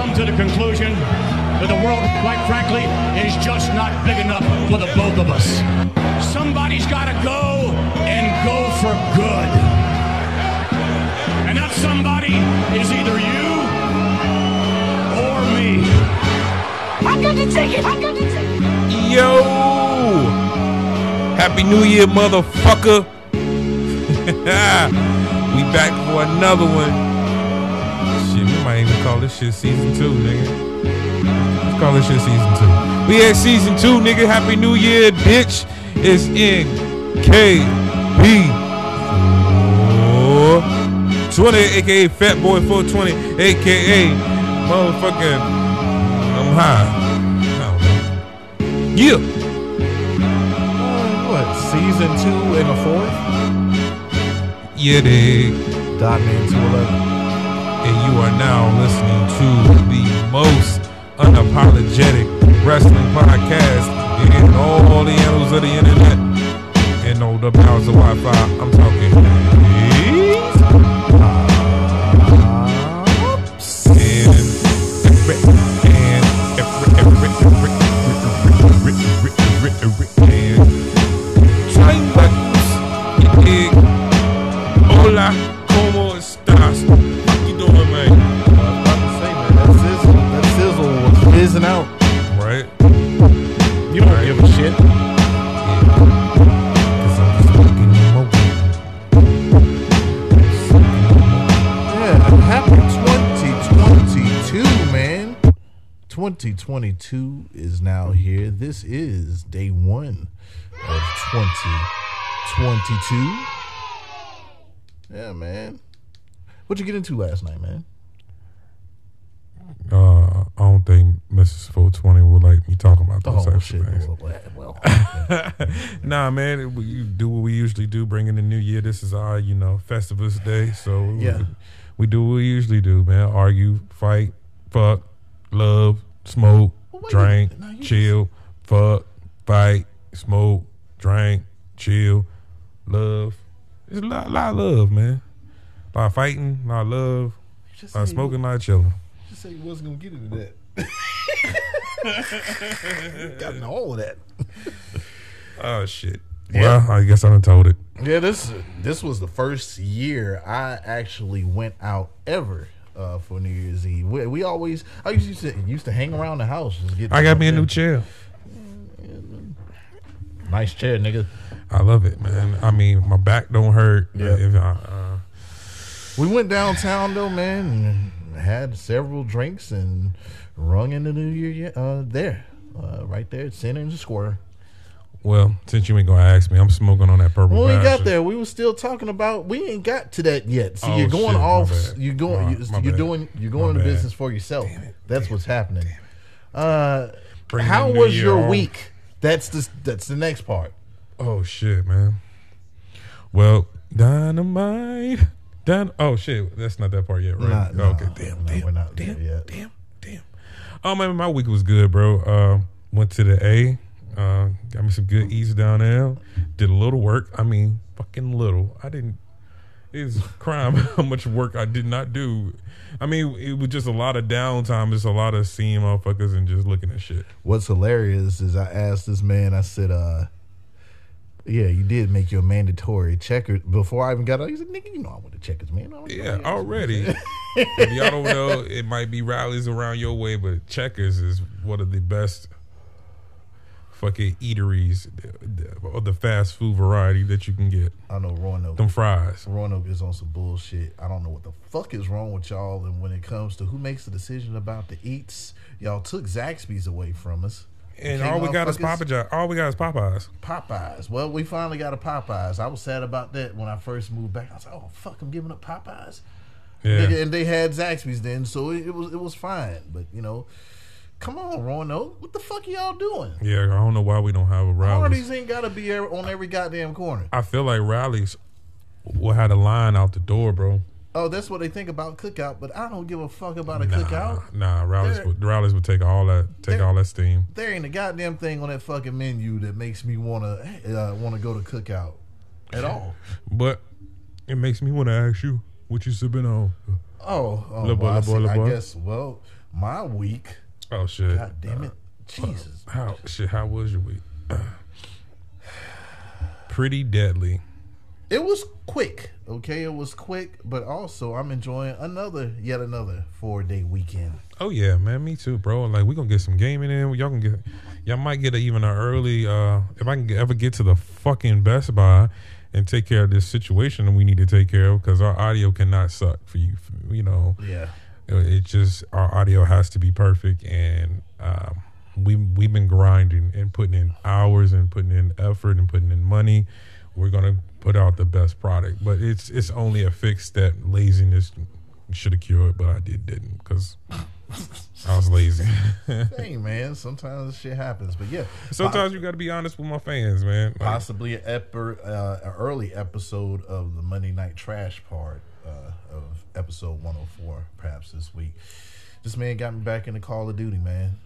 come to the conclusion that the world, quite frankly, is just not big enough for the both of us. Somebody's got to go and go for good. And that somebody is either you or me. I'm gonna take it. I'm gonna take it. Yo! Happy New Year, motherfucker! we back for another one. Shit, we call this shit season two, nigga. Let's call this shit season two. We at season two, nigga. Happy New Year, bitch. It's in KB 420, aka Fat Boy 420, aka motherfucking I'm high. I. Yeah. Uh, what? Season two and a fourth? Yeah, dig. Dot Man 211. And you are now listening to the most unapologetic wrestling podcast in all the annals of the internet and all the powers of Wi-Fi. I'm talking. 2022 is now here. This is day one of 2022. Yeah, man. What'd you get into last night, man? Uh, I don't think Mrs. 420 would like me talking about those Oh, types shit. of things. Well, well, nah, man, it- we do what we usually do. Bring in the new year. This is our, you know, Festivus day. So we- Yeah. we, do what we usually do, man. Argue, fight, fuck, love, smoke, Well, drink, minute. Now, you chill, fuck, fight, smoke, drink, chill, love. It's a lot, lot of love, man. A lot of fighting, a lot of love, just a lot of smoking, a lot of chilling. Just say you wasn't gonna get into that. Got into all of that. Oh shit. Yeah. Well, I guess I done told it. Yeah, this this was the first year I actually went out ever uh, for New Year's Eve. We, we always I used to used to hang around the house. Just get I got me a new chair. nice chair, nigga. I love it, man. I mean, my back don't hurt. Yeah. If I, uh, We went downtown though, man, and had several drinks and rung in the New Year uh, there, uh, right there at Center in the Square. Well, since you ain't gonna ask me, I'm smoking on that purple. When we got Bastard. there, we were still talking about. We ain't got to that yet. See, Oh, you're going shit, off. You're going. My- you, my you're doing. You're going into business for yourself. it, That's damn what's happening. damn Uh, how was your week? That's the that's the next part. Oh shit, man. Well, dynamite. Dyn- oh shit, that's not that part yet, right? Nah, okay, damn, no, damn, not there damn, yet. damn, damn. Oh man, my week was good, bro. Uh, went to the A. Uh, got me some good eats down there. Did a little work. I mean, fucking little. I didn't. It's crime how much work I did not do. I mean, it was just a lot of downtime. Just a lot of seeing motherfuckers and just looking at shit. What's hilarious is I asked this man. I said, uh, "Yeah, you did make your mandatory checker before I even got out." He said, "Nigga, you know I went to checkers, man." I Yeah, already. if y'all don't know, it might be Rally's around your way, but Checkers is one of the best fucking eateries of the fast food variety that you can get. I know Roanoke. Them fries. Roanoke is on some bullshit. I don't know what the fuck is wrong with y'all. And when it comes to who makes the decision about the eats, y'all took Zaxby's away from us. And all we got is motherfuckers? Popeye. All we got is Popeyes. Popeyes. Well, we finally got a Popeyes. I was sad about that when I first moved back. I was like, oh fuck, I'm giving up Popeyes. Yeah. And they had Zaxby's then, so it was it was fine. But you know, come on, Roanoke, what the fuck are y'all doing? Yeah, I don't know why we don't have a Rally's. Parties ain't gotta be on every goddamn corner. I feel like Rally's will have a line out the door, bro. Oh, that's what they think about cookout, but I don't give a fuck about a Nah, cookout. nah, Rally's. There- Would, Rally's would take all that, take all that steam. There ain't a goddamn thing on that fucking menu that makes me wanna uh, wanna go to cookout at all. But it makes me want to ask you what you sipping on. Oh, oh Little boy, well, I, boy, see- I guess. Well, my week. Oh shit! God damn it, Jesus. How shit? How was your week? Pretty deadly. It was quick. Okay, it was quick, but also I'm enjoying another, yet another four day weekend. Oh yeah, man, me too, bro. Like we gonna get some gaming in. Y'all can get, y'all might get a, even an early. uh If I can ever get to the fucking Best Buy and take care of this situation that we need to take care of, because our audio cannot suck for you. You know, Yeah. It just our audio has to be perfect, and um, we we've been grinding and putting in hours and putting in effort and putting in money. We're gonna put out the best product, but it's it's only a fix that laziness should have cured, but I did didn't because I was lazy. Hey man, sometimes shit happens, but yeah. Sometimes you got to be honest with my fans, man. Like, possibly an epi- uh, an early episode of the Monday Night Trash part uh, of episode 104, perhaps this week. This man got me back into Call of Duty, man.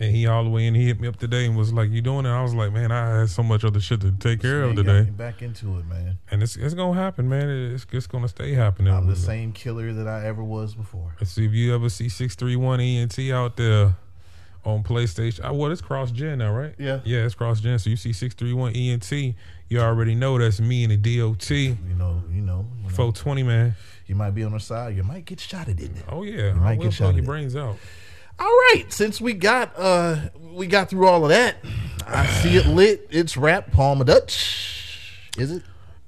and he all the way in. He hit me up today and was like, "You doing it?" I was like, "Man, I had so much other shit to take care of today." back into it, man. And it's it's gonna happen, man. It's it's gonna stay happening. I'm the same killer that I ever was before. Let's see if you ever see six three one ENT out there on PlayStation. Oh, well, it's cross gen now, right? Yeah. yeah, it's cross gen. So you see six three one ENT, you already know that's me and the DOT You know, you know, you, know, four twenty man. you might be on the side, you might get shot at it. Oh yeah, might I get shot your brains out. All right, since we got uh we got through all of that, I see it lit. It's wrapped. Palma Dutch, is it?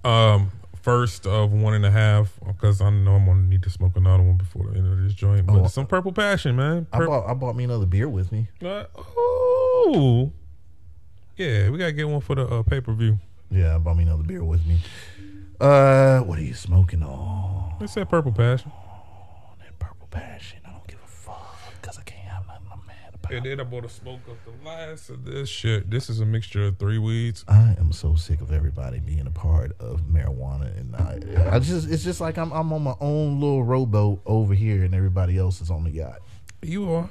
Um, first of one and a half because I know I'm gonna need to smoke another one before the end of this joint. But Oh. some purple passion, man. I bought I bought me another beer with me. Uh, oh, yeah, we gotta get one for the uh, pay per view. Yeah, I bought me another beer with me. Uh, what are you smoking on? It's that purple passion. That purple passion. I don't give a fuck because I can't have nothing I'm mad about. And then I bought a smoke of the last of this shit. This is a mixture of three weeds. I am so sick of everybody being a part of marijuana, and I, I just it's just like I'm I'm on my own little rowboat over here, and everybody else is on the yacht, You are.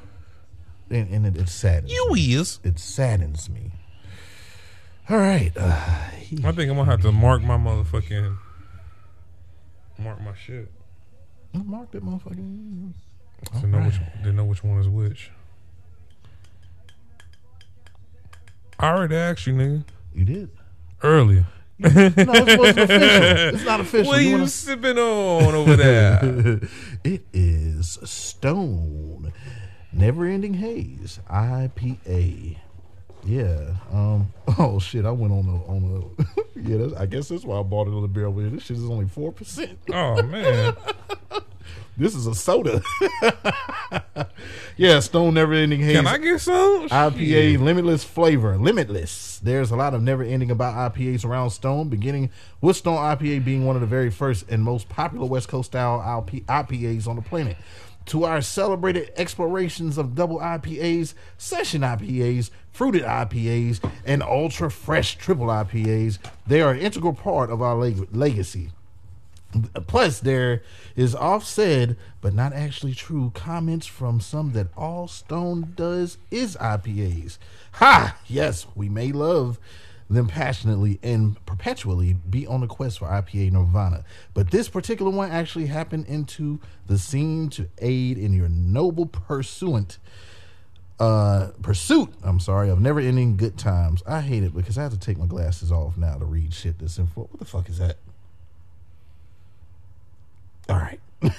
and, and it, it saddens. You me. is. It saddens me. All right, uh, I think I'm gonna have to mark my motherfucking mark my shit mark that motherfucker. to know which to know which one is which. I already asked you, nigga, You did. earlier. No, it wasn't official. It's not official. What are you wanna- sipping on over there? it is Stone Never Ending Haze IPA. Yeah. Um. Oh shit! I went on the on the. yeah. That's, I guess that's why I bought another beer over here. This shit is only four percent. oh man, This is a soda. yeah. Stone Never Ending Haze can I get some IPA limitless flavor. Limitless. There's a lot of never ending about IPAs around Stone, beginning with Stone IPA being one of the very first and most popular West Coast style IPAs on the planet. To our celebrated explorations of double IPAs, session IPAs, fruited IPAs, and ultra fresh triple IPAs, they are an integral part of our leg- legacy. Plus, there is off-said, but not actually true, comments from some that all Stone does is IPAs. Ha! Yes, we may love them passionately and perpetually be on the quest for IPA Nirvana, but this particular one actually happened into the scene to aid in your noble pursuant uh pursuit i'm sorry of never ending good times. I hate it because i have to take my glasses off now to read shit that's in what the fuck is that? All right.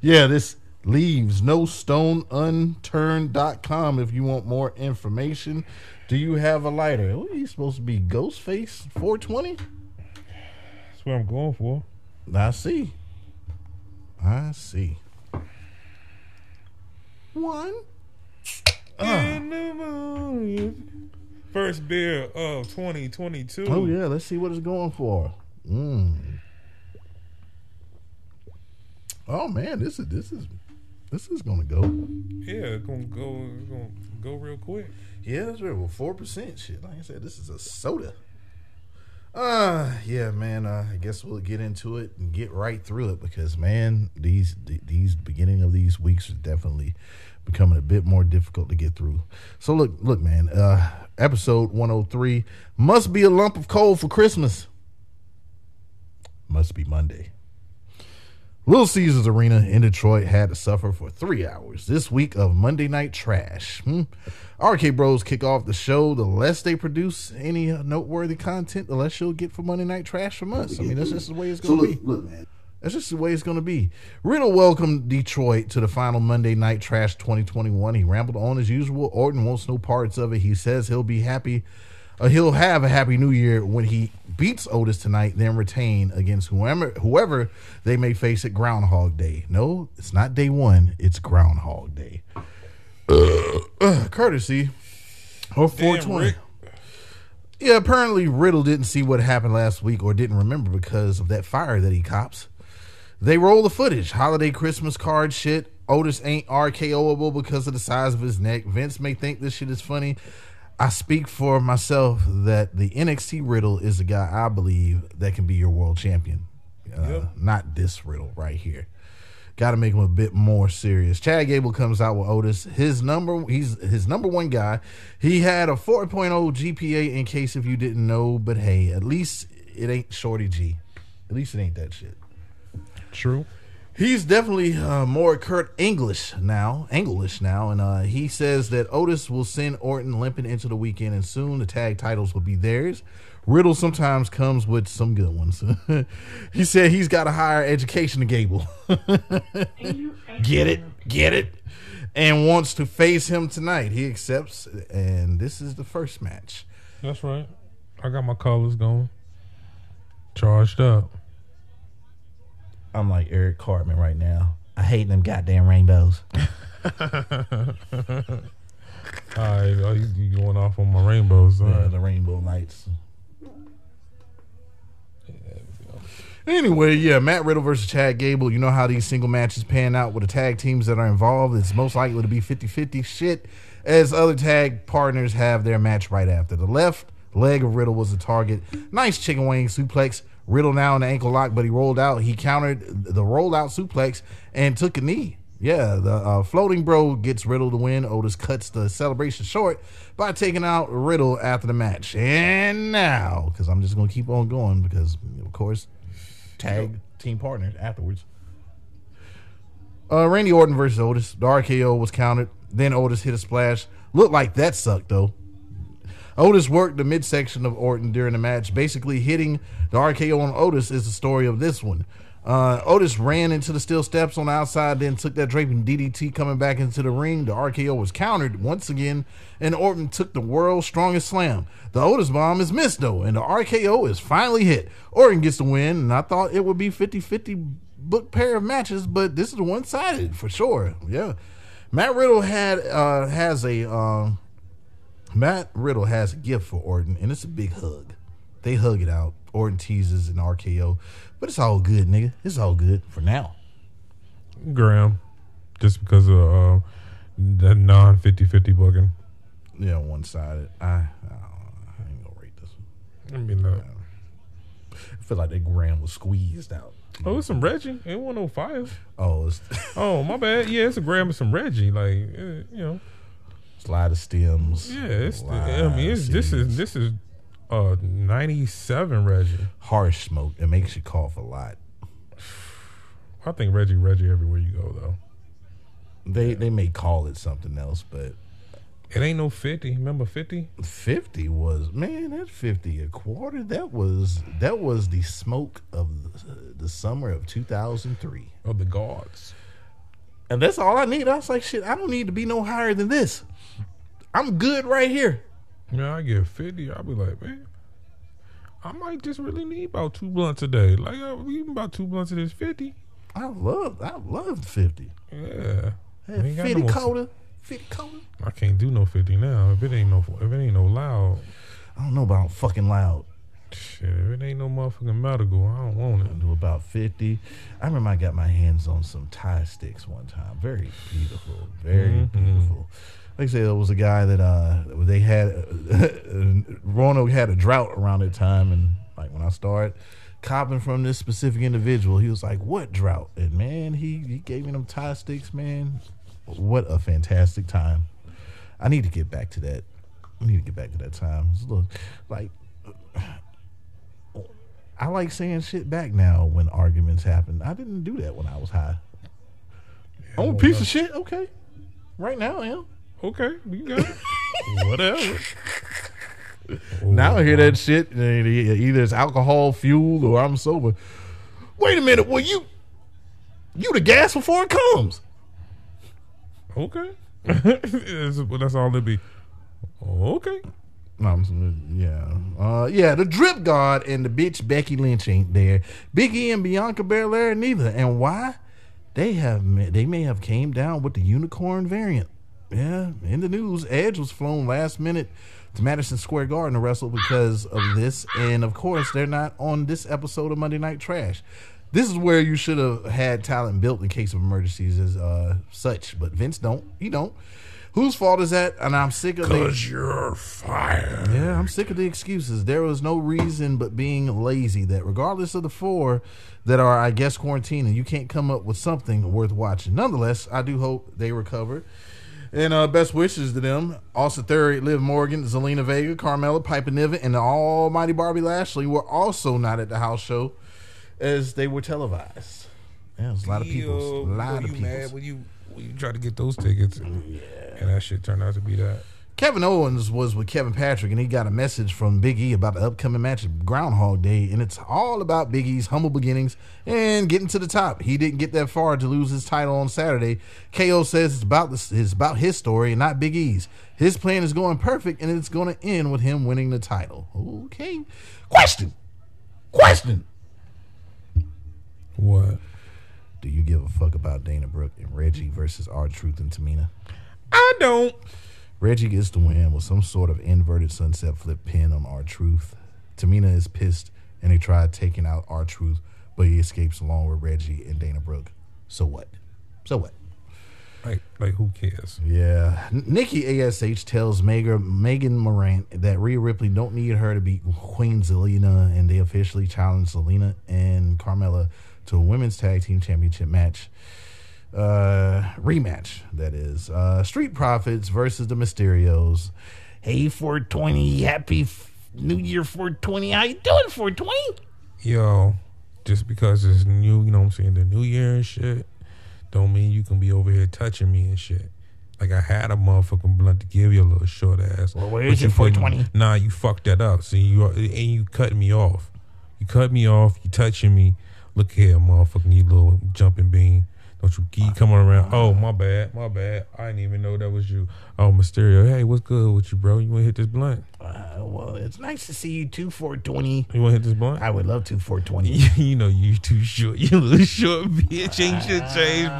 yeah, this leaves no stone unturned.com if you want more information. Do you have a lighter? What are you supposed to be? Ghostface 420? That's what I'm going for. I see. I see. One. In the mood. First beer of 2022. Oh yeah, let's see what it's going for. Mm. Oh man, this is this is this is gonna go. Yeah, it's gonna go. It's gonna go real quick. Yeah, that's right. Well, four percent shit. Like I said, this is a soda. Uh yeah, man. Uh, I guess we'll get into it and get right through it because man, these these beginning of these weeks are definitely becoming a bit more difficult to get through. So look, look, man. Uh, episode one hundred three must be a lump of coal for Christmas. Must be Monday. Little Caesars Arena in Detroit had to suffer for three hours this week of Monday Night Trash. Hmm. RK Bros kick off the show. The less they produce any noteworthy content, the less you'll get for Monday Night Trash from us. I mean, that's just the way it's going to be. look, man. That's just the way it's going to be. Riddle welcomed Detroit to the final Monday Night Trash 2021. He rambled on as usual. Orton wants no parts of it. He says he'll be happy. Uh, he'll have a happy new year when he beats Otis tonight, then retain against whoever whoever they may face at Groundhog Day. No, it's not day one. It's Groundhog Day. Uh, courtesy of 420. Yeah, apparently Riddle didn't see what happened last week or didn't remember because of that fire that he cops. They roll the footage. Holiday Christmas card shit. Otis ain't RKOable because of the size of his neck. Vince may think this shit is funny. I speak for myself that the NXT Riddle is the guy I believe that can be your world champion. Uh, Not this Riddle right here. Got to make him a bit more serious. Chad Gable comes out with Otis. His number, he's his number one guy. He had a 4.0 GPA. In case if you didn't know, but hey, at least it ain't Shorty G. At least it ain't that shit. True. He's definitely uh, more Kurt English now, English now, and uh, he says that Otis will send Orton limping into the weekend, and soon the tag titles will be theirs. Riddle sometimes comes with some good ones. he said he's got a higher education than Gable. get it, get it, and wants to face him tonight. He accepts, and this is the first match. That's right. I got my colors going. Charged up. I'm like Eric Cartman right now. I hate them goddamn rainbows. All right, oh, you, you going off on my rainbows? All right. the rainbow lights. Anyway, yeah, Matt Riddle versus Chad Gable. You know how these single matches pan out with the tag teams that are involved. It's most likely to be 50 50 shit, as other tag partners have their match right after. The left leg of Riddle was the target. Nice chicken wing suplex. Riddle now in the ankle lock, but he rolled out. He countered the rolled out suplex and took a knee. Yeah, the uh, floating bro gets Riddle to win. Otis cuts the celebration short by taking out Riddle after the match. And now, because I'm just going to keep on going, because, of course, tag team partners afterwards. Uh, Randy Orton versus Otis. The RKO was counted. Then Otis hit a splash. Looked like that sucked, though. Otis worked the midsection of Orton during the match, basically hitting the RKO on Otis is the story of this one. Uh, Otis ran into the steel steps on the outside, then took that draping DDT coming back into the ring. The RKO was countered once again, and Orton took the world's strongest slam. The Otis bomb is missed though, and the RKO is finally hit. Orton gets the win, and I thought it would be 50 50 book pair of matches, but this is one sided for sure. Yeah. Matt Riddle had uh, has a um, Matt Riddle has a gift for Orton, and it's a big hug. They hug it out. Orton teases an RKO, but it's all good, nigga. It's all good for now. Graham, just because of uh, the non 50 50 booking. Yeah, one sided. I, I. I ain't gonna rate this. One. I mean, uh, I feel like that Graham was squeezed out. oh, it's some Reggie. It wasn't no fire. Oh, it's Oh, my bad. Yeah, it's a Graham and some Reggie. Like, uh, you know. Slide of stems. Yeah, it's. slide I mean, it's, this is this is uh 97 Reggie. harsh smoke. It makes you cough a lot. I think Reggie Reggie everywhere you go though. They they may call it something else, but It ain't no 50. Remember 50? fifty was man. That fifty a quarter. That was that was the smoke of the, the summer of two thousand three. Of the gods. And that's all I need. I was like, shit, I don't need to be no higher than this. I'm good right here. Yeah, I get 50. I'll be like, man, I might just really need about two blunts a day. Like, uh, even about two blunts of this 50. I love, I love 50. Yeah. Hey, We ain't 50 no coda, 50 coda. I can't do no 50 now. If it ain't no, if it ain't no loud, I don't know about fucking loud. shit, if it ain't no motherfucking medical, I don't want I it. do about 50. I remember I got my hands on some Thai sticks one time. Very beautiful. Very Mhm. beautiful. Like I said, there was a guy that uh they had Roanoke had a drought around that time and like when I started copping from this specific individual, he was like, What drought? And man, he, he gave me them Thai sticks, man. What a fantastic time. I need to get back to that. I need to get back to that time. It's a little, like I like saying shit back now when arguments happen. I didn't do that when I was high. I'm a piece of shit. Okay, right now I am. Okay, you got it. Whatever. Now I hear that shit. Either it's alcohol fueled or I'm sober. Wait a minute. Well, you you the gas before it comes. Okay. that's, that's all it be. Okay. No, I'm, yeah, uh, yeah. The drip guard and the bitch Becky Lynch ain't there. Biggie and Bianca Belair neither. And why? They have they may have came down with the unicorn variant. Yeah, in the news, Edge was flown last minute to Madison Square Garden to wrestle because of this, and of course, they're not on this episode of Monday Night Trash. This is where you should have had talent built in case of emergencies as uh, such, but Vince don't. He don't. Whose fault is that? And I'm sick of the Cause you're fired. yeah, I'm sick of the excuses. There was no reason but being lazy that regardless of the four that are, I guess, quarantining, you can't come up with something worth watching. Nonetheless, I do hope they recover. And uh, best wishes to them. Austin Theory, Liv Morgan, Zelina Vega, Carmella, Piper Niven, and the almighty Barbie Lashley were also not at the house show as they were televised. Yeah, a lot of people. A lot were of you mad people. when you when you tried to get those tickets? And that shit turned out to be that. Kevin Owens was with Kevin Patrick, and he got a message from Big E about the upcoming match of Groundhog Day, and it's all about Big E's humble beginnings and getting to the top. He didn't get that far to lose his title on Saturday. KO says it's about this, it's about his story and not Big E's. His plan is going perfect, and it's going to end with him winning the title. Okay. Question. Question. What? Do you give a fuck about Dana Brooke and Reggie versus R Truth and Tamina? I don't. Reggie gets the win with some sort of inverted sunset flip pin on R Truth. Tamina is pissed and they try taking out R Truth, but he escapes along with Reggie and Dana Brooke. So what? So what? Like like who cares? Yeah. Nikki ASH tells Megan, Megan Morant that Rhea Ripley don't need her to beat Queen Zelina, and they officially challenge Zelina and Carmella to a women's tag team championship match. Uh, rematch, that is. Uh, Street Profits versus the Mysterios. Hey, 420, happy f- New Year 420. How you doing, 420? Yo, just because it's new, you know what I'm saying, the new year and shit, don't mean you can be over here touching me and shit. Like I had a motherfucking blunt to give you a little short ass. Well, where is you it, putting- 420? Nah, you fucked that up. See, you are, and you cut me off. You cut me off. You touching me. Look here, motherfucking you little jumping bean. Don't you keep coming around? Oh, my bad, my bad. I didn't even know that was you. Oh, Mysterio. Hey, what's good with you, bro? You want to hit this blunt? Uh, well, it's nice to see you too, 420. You want to hit this blunt? I would love to, 420. you know you too short. You little short bitch. Ain't shit changed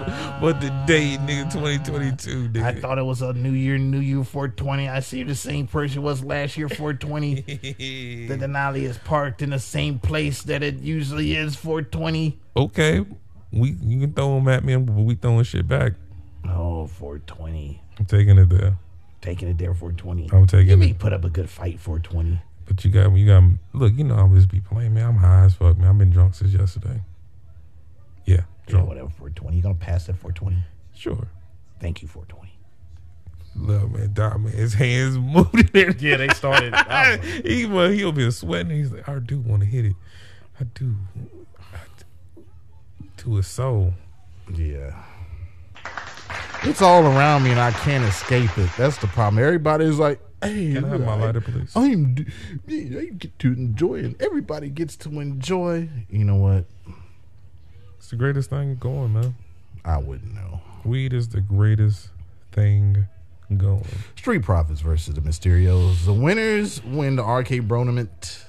but the date, nigga. 2022, nigga. I thought it was a New Year, New You 420. I see the same person was last year 420. the Denali is parked in the same place that it usually is 420. okay, we you can throw them at me, but we throwing shit back. Oh, 420. I'm taking it there. Taking it there 420. I'm taking you it. may put up a good fight 420. But you got you got look. You know I'm just be playing, man. I'm high as fuck, man. I've been drunk since yesterday. Yeah, Yeah, drunk. whatever 420. You gonna pass that 420? Sure. Thank you 420. Look, man, Doc, man, his hands moving. there. Yeah, they started. he well, he'll be sweating. He's like, I do want to hit it. I do. To his soul. Yeah. It's all around me and I can't escape it. That's the problem. Everybody's like, hey, Can I have my lighter, please? I'm, d- I get to enjoy it. Everybody gets to enjoy. You know what? It's the greatest thing going, man. I wouldn't know. Weed is the greatest thing going. Street Profits versus the Mysterios. The winners win the arcade Bronament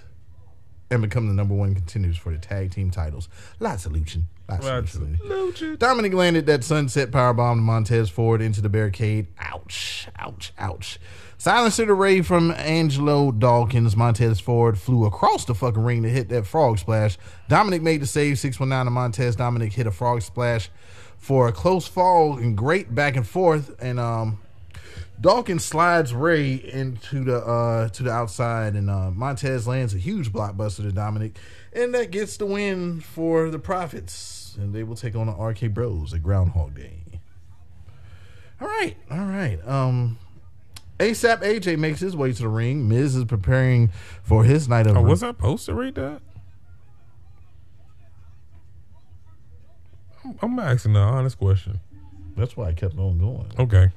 and become the number one contenders for the tag team titles. Lots of luching. Lots, Lots of of luching. Dominic landed that sunset powerbomb to Montez Ford into the barricade. Ouch, ouch, ouch. Silencer the Rey from Angelo Dawkins. Montez Ford flew across the fucking ring to hit that frog splash. Dominic made the save 619 to Montez. Dominic hit a frog splash for a close fall and great back and forth. And um Dawkins slides Rey into the uh to the outside and uh Montez lands a huge blockbuster to Dominic. And that gets the win for the Profits. And they will take on the RK Bros at Groundhog Day. All right, all right. Um, ASAP AJ makes his way to the ring. Miz is preparing for his night of. Oh, was I supposed to read that? I'm, asking the honest question. That's why I kept on going. Okay.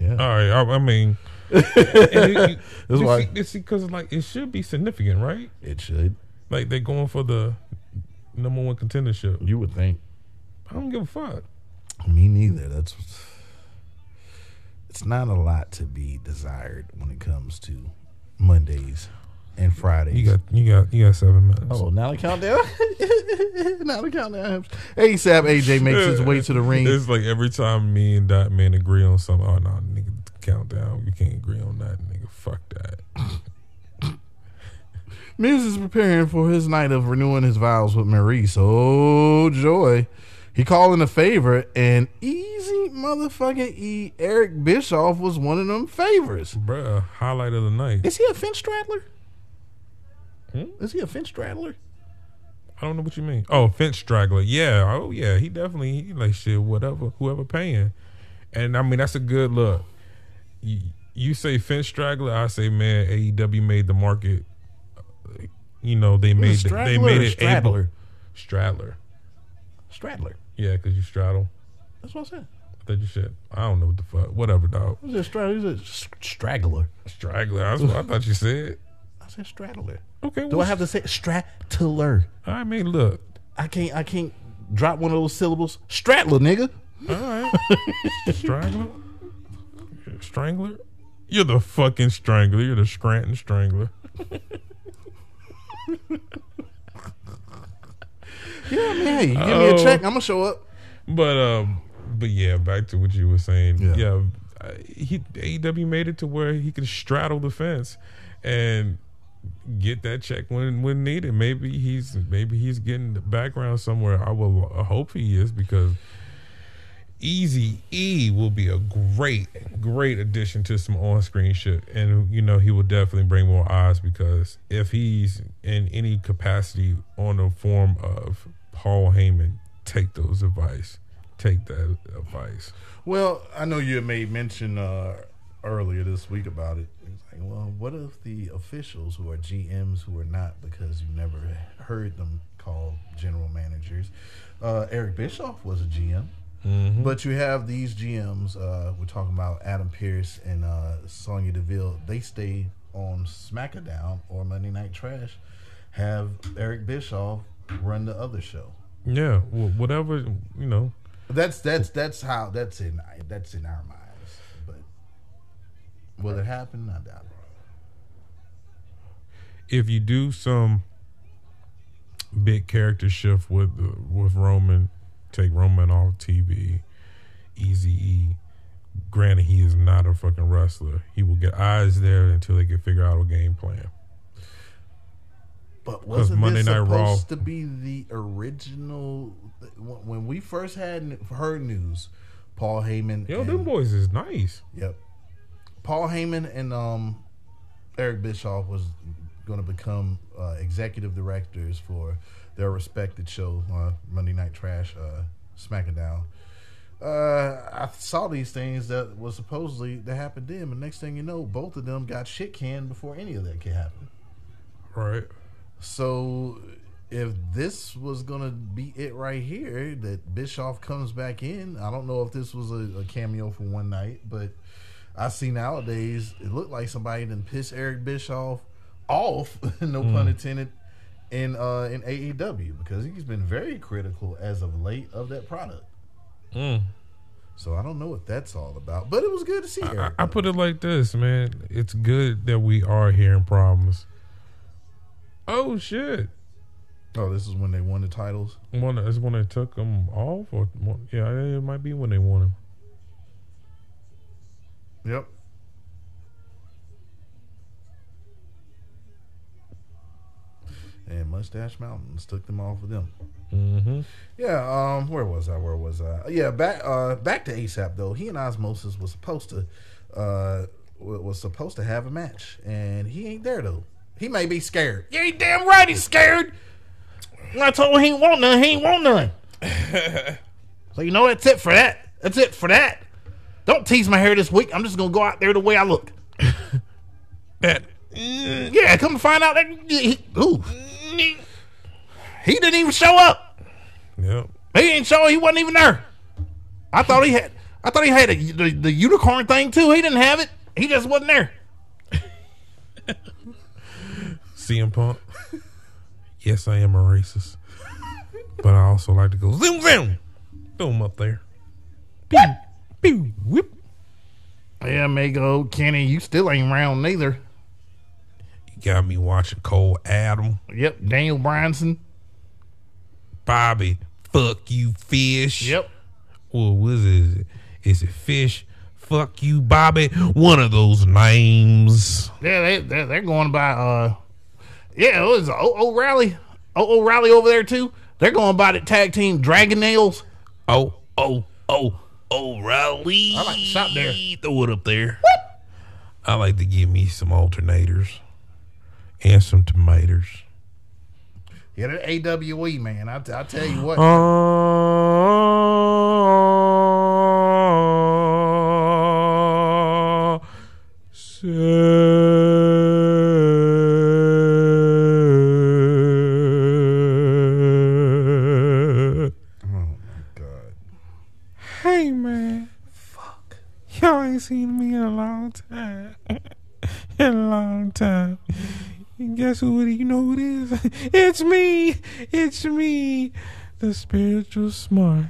Yeah. All right. I, I mean, it, this is why. Because like it should be significant, right? It should. Like they're going for the number one contendership. You would think. I don't give a fuck. Me neither. That's it's not a lot to be desired when it comes to Mondays and Fridays. You got you got you got seven minutes. Oh, now the countdown. now the countdown. ASAP AJ makes his way to the ring. It's like every time me and Dot Man agree on something. Oh no, nigga, countdown. We can't agree on that, nigga. Fuck that. Miz is preparing for his night of renewing his vows with Maurice. Oh joy. He calling a favor, and easy motherfucking E. Eric Bischoff was one of them favors. Bruh, highlight of the night. Is he a fence straddler? Hmm? Is he a fence straddler? I don't know what you mean. Oh, fence straggler. Yeah. Oh yeah. He definitely he like shit. Whatever. Whoever paying. And I mean that's a good look. You, you say fence straggler. I say man. AEW made the market. You know they made the, they made it straddler? able. Straddler. Straddler. Yeah, because you straddle. That's what I said. I thought you said. I don't know what the fuck. Whatever, dog. Who's a straddler? He's a s- straggler. Straggler. That's what I thought you said. I said straddler. Okay. Do well, I have to say straddler? I mean, look. I can't. I can't drop one of those syllables. Straddler, nigga. All right. Strangler? Strangler? You're the fucking strangler. You're the Scranton strangler. Yeah, man. Hey, you give me a Oh. check. I'm gonna show up. But um, but yeah, back to what you were saying. Yeah. Yeah, he AEW made it to where he could straddle the fence and get that check when when needed. Maybe he's maybe he's getting the background somewhere. I will uh, hope he is because Easy E will be a great great addition to some on screen shit, and you know he will definitely bring more eyes because if he's in any capacity on the form of Paul Heyman, take those advice, take that advice. Well, I know you made mention uh, earlier this week about it. It's like, well, what if the officials who are GMs who are not because you never heard them called general managers? Uh, Eric Bischoff was a GM. But you have these GMs. Uh, we're talking about Adam Pearce and uh, Sonya Deville. They stay on SmackDown or Monday Night Trash. Have Eric Bischoff run the other show. Yeah, wh- whatever you know. That's that's that's how that's in that's in our minds. But will it happen? I doubt it. if you do some big character shift with with Roman, take Roman off TV, Easy E. Granted, he is not a fucking wrestler. He will get eyes there until they can figure out a game plan. But wasn't Monday this Night Raw- supposed to be the original? When we first had heard news, Paul Heyman. Yo, and, them boys is nice. Yep. Paul Heyman and um, Eric Bischoff was going to become uh, executive directors for their respected show, uh, Monday Night Trash, uh, SmackDown. Uh, I saw these things that was supposedly to happen then, but next thing you know, both of them got shit canned before any of that could happen. Right. So if this was gonna be it right here, that Bischoff comes back in, I don't know if this was a, a cameo for one night, but I see nowadays it looked like somebody didn't piss Eric Bischoff off, no pun intended, in uh in AEW because he's been very critical as of late of that product. Mm. So I don't know what that's all about, but it was good to see I, I put it like this, man. It's good that we are hearing problems. Oh shit! oh, this is when they won the titles. One is when they took them off, or yeah, it might be when they won them. Yep. And Mustache Mountains took them off of them. Mm-hmm. Yeah, um, where was I? Where was I? Yeah, back uh back to ASAP though. He and Osmosis was supposed to uh was supposed to have a match. And he ain't there though. He may be scared. Yeah, ain't damn right he's scared. I told him he ain't want none, he ain't want none. so you know that's it for that. That's it for that. Don't tease my hair this week. I'm just gonna go out there the way I look. That Yeah, come to find out that he, ooh, he didn't even show up. yep. He ain't show. He wasn't even there. I thought he had. I thought he had a, the, the unicorn thing too. He didn't have it. He just wasn't there. CM Punk. Yes, I am a racist, but I also like to go zoom zoom, boom up there. Pew, pew, whoop. Yeah, Mago Kenny, you still ain't round neither. Got me watching Cole Adam, Yep, Daniel Bryanson. Bobby. Fuck you, fish. Yep. Well, what is it? Is it fish? Fuck you, Bobby. One of those names. Yeah, they they're, they're going by. uh Yeah, it was O'Reilly. O'Reilly over there too. They're going by the tag team Dragon Nails. Oh, oh, oh, O'Reilly. I like to stop there. Throw it up there. What? I like to give me some alternators and some tomatoes. Yeah, they're AWE man. I, I tell you what. Uh, say- God. Hey man, fuck. Y'all ain't seen me in a long time. in a long time. Guess who it is? You know who it is? It's me. It's me. The spiritual smart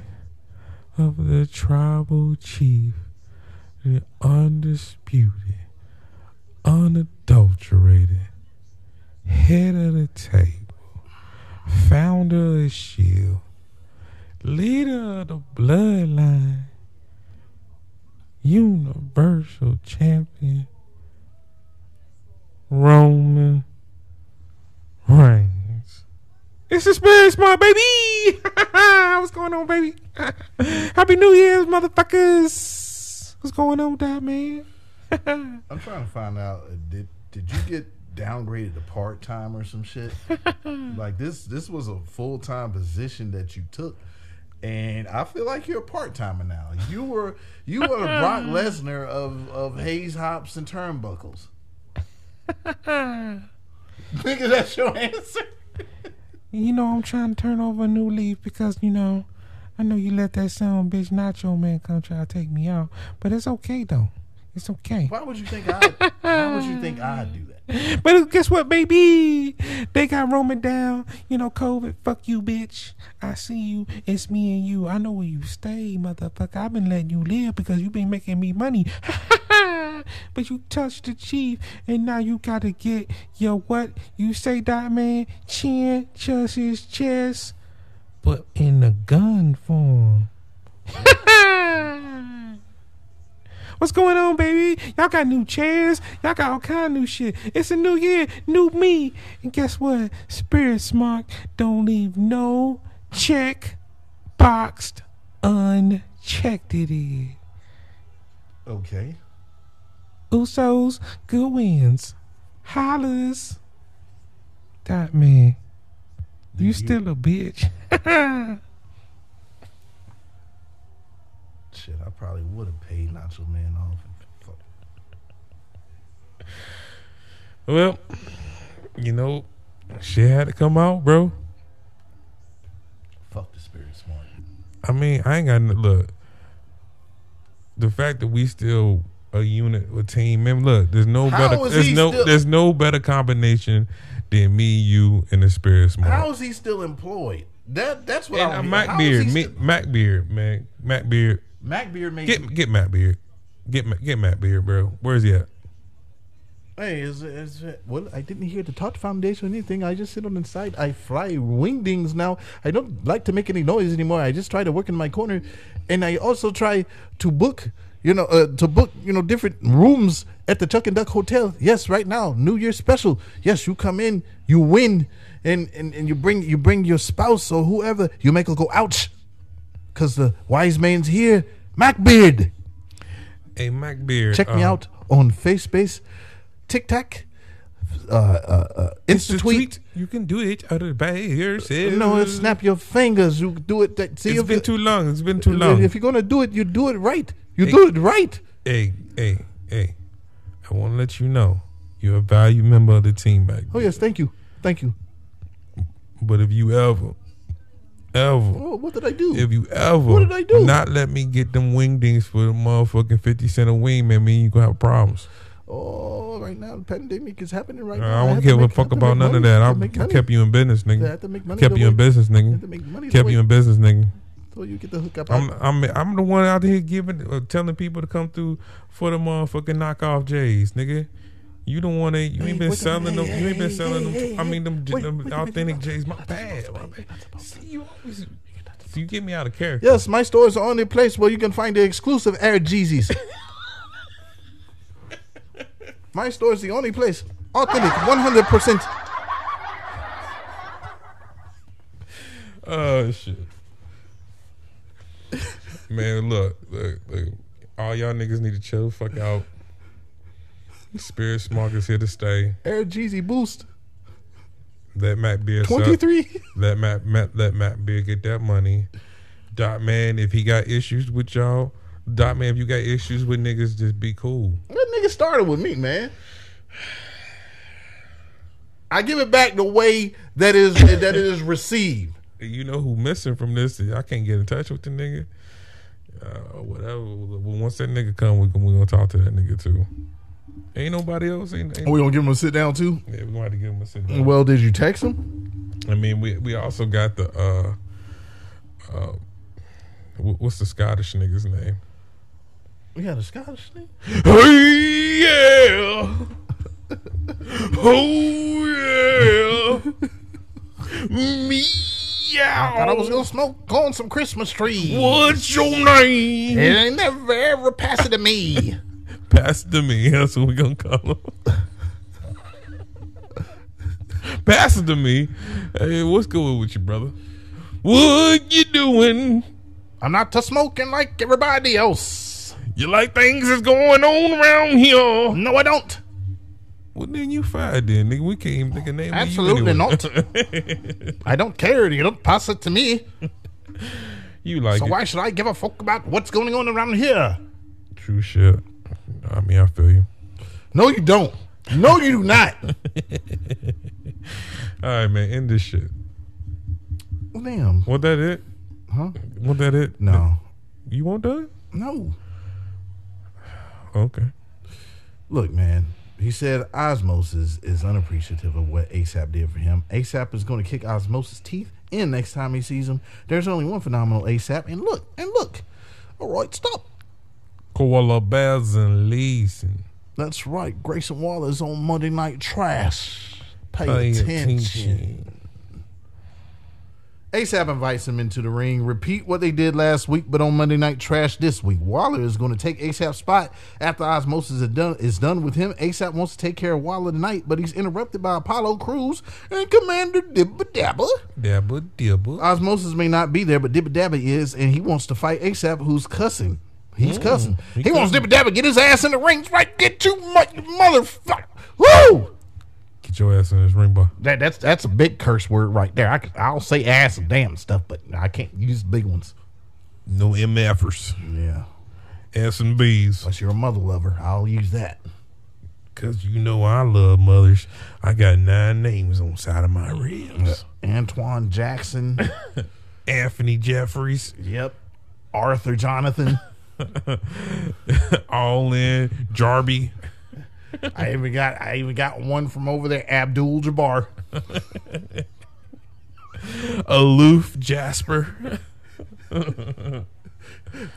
of the tribal chief. The undisputed, unadulterated head of the table. Founder of the shield leader of the bloodline, universal champion, Roman It's the Spirit Smart, baby! What's going on, baby? Happy New Year's, motherfuckers! What's going on with that, man? I'm trying to find out. uh, Did did you get downgraded to part time or some shit? like this this was a full time position that you took. And I feel like you're a part timer now. You were you were the Brock Lesnar of, of Hayes Hops and Turnbuckles. Nigga, that's your answer. You know, I'm trying to turn over a new leaf because, you know, I know you let that son bitch Nacho man come try to take me out. But it's okay, though. It's okay. Why would you think I why would you think I'd do that? But guess what, baby? They got Roman down. You know, COVID. Fuck you, bitch. I see you. It's me and you. I know where you stay, motherfucker. I've been letting you live because you been making me money. but you touched the chief, and now you gotta get your what? You say that man chin, just his chest, but in the gun form. What's going on, baby? Y'all got new chairs. Y'all got all kind of new shit. It's a new year, new me. And guess what? Spirit Smart don't leave no check boxed unchecked it is. Okay. Usos, good wins. Hollers. That man. You you- still a bitch. Shit, I probably would have paid Nacho Man off. Well, you know, shit had to come out, bro. Fuck the spirit smart. I mean, I ain't got no look. The fact that we still a unit, a team, man. Look, there's no How better. There's no. still- There's no better combination than me, you, and the spirit smart. How is he still employed? That that's what and I uh, Mac Beard, me, still- Mac Beard, man, Mac Beard. Mac Beard made Get get Mac Beard, get get Mac Beard, bro. Where's he at? Hey, is, is well? I didn't hear the Todd Foundation or anything. I just sit on the side. I fly wingdings now. I don't like to make any noise anymore. I just try to work in my corner, and I also try to book. You know, uh, to book you know different rooms at the Chuck and Duck Hotel. Yes, right now, New Year's special. Yes, you come in, you win, and and, and you bring you bring your spouse or whoever. You make her go ouch, cause the wise man's here. Mac Beard. Hey, Mac Beard. Check me um, out on FaceBase, TikTok, uh, uh, uh, It's Insta tweet. tweet. You can do it out of by yourself. No, snap your fingers. You do it. That, see It's if been you- too long. It's been too long. If you're gonna do it, you do it right. You Hey. do it right. hey, hey, hey. I want to let you know you're a valued member of the team, Mac. Oh yes, thank you, thank you. But if you ever ever, Oh, what did I do? if you ever What did I do? not let me get them wingdings for the motherfucking 50 cent a wing, man, me and you gonna have problems. oh, right now the pandemic is happening right now. I don't have give a fuck about none of that. I, Have to make I kept you in business, I nigga. have to make money Kept you in business, nigga. make money Kept you in business, nigga. So you get the hook up. I'm I'm I'm the one out here giving uh, telling people to come through for the motherfucking knockoff J's, nigga. You don't want to. You ain't been selling them. You ain't been selling them. I mean them, wait, them wait authentic minute. J's. My bad. My bad. See, you always. You get me out of character. Yes, my store is the only place where you can find the exclusive Air Jeezys. my store is the only place. Authentic, 100%. Oh shit. Man, look, look, look. All y'all niggas need to chill the fuck out. Spirit Smog is here to stay. Air Jeezy Boost, Let Matt Beer suck. 23. Let Matt, Matt let Matt Beer get that money. Dot man, if he got issues with y'all, Dot man, if you got issues with niggas, just be cool. That nigga started with me, man. I give it back the way that is that it is received. You know who missing from this? I can't get in touch with the nigga. Uh, whatever. Well, once that nigga come, we we gonna talk to that nigga too. Ain't nobody else. Ain't, ain't, We gonna give him a sit down too. yeah, we gonna have to give him a sit down. Well, did you text him? I mean, we we also got the uh, uh, what's the Scottish nigga's name? We got a Scottish thing. Hey, yeah. oh yeah. Me. I thought I was gonna smoke on some Christmas trees. What's your name? It ain't never ever pass it to me. Pass it to me. That's what we gonna call him. Pass it to me. Hey, what's going with you, brother? What you doing? I'm not to smoking like everybody else. You like things that's going on around here? No, I don't. Well, then you fired, then, nigga. We can't even think of name. Absolutely anyway. I don't care. You don't pass it to me. you like So it? why should I give a fuck about what's going on around here? True shit. I mean, I feel you. No, you don't. No, you do not. All right, man. End this shit. Well, damn. Was that it? Huh? Was that it? No. You want that? No. Okay. Look, man. He said Osmosis is unappreciative of what ASAP did for him. ASAP is going to kick Osmosis' teeth in next time he sees him. There's only one phenomenal ASAP. And look, and look. All right, stop. Koala bears and leaves and That's right. Grayson Waller's on Monday Night Trash. Pay, pay attention. attention. ASAP invites him into the ring. Repeat what they did last week, but on Monday Night Trash this week. Waller is going to take ASAP's spot after Osmosis is done, is done with him. ASAP wants to take care of Waller tonight, but he's interrupted by Apollo Crews and Commander Dibba Dabba. dabba dibba. Osmosis may not be there, but Dibba Dabba is, and he wants to fight ASAP, who's cussing. He's mm, cussing. he He, wants cussing. Dibba Dabba get his ass in the ring. Right, get you, motherfucker. Woo! Get your ass in this ring, boy. That, that's that's a big curse word right there. I, I'll say ass and damn stuff, but I can't use big ones. No MFers. Yeah. S and B's. Unless you're a mother lover, I'll use that. Cause you know I love mothers. I got nine names on the side of my ribs. Antoine Jackson. Anthony Jeffries. yep. Arthur Jonathan. All in. Jarby. I even got I even got one from over there, Abdul Jabbar. Aloof Jasper.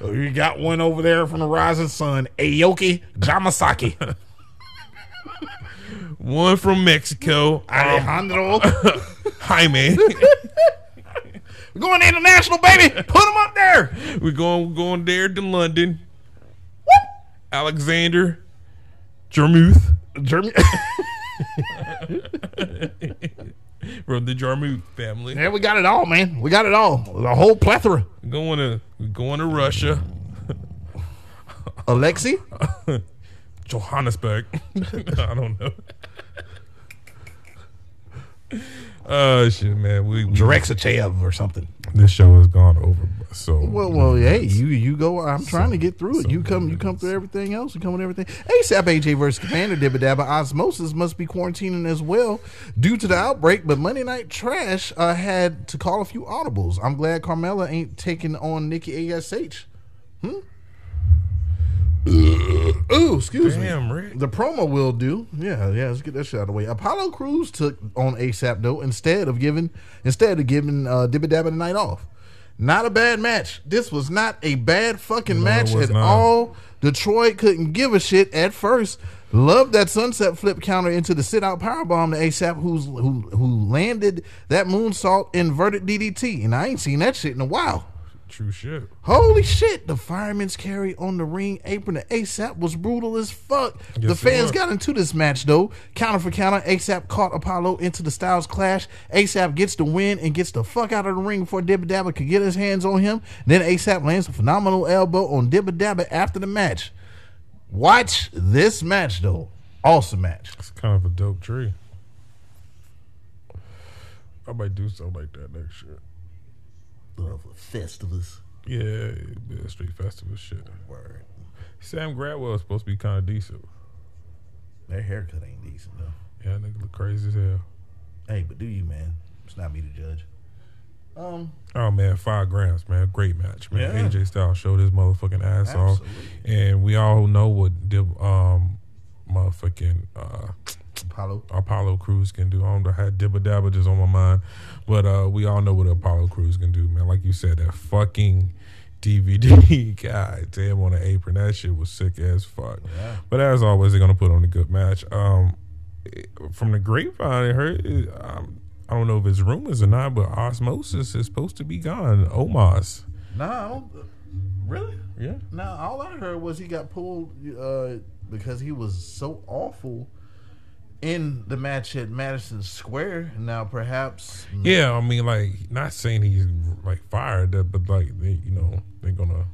Oh, you got one over there from the Rising Sun, Aoki Jamasaki. One from Mexico. Um, Alejandro. Jaime. We're going international, baby. Put them up there. we're going we're going there to London. Alexander Jarmuth Germany. from the Jarmuth family. yeah, we got it all, man. We got it all. The whole plethora. Going to going to Russia. Alexi. Johannesburg. I don't know. Uh, shit, man. We, we Direxachev or something. this show has gone over. So Well, well, hey, you you go. I'm trying to get through it. You come, you come through everything else. You come with everything. ASAP AJ versus Commander Dibba Dabba Osmosis must be quarantining as well due to the outbreak. But Monday Night Trash uh, had to call a few audibles. I'm glad Carmella ain't taking on Nikki Ash. Hmm. Ooh, excuse me. Rick. The promo will do. Yeah, yeah. Let's get that shit out of the way. Apollo Crews took on ASAP though instead of giving instead of giving uh, Dibba Dabba the night off. Not a bad match. This was not a bad fucking No, match at not. all. Detroit couldn't give a shit at first. Loved that sunset flip counter into the sit out powerbomb to ASAP, who's who who landed that moonsault inverted DDT, and I ain't seen that shit in a while. True shit. Holy shit! The fireman's carry on the ring apron to ASAP was brutal as fuck. the Yes, fans got into this match though. Counter for counter, ASAP caught Apollo into the Styles clash. ASAP gets the win and gets the fuck out of the ring before Dibba Dabba could get his hands on him. Then ASAP lands a phenomenal elbow on Dibba Dabba after the match. Watch this match though. Awesome match. It's kind of a dope tree. I might do something like that next year. Love Festivus. Yeah, yeah street festival shit. Word. Sam Gradwell is supposed to be kind of decent. Their haircut ain't decent though. Yeah, nigga look crazy as hell. Hey, but do you man? It's not me to judge. Um, Oh man, five grams, man, great match, man. Yeah. AJ Styles showed his motherfucking ass off, and we all know what the um motherfucking uh Apollo. Apollo Crews can do. I don't know, had Dibba Dabba just on my mind, but uh we all know what Apollo Crews can do, man. Like you said, that fucking DVD, god damn, on the apron, that shit was sick as fuck. Yeah. But as always, they're gonna put on a good match. Um, from the grapevine, I heard. Um, I don't know if it's rumors or not, but Osmosis is supposed to be gone. Omos. Nah, I don't, really? Yeah. Nah, all I heard was he got pulled uh, because he was so awful in the match at Madison Square. Now, perhaps, Yeah, I mean, like, not saying he's like fired, uh, but like, they, you know, they're gonna.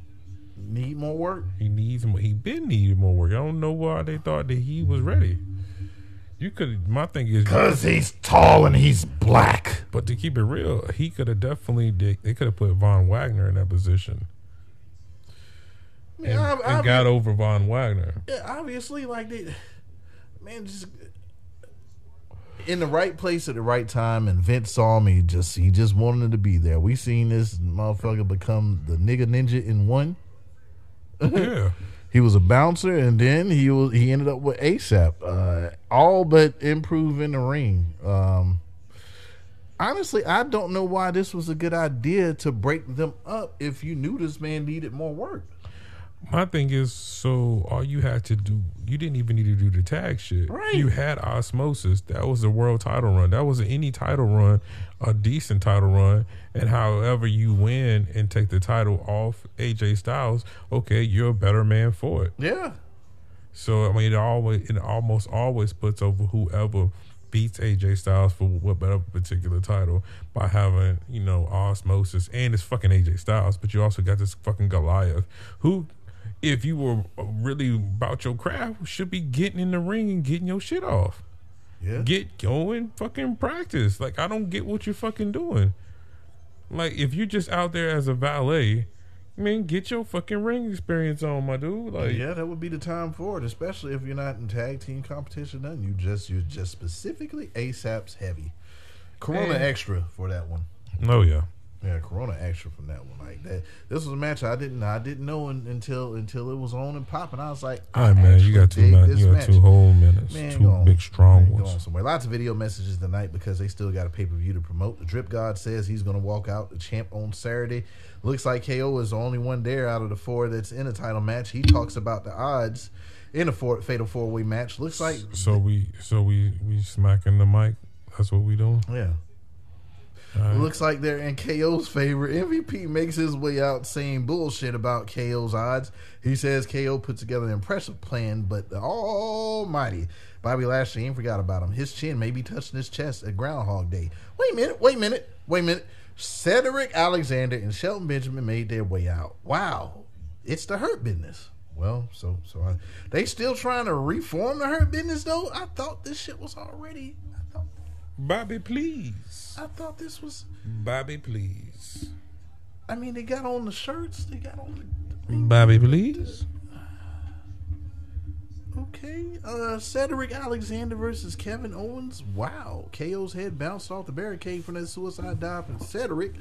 need more work. He needs more. He been needing more work. I don't know why they thought that he was ready. You could. My thing is, Cause he's tall and he's black. but to keep it real, he could have definitely. They could have put Von Wagner in that position and, Yeah, ob- and got over Von Wagner. Yeah, obviously, like they, man, just in the right place at the right time. And Vince saw me. Just he just wanted to be there. We seen this motherfucker become the nigga ninja in one. yeah. He was a bouncer, and then he was he ended up with ASAP. Uh, all but improve in the ring. Um, honestly, I don't know why this was a good idea to break them up if you knew this man needed more work. My thing is, so all you had to do, you didn't even need to do the tag shit. Right. You had Osmosis. That was a world title run. That was any title run, a decent title run. And however you win and take the title off AJ Styles, okay, you're a better man for it. Yeah, So I mean, it always, it almost always puts over whoever beats AJ Styles for whatever particular title by having you know Osmosis and it's fucking AJ Styles, but you also got this fucking Goliath who. If you were uh, really about your craft, should be getting in the ring and getting your shit off. yeah. Get going, fucking practice. Like I don't get what you're fucking doing. Like if you're just out there as a valet, man, get your fucking ring experience on, my dude. Like Yeah, that would be the time for it, especially if you're not in tag team competition. Then you just you're just specifically ASAP's heavy. Corona Man. extra for that one. oh yeah. Yeah, Corona extra from that one. Like that, this was a match I didn't I didn't know un, until until it was on and popping. I was like, All I man. You got two dig minutes. this You got match. two whole minutes. Man, two on. big, strong Man, ones. on somewhere. Lots of video messages tonight because they still got a pay per view to promote. The Drip God says he's going to walk out the champ on Saturday. Looks like KO is the only one there out of the four that's in a title match. He talks about the odds in a four, fatal four way match. Looks like So we, so we, we smacking the mic. That's what we doing. yeah. Right. Looks like they're in KO's favor. MVP makes his way out saying bullshit about KO's odds. He says KO put together an impressive plan, but almighty Bobby Lashley ain't forgot about him. His chin may be touching his chest at Groundhog Day. Wait a minute, wait a minute, wait a minute. Cedric Alexander and Shelton Benjamin made their way out. Wow. It's the hurt business. Well, so so I, they still trying to reform the hurt business though. I thought this shit was already. Bobby, please. I thought this was. Bobby, please. I mean, they got on the shirts. They got on the. Bobby, please. Okay. Uh, Cedric Alexander versus Kevin Owens. Wow. KO's head bounced off the barricade from that suicide dive from Cedric.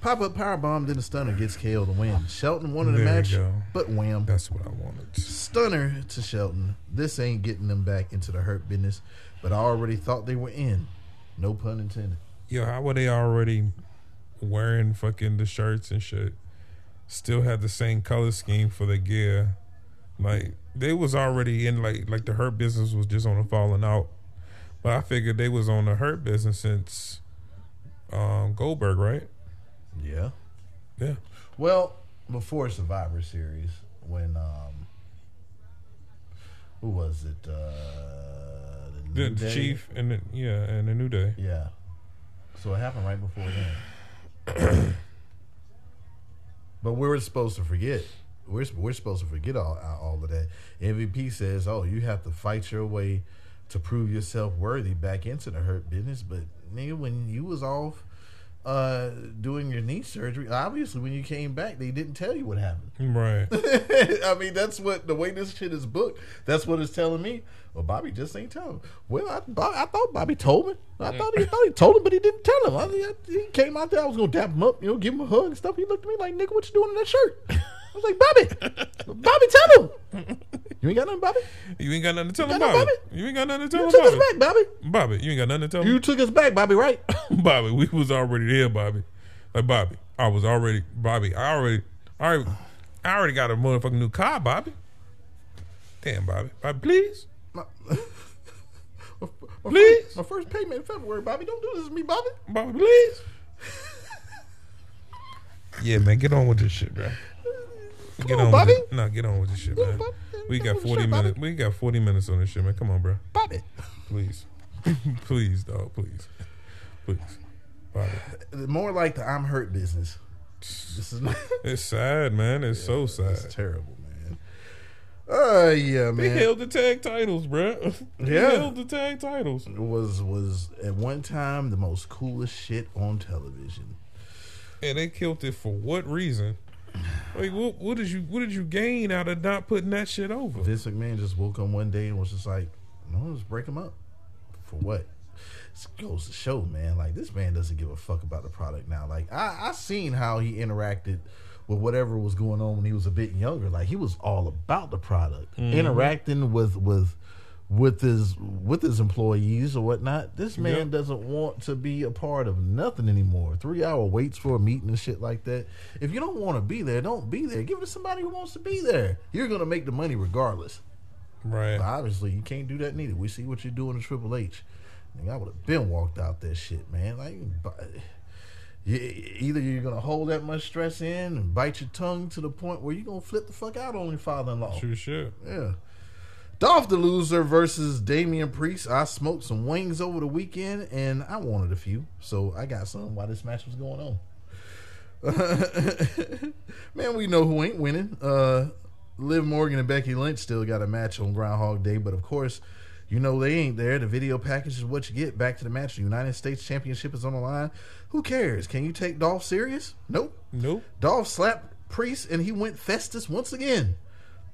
Pop up power bomb, then the stunner gets KO to win. Shelton won the There match, but wham. That's what I wanted. Stunner to Shelton. This ain't getting them back into the hurt business, but I already thought they were in. No pun intended. Yo, how were they already wearing fucking the shirts and shit? Still had the same color scheme for the gear. Like they was already in like like the hurt business was just on the falling out. But I figured they was on the hurt business since um Goldberg, right? Yeah. Yeah. Well, before Survivor Series, when um, who was it? Uh, The, New the Day? chief and the, yeah, and the new day. Yeah. So it happened right before then. but we're supposed to forget. We're we're supposed to forget all uh, all of that. MVP says, "Oh, you have to fight your way to prove yourself worthy back into the hurt business." But nigga, when you was off uh doing your knee surgery, obviously when you came back, they didn't tell you what happened. Right. I mean, that's what the way this shit is booked. That's what it's telling me. Well, Bobby just ain't telling. Well, I, Bob, I thought Bobby told me. I thought he thought he told him, but he didn't tell him. I, I- he came out there. I was gonna dap him up, you know, give him a hug and stuff. He looked at me like, "Nigga, what you doing in that shirt?" I was like, "Bobby, Bobby, tell him." You ain't got nothing, Bobby. You ain't got nothing to tell You him, Bobby. nothing, You ain't got nothing to tell me. You him, took us back, Bobby. Bobby, you ain't got nothing to tell him. You took us back, Bobby. Right? Bobby, we was already there, Bobby. Like Bobby, I was already Bobby. I already, I already, I already got a motherfucking new car, Bobby. Damn, Bobby, Bobby, please, My, my Please. First, my first payment in February, Bobby. Don't do this to me, Bobby. Bobby, please. yeah, man, get on with this shit, bro. Get on, on, Bobby. with it. No, get on with this shit, man. Bobby. We got on, forty shit, Bobby. minutes. We got forty minutes on this shit, man. Come on, bro. Bobby. Please, please, dog, please, please, Bobby. More like the I'm hurt business. This is not. It's sad, man. It's so sad. It's terrible, man. Uh yeah, man. They man. held the tag titles, bro. They Yeah. held the tag titles. It was was at one time the most coolest shit on television. And they killed it for what reason? Like, what, what did you what did you gain out of not putting that shit over? Vince McMahon just woke up one day and was just like, "No, let's break him up." For what? This goes to show, man. Like this man doesn't give a fuck about the product now. Like I, I seen how he interacted with whatever was going on when he was a bit younger. Like he was all about the product, mm-hmm. interacting with with with his with his employees or whatnot. This man Yep. doesn't want to be a part of nothing anymore. Three hour waits for a meeting and shit like that. If you don't want to be there, don't be there. Give it to somebody who wants to be there. You're gonna make the money regardless. Right. But obviously, you can't do that neither. We see what you're doing to Triple H. I would have been walked out that shit, man. Like, either you're gonna hold that much stress in and bite your tongue to the point where you're gonna flip the fuck out on your father-in-law. Sure shit. Yeah. Dolph the Loser versus Damian Priest. I smoked some wings over the weekend and I wanted a few, so I got some while this match was going on. Man, we know who ain't winning. Uh, Liv Morgan and Becky Lynch still got a match on Groundhog Day, but of course, you know they ain't there. The video package is what you get. Back to the match. The United States Championship is on the line. Who cares? Can you take Dolph serious? Nope. Nope. Dolph slapped Priest and he went Festus once again.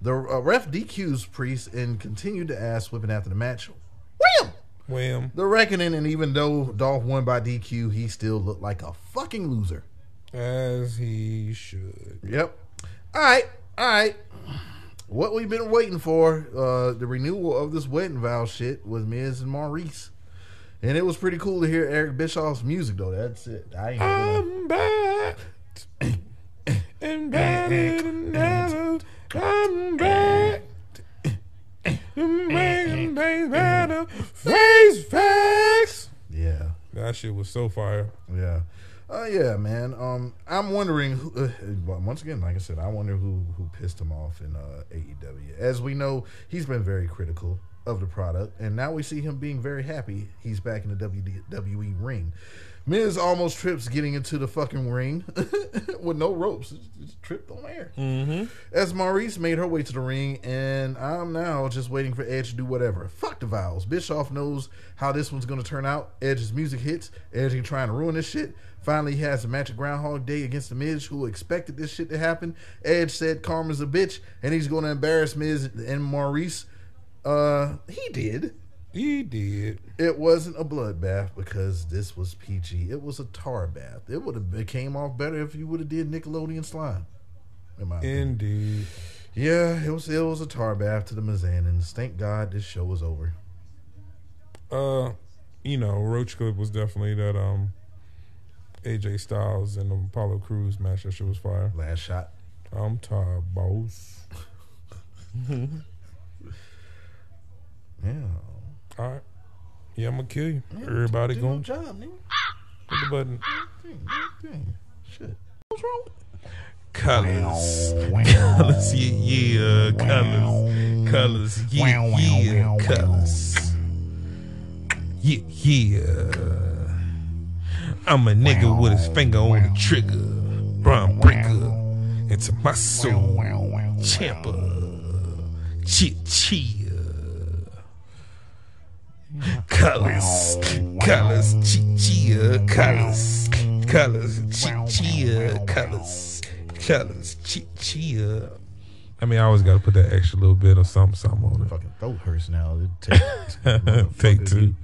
The uh, ref DQs Priest and continued to ass whipping after the match. Wham! Wham. The reckoning, and even though Dolph won by DQ, he still looked like a fucking loser. As he should. Yep. All right. All right. What we've been waiting for, uh, the renewal of this wedding vow shit with Miz and Maryse. And it was pretty cool to hear Eric Bischoff's music, though. That's it. I ain't I'm back. and better than ever. I'm back. I'm making things better. Face facts. Yeah. That shit was so fire. Yeah. Uh, yeah, man. Um, I'm wondering. Who, uh, once again, like I said, I wonder who who pissed him off in uh, AEW. As we know, he's been very critical of the product, and now we see him being very happy he's back in the WWE ring. Miz almost trips getting into the fucking ring with no ropes. Just, just tripped on air. Mm-hmm. As Maryse made her way to the ring, and I'm now just waiting for Edge to do whatever. Fuck the vows. Bischoff knows how this one's going to turn out. Edge's music hits. Edge trying to ruin this shit. Finally, he has a match at Groundhog Day against the Miz, who expected this shit to happen. Edge said Karma's a bitch, and he's going to embarrass Miz and Maryse. Uh, he did. He did. It wasn't a bloodbath because this was PG. It was a tar bath. It would have it came off better if you would have did Nickelodeon slime. In my opinion. Indeed. Yeah, it was it was a tar bath to the Mizanins. Thank God this show was over. Uh, you know, Roach Clip was definitely that um AJ Styles and Apollo Crews match. That shit was fire. Last shot. I'm tired, boss. Yeah. All right. Yeah, I'm gonna kill you. Everybody Do your going job, nigga. hit the button. Dang, dang. Shit. What's wrong? Colors, colors, yeah, yeah, colors, colors, yeah, yeah, colors, yeah, yeah. I'm a nigga with his finger on the trigger, Braun Breaker, into my soul, champer, chia chia. Colors, colors, chia chia, colors, colors, chia chia, colors, colors, chia chia. I mean, I always got to put that extra little bit of something, something on it. Fucking throat hurts now. It take- Take two.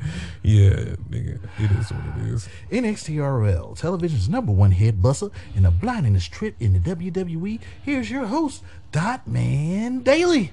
Yeah, nigga, it is what it is. NXTRL, television's number one head buster and a blinding trip in the WWE. Here's your host, Dot Man Daily.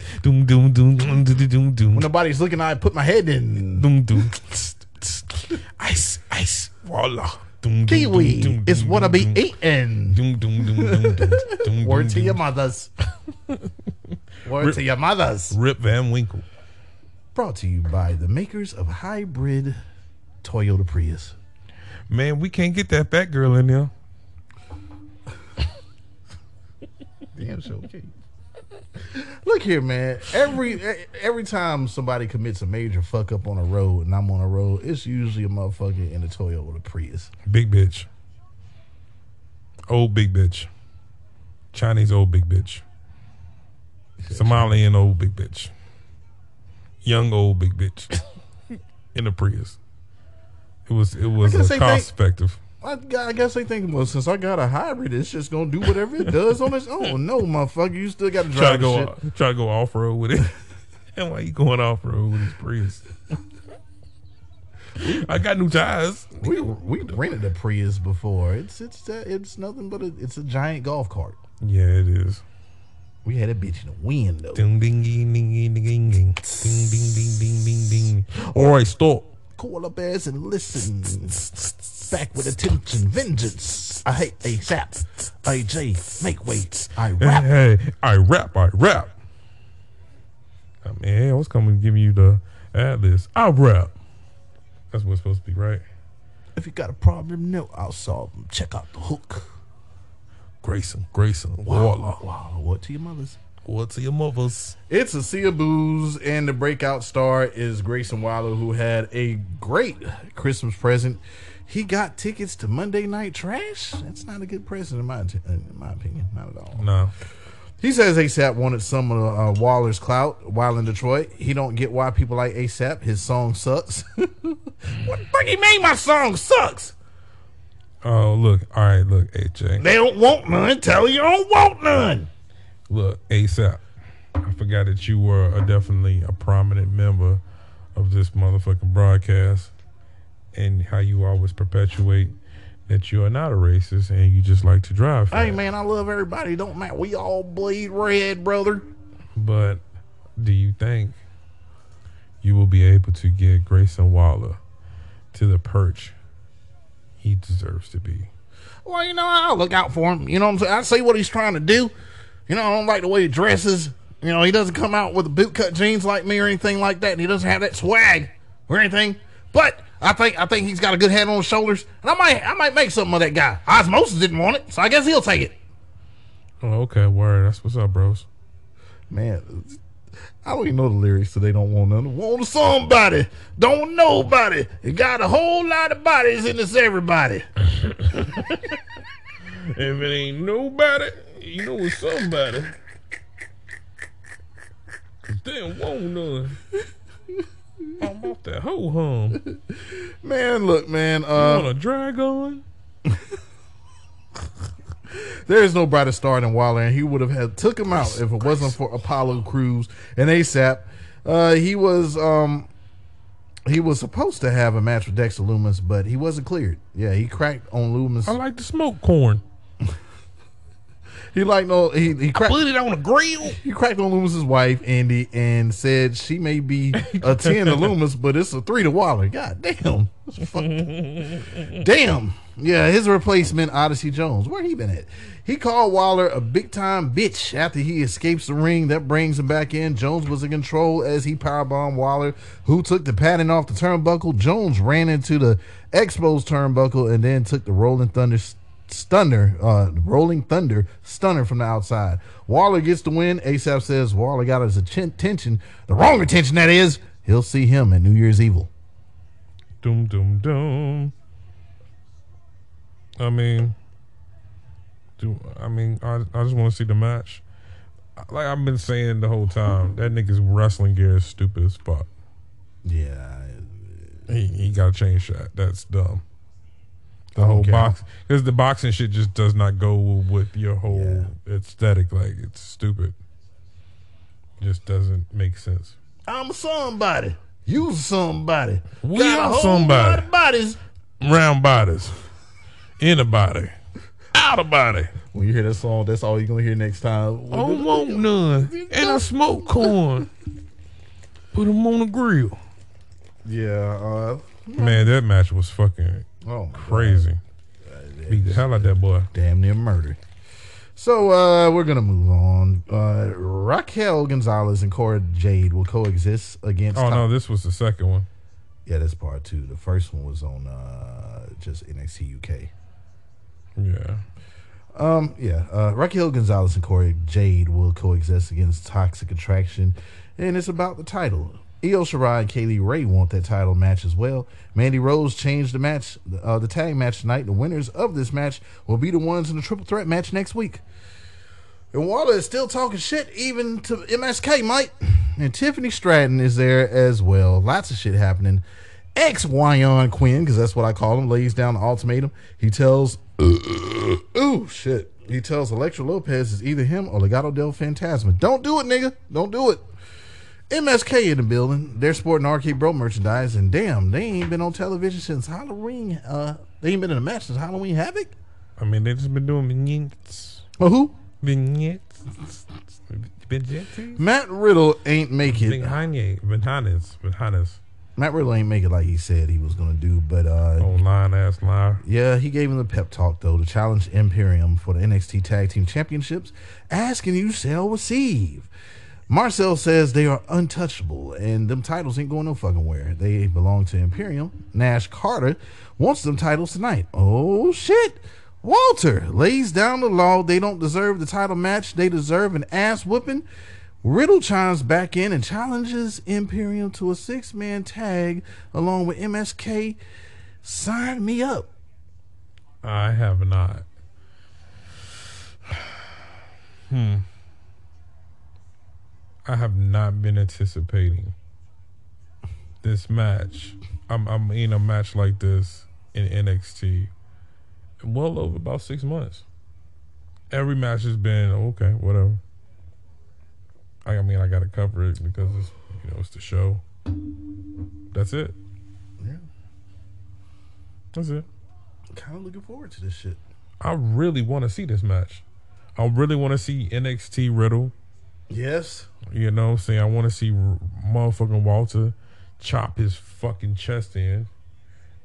Doom doom doom doom doom doom doom. When nobody's looking, I put my head in. Doom doom. Ice ice voila. Doom, doom, Kiwi doom, doom, is what I be eating. Doom doom doom doom doom. doom, Word to your mothers. Word to your mothers. Rip Van Winkle. Brought to you by the makers of hybrid Toyota Prius. Man, we can't get that fat girl in there. Damn, so okay. Look here, man. Every every time somebody commits a major fuck up on a road, and I'm on a road, it's usually a motherfucker in a Toyota Prius. Big bitch. Old big bitch. Chinese old big bitch. Somalian old big bitch. Young old big bitch. in a Prius. It was it was cost effective. I, I guess they think, well, since I got a hybrid, it's just gonna do whatever it does on its own. No, motherfucker, you still got to Try to drive go shit. try to go off road with it. and why you going off road with his Prius? I got new tires. We we rented a Prius before. It's it's uh, it's nothing but a, it's a giant golf cart. Yeah, it is. We had a bitch in the wind though. Ding ding ding ding ding ding ding ding ding ding ding ding. All right, stop. Koala bears and listen. Back with attention, vengeance. I hate ASAP. AJ, make way. I rap. hey, I rap, I rap. Um, I mean, hey, I was coming to give you the ad list. I rap. That's what's supposed to be, right? If you got a problem, no, I'll solve them. Check out the hook. Grayson, Grayson, Wow, Waller. wow. What to your mothers? What's your mothers? It's a sea of booze, and the breakout star is Grayson Waller, who had a great Christmas present. He got tickets to Monday Night Trash. That's not a good present, in my in my opinion, not at all. No. He says ASAP wanted some of uh, Waller's clout while in Detroit. He don't get why people like ASAP. His song sucks. what the fuck he made my song sucks? Oh, look. All right, look, AJ. They don't want none. Tell you don't want none. Look, ASAP. I forgot that you were a, definitely a prominent member of this motherfucking broadcast and how you always perpetuate that you are not a racist and you just like to drive. Hey man, I love everybody. Don't matter. We all bleed red, brother. But do you think you will be able to get Grayson Waller to the perch he deserves to be? Well, you know, I'll look out for him. You know what I'm saying? I see what he's trying to do. You know, I don't like the way he dresses. You know, he doesn't come out with bootcut jeans like me or anything like that. And he doesn't have that swag or anything. But I think I think he's got a good head on his shoulders. And I might I might make something of that guy. Osmosis didn't want it, so I guess he'll take it. Oh, okay, word. That's what's up, bros. Man, I don't even know the lyrics, so they don't want none. Want somebody, don't nobody. You got a whole lot of bodies in this everybody. If it ain't nobody, you know it's somebody. they don't want none. I'm off that ho hum. Man, look, man. You Uh, want a drag on? There is no brighter star than Waller, and he would have had took him out if it wasn't for Apollo Crews and ASAP. Uh, he was um, he was supposed to have a match with Dexter Lumis, but he wasn't cleared. Yeah, he cracked on Lumis. I like to smoke corn. He like no he he cracked Put it on a grill. he cracked on Lumis's wife Indi and said she may be a ten to Lumis, but it's a three to Waller. God damn, damn. Yeah, his replacement Odyssey Jones. Where he been at? He called Waller a big time bitch after he escapes the ring. That brings him back in. Jones was in control as he powerbombed Waller, who took the padding off the turnbuckle. Jones ran into the exposed turnbuckle and then took the Rolling Thunder stunner, uh, Rolling Thunder stunner from the outside. Waller gets the win. ASAP says Waller got his atten- attention, the wrong attention that is. He'll see him at New Year's Evil. Doom, doom, doom. I mean, do I mean I I just want to see the match. Like I've been saying the whole time, that nigga's wrestling gear is stupid as fuck. Yeah, He he got to change that. That's dumb. The whole Okay. box because the boxing shit just does not go with your whole aesthetic. Like it's stupid. Just doesn't make sense. I'm somebody. You somebody. We Got are somebody. lot bodies. Round bodies, in a body, out of body. When you hear that song, that's all you're gonna hear next time. I don't want none. And I smoke corn. Put them on the grill. Yeah. Uh, Man, that match was fucking oh, crazy. Beat the hell out that boy. damn near murder. So uh, we're gonna move on. Uh, Raquel Gonzalez and Cora Jade will coexist against. Oh Top- no, this was the second one. Yeah, that's part two. The first one was on uh, just NXT UK. Yeah. Um, yeah, uh, Raquel Gonzalez and Cora Jade will coexist against Toxic Attraction, and it's about the title. Io Shirai and Kay Lee Ray want that title match as well. Mandy Rose changed the match, uh, the tag match tonight. The winners of this match will be the ones in the triple threat match next week. And Waller is still talking shit even to MSK, Mike. And Tiffany Stratton is there as well. Lots of shit happening. Ex Wyon Quinn, because that's what I call him, lays down the ultimatum. He tells, ooh, shit. He tells Elektra Lopez is either him or Legado del Fantasma. Don't do it, nigga. Don't do it. MSK in the building. They're sporting RK-Bro merchandise, and damn, they ain't been on television since Halloween. Uh, they ain't been in a match since Halloween Havoc. I mean, they just been doing vignettes. Oh, who? Vignettes. Vignettes. Matt Riddle ain't make it. Vignettes. Vignettes. Vignettes. Matt Riddle ain't make it like he said he was gonna do, but uh, Oh, line ass lie. yeah, he gave him the pep talk though to challenge Imperium for the NXT Tag Team Championships, asking you shall receive. Marcel says they are untouchable and them titles ain't going no fucking where. They belong to Imperium. Nash Carter wants them titles tonight. Oh shit. Walter lays down the law. They don't deserve the title match. They deserve an ass whooping. Riddle chimes back in and challenges Imperium to a six man tag along with MSK. Sign me up. I have not. Hmm. I have not been anticipating this match. I'm I'm in a match like this in NXT in well over about six months. Every match has been oh, okay, whatever. I I mean I gotta cover it because it's you know it's the show. That's it. Yeah. That's it. Kind of looking forward to this shit. I really want to see this match. I really want to see NXT Riddle Yes. You know what I'm saying? I want to see motherfucking Walter chop his fucking chest in.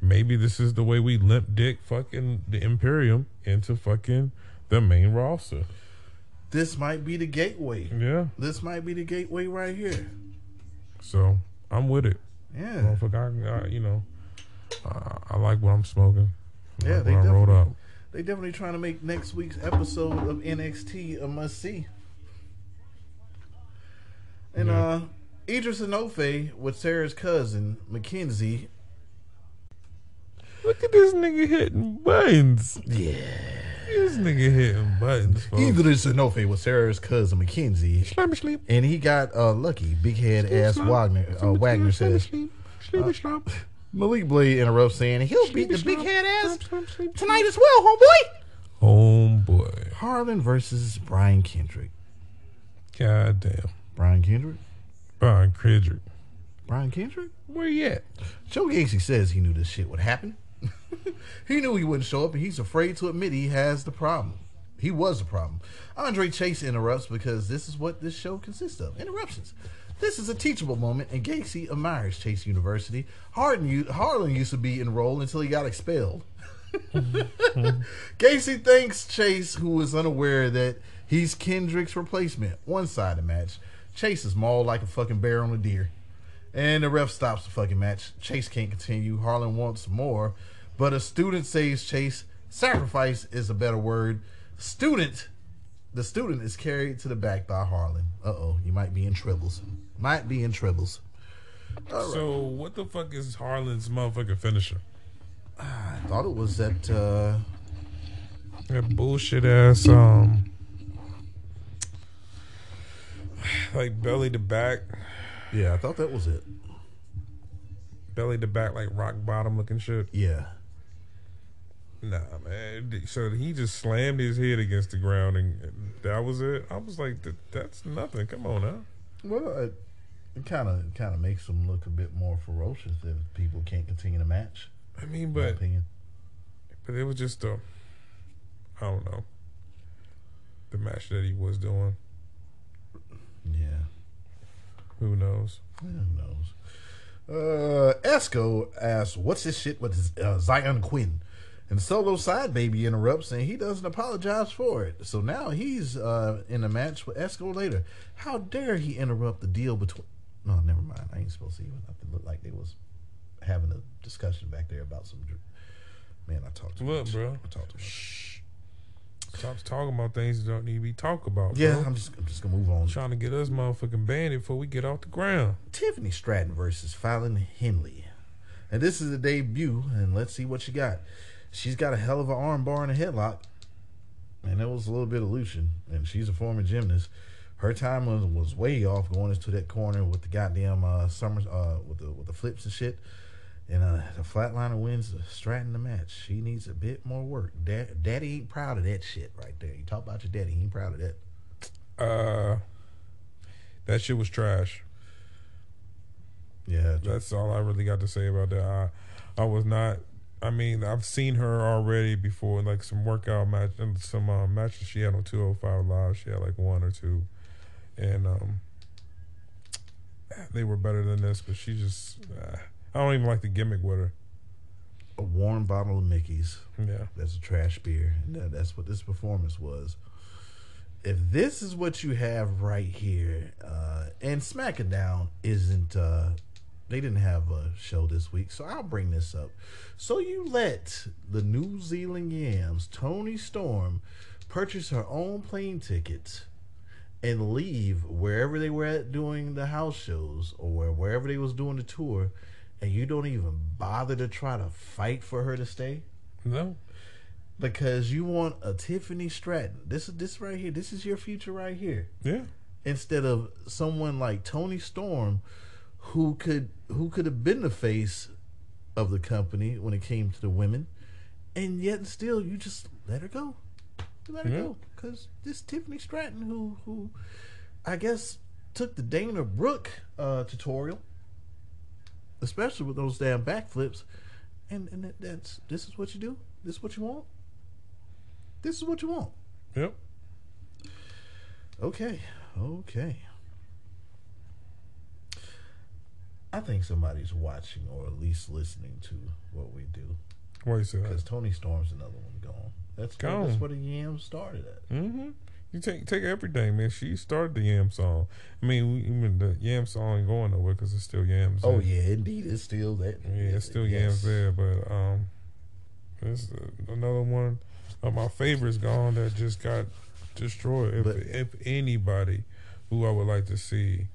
Maybe this is the way we limp dick fucking the Imperium into fucking the main roster. This might be the gateway. Yeah. This might be the gateway right here. So I'm with it. Yeah. Motherfucker, I, I, you know, uh, I like what I'm smoking. I Yeah, like they definitely, up. they definitely trying to make next week's episode of NXT a must see. And Yeah. uh Idris Enofe with Sarah's cousin Mackenzie. Look at this nigga hitting buttons. Yeah. This nigga hitting buttons. folks. Idris Enofe with Sarah's cousin Mackenzie. Sleep, sleep. And he got uh lucky. Big head ass Sleep, Wagner uh, Wagner says sleep, sleep, sleep. Malik Blade interrupts saying he'll beat the big head ass tonight as well, homeboy. Homeboy. Harland versus Brian Kendrick. God damn. Brian Kendrick? Brian Kendrick. Brian Kendrick? Where you at? Joe Gacy says he knew this shit would happen. he knew he wouldn't show up, and he's afraid to admit he has the problem. He was the problem. Andre Chase interrupts because this is what this show consists of interruptions. This is a teachable moment, and Gacy admires Chase University. Harden, Harland used to be enrolled until he got expelled. Gacy thanks Chase, who is unaware that he's Kendrick's replacement. One sided match. Chase is mauled like a fucking bear on a deer. And the ref stops the fucking match. Chase can't continue. Harland wants more. But a student saves Chase. Sacrifice is a better word. Student, the student is carried to the back by Harland. Uh oh, you might be in tribbles. Might be in tribbles. So what the fuck is Harland's motherfucking finisher? I thought it was that, uh, That bullshit ass um like belly to back. yeah, I thought that was it. Belly to back like rock bottom looking shit. Yeah. Nah man. So he just slammed his head against the ground and that was it. I was like that, that's nothing. Come on now. Well, uh, it kind of kind of makes them look a bit more ferocious if people can't continue the match. I mean but opinion. but it was just a I don't know. The match that he was doing. Who knows? Who knows? Uh, Esco asks, "What's this shit with uh, Xyon Quinn?" And Solo Side Baby interrupts, and he doesn't apologize for it. So now he's uh, in a match with Esco later. How dare he interrupt the deal between? No, never mind. I ain't supposed to even. It looked like they was having a discussion back there about some. Man, I talked too Look, much. bro. I talked too much. Stop talking about things that don't need to be talked about. Yeah, bro. I'm just, I'm just gonna move on. trying to get us motherfucking banned before we get off the ground. Tiffany Stratton versus Fallon Henley. And this is a debut, and let's see what she got. She's got a hell of an arm bar and a headlock. And that was a little bit of Lucian. And she's a former gymnast. Her time was, was way off going into that corner with the goddamn uh summer uh with the with the flips and shit. And uh the flatliner wins the Stratton the match. She needs a bit more work. Dad, daddy ain't proud of that shit right there. You talk about your daddy, he ain't proud of that. Uh, that shit was trash. Yeah, That's all I really got to say about that. I, I was not. I mean, I've seen her already before, like some workout match and some uh, matches she had on 205 Live. She had like one or two, and um, they were better than this. But she just, uh, I don't even like the gimmick with her. a warm bottle of Mickey's. Yeah, That's a trash beer. And that- that's what this performance was. If this is what you have right here, uh, and SmackDown isn't, uh, they didn't have a show this week, so I'll bring this up. So you let the New Zealand Yams, Toni Storm, purchase her own plane tickets and leave wherever they were at doing the house shows or wherever they was doing the tour, and you don't even bother to try to fight for her to stay? no, because you want a Tiffany Stratton. This is this right here. This is your future right here. yeah, Instead of someone like Toni Storm, who could who could have been the face of the company when it came to the women, and yet still you just let her go. You let her Yeah. go because this Tiffany Stratton, who who I guess took the Dana Brooke uh, tutorial, especially with those damn backflips, and and that, that's this is what you do. This is what you want. This is what you want. yep. Okay. Okay. I think somebody's watching or at least listening to what we do. Why you say that? Because Toni Storm's another one gone. That's where, Gone. that's where the yams started at. Mm-hmm. You take take everything, man. She started the Yam song. I mean, we, even the Yam song ain't going nowhere because it's still Yams. Oh there. yeah, indeed, it's still that. yeah, it's still yes. Yams there. But um, it's another one of my favorites gone that just got destroyed. If But- if anybody who I would like to see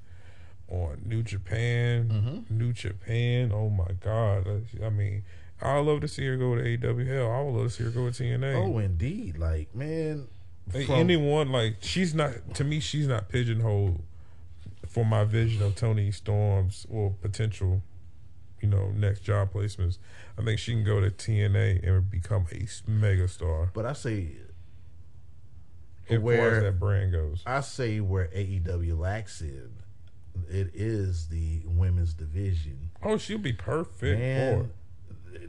on New Japan, Mm-hmm. New Japan. Oh my God! I mean, I would love to see her go to AW. Hell, I would love to see her go to TNA. Oh, indeed, like man. From- anyone like she's not to me she's not pigeonholed for my vision of Toni Storm's or potential you know next job placements. I think she can go to TNA and become a mega star but I say as far as where that brand goes. I say where AEW lacks in, it is the women's division. oh she'll be perfect Man,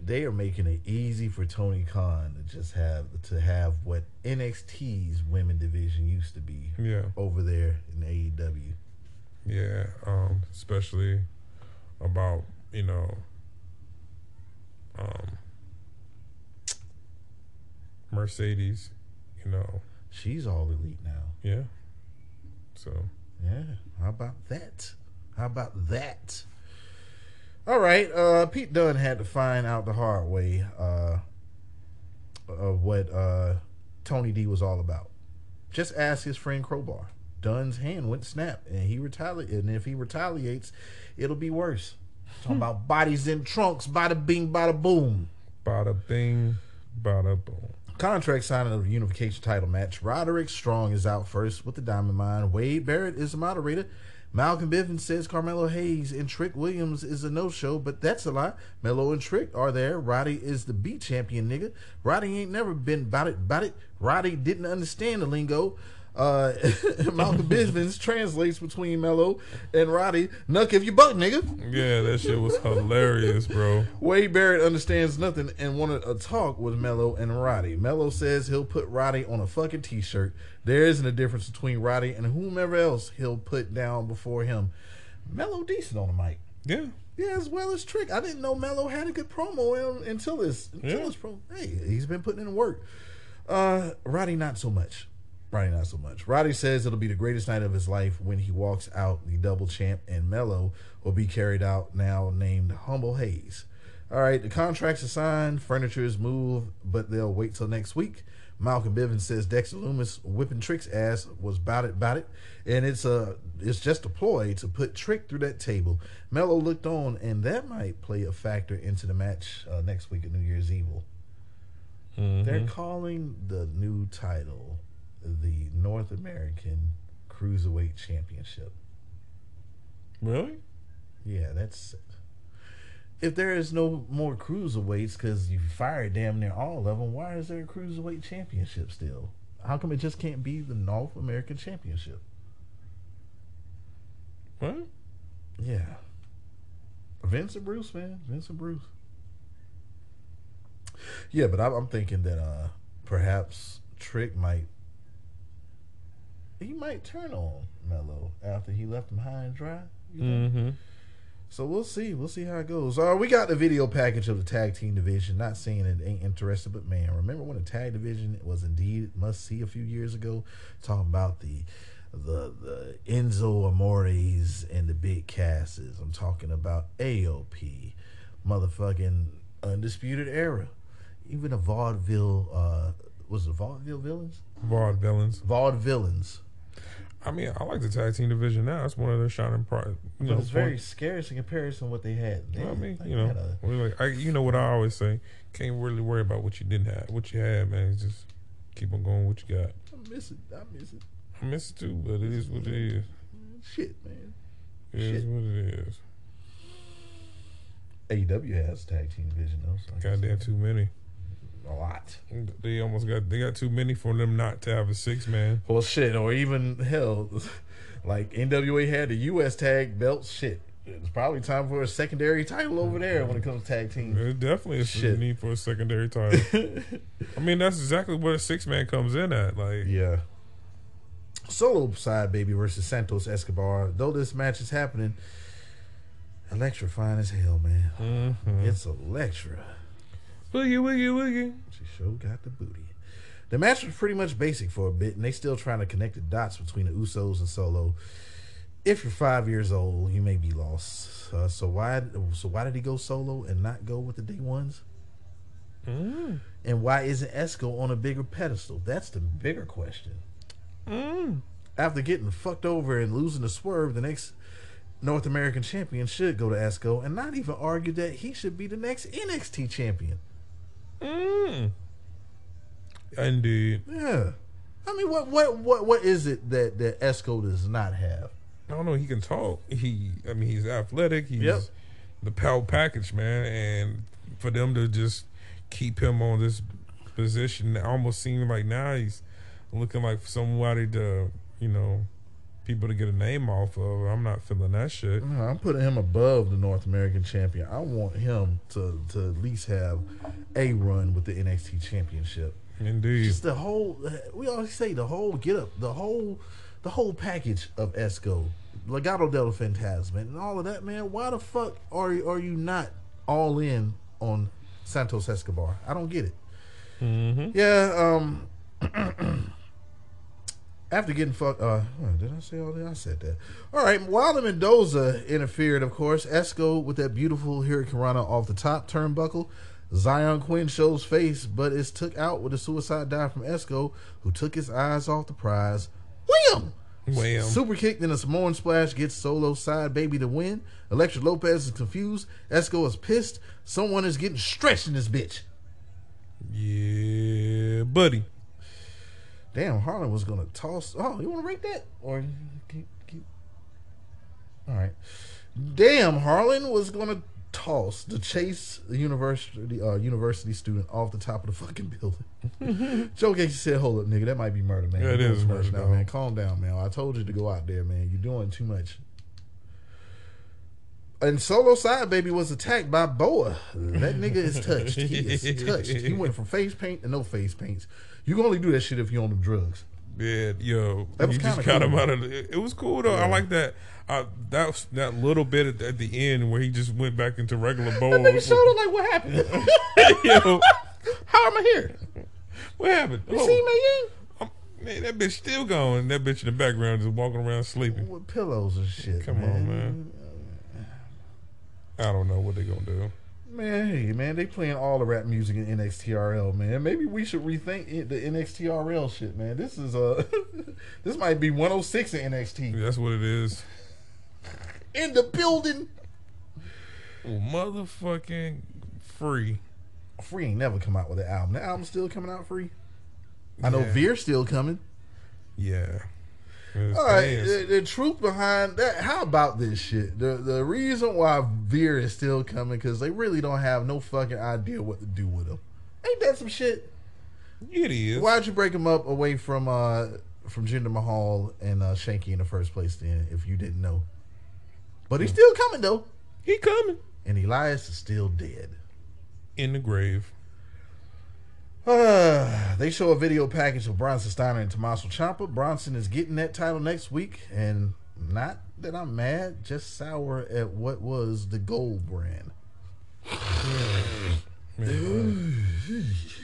they are making it easy for Tony Khan to just have to have what NXT's women division used to be yeah over there in AEW. yeah um especially about you know um Mercedes you know She's all elite now. yeah so Yeah. How about that? How about that? All right. Uh, Pete Dunne had to find out the hard way uh, of what uh, Tony D was all about. Just ask his friend Crowbar. Dunne's hand went snap, and he retaliated. And if he retaliates, it'll be worse. Talking about bodies in trunks, bada bing, bada boom. Bada bing, bada boom. Contract signing of the unification title match. Roderick Strong is out first with the Diamond Mine. Wade Barrett is the moderator. Malcolm Bivens says Carmelo Hayes and Trick Williams is a no-show, but that's a lie. Melo and Trick are there. Roddy is the B champion, nigga. Roddy ain't never been about it, about it. Roddy didn't understand the lingo. Uh, Malcolm Bivens translates between Melo and Roddy. Nuck if you buck, nigga. Yeah, that shit was hilarious, bro. Wade Barrett understands nothing and wanted a talk with Melo and Roddy. Melo says he'll put Roddy on a fucking t-shirt. There isn't a difference between Roddy and whomever else he'll put down before him. Melo decent on the mic. Yeah. Yeah, as well as Trick. I didn't know Melo had a good promo until this until Yeah. this promo. Hey, he's been putting in work. Uh, Roddy not so much. Roddy not so much. Roddy says it'll be the greatest night of his life when he walks out the double champ, and Melo will be carried out now named Humble Hayes. All right, the contracts are signed, furniture is moved, but they'll wait till next week. Malcolm Bivens says Dexter Lumis whipping Trick's ass was about it, about it, and it's a it's just a ploy to put Trick through that table. Melo looked on, and that might play a factor into the match uh, next week at New Year's Evil. They're calling the new title the North American Cruiserweight Championship. Really? Yeah, that's. If there is no more cruiserweights because you fired damn near all of them, why is there a cruiserweight championship still? How come it just can't be the North American Championship? What? Yeah. Vincent Bruce, man. Vincent Bruce. Yeah, but I'm, I'm thinking that uh perhaps Trick might he might turn on Melo after he left him high and dry. You know? Mm-hmm. So we'll see. We'll see how it goes. Uh, we got the video package of the tag team division. Not saying it ain't interested, but man, remember when the tag division was indeed must see a few years ago? Talking about the the the Enzo Amores and the big casses. I'm talking about AOP, motherfucking Undisputed Era, even a vaudeville. Uh, was it vaudeville villains? Vaude villains. Vaudevillains. I mean, I like the tag team division now. It's one of their shining part. You But know, it's very scarce in comparison to what they had. I mean, Like, you know, a- like, I, you know what I always say. Can't really worry about what you didn't have. What you had, man, just keep on going. What you got. I miss it. I miss it. I miss it too, but it is what it is. Shit, man. It is Shit. what it is. AEW has tag team division though. So Goddamn, too many. A lot. They almost got they got too many for them not to have a six man. Well, shit, or even hell, like NWA had the U.S. tag belts. Shit, it's probably time for a secondary title over there when it comes to tag team. There definitely is Shit. a need for a secondary title. I mean, that's exactly where a six man comes in at. Like, Yeah. Solo side baby versus Santos Escobar. Though this match is happening, electrifying as hell, man. Mm-hmm. It's Elektra. Woogie, woogie, woogie. She sure got the booty. The match was pretty much basic for a bit, and they still trying to connect the dots between the Usos and Solo. If you're five years old, you may be lost. Uh, so why? So why did he go solo and not go with the day ones? Mm. And why isn't Esco on a bigger pedestal? That's the bigger question. Mm. After getting fucked over and losing the swerve, the next North American champion should go to Esco and not even argue that he should be the next NXT champion. Mm. Indeed. Yeah. I mean, what what what what is it that that Esco does not have? I don't know. He can talk. He, I mean, he's athletic. He's Yep. the power package, man. And for them to just keep him on this position, it almost seems like now he's looking like somebody to, you know, people to get a name off of. I'm not feeling that shit. No, I'm putting him above the North American champion. I want him to to at least have a run with the NXT championship. Indeed. Just the whole we always say the whole get up, the whole the whole package of Esco, Legado del Fantasma, and all of that, man. Why the fuck are you- are you not all in on Santos Escobar? I don't get it. Mm-hmm. Yeah, um after getting fucked uh did I say all that? I said that. All right, while the Mendoza interfered, of course. Esco with that beautiful Hurricanrana off the top turnbuckle. Xyon Quinn shows face, but is took out with a suicide dive from Esco, who took his eyes off the prize. Wham! Wham. Super kick, then a Samoan splash gets solo side baby to win. Elektra Lopez is confused. Esco is pissed. Someone is getting stretched in this bitch. Yeah, buddy. Damn, Harland was gonna toss. Oh, you want to rate that or keep, keep? All right. Damn, Harland was gonna toss the Chase University uh, university student off the top of the fucking building. Joe Gacy said, "Hold up, nigga, that might be murder, man. Yeah, it You're is murder, now, man. Calm down, man. I told you to go out there, man. You're doing too much." And solo side baby was attacked by Boa. That nigga is touched. He is touched. He went from face paint to no face paints. You can only do that shit if you're on the drugs. Yeah, yo, That was you just got him out of. It was cool though. I like that. Uh, that was that little bit at the, at the end where he just went back into regular bowl. That nigga showed up like, what happened? yo, How am I here? what happened? You Oh, see me um, man, that bitch still going. That bitch in the background just walking around sleeping. With pillows and shit. Come on, man. I don't know what they gonna do. Man, hey, man, they playing all the rap music in NXTRL, man. Maybe we should rethink it, the NXTRL shit, man. This is uh this might be 106 in NXT. That's what it is. In the building. Well, motherfucking free. Free ain't never come out with an album. The album's still coming out free. I know Yeah. Veer's still coming. Yeah. All right, the, the truth behind that. How about this shit? The the reason why Veer is still coming because they really don't have no fucking idea what to do with him. Ain't that some shit? It is. Why'd you break him up away from uh from Jinder Mahal and uh, Shanky in the first place? Then, if you didn't know, but he's still coming though, He coming and Elias is still dead. in the grave. Uh, they show a video package of Bronson Steiner and Tommaso Ciampa. Bronson is getting that title next week, and not that I'm mad, just sour at what was the gold brand.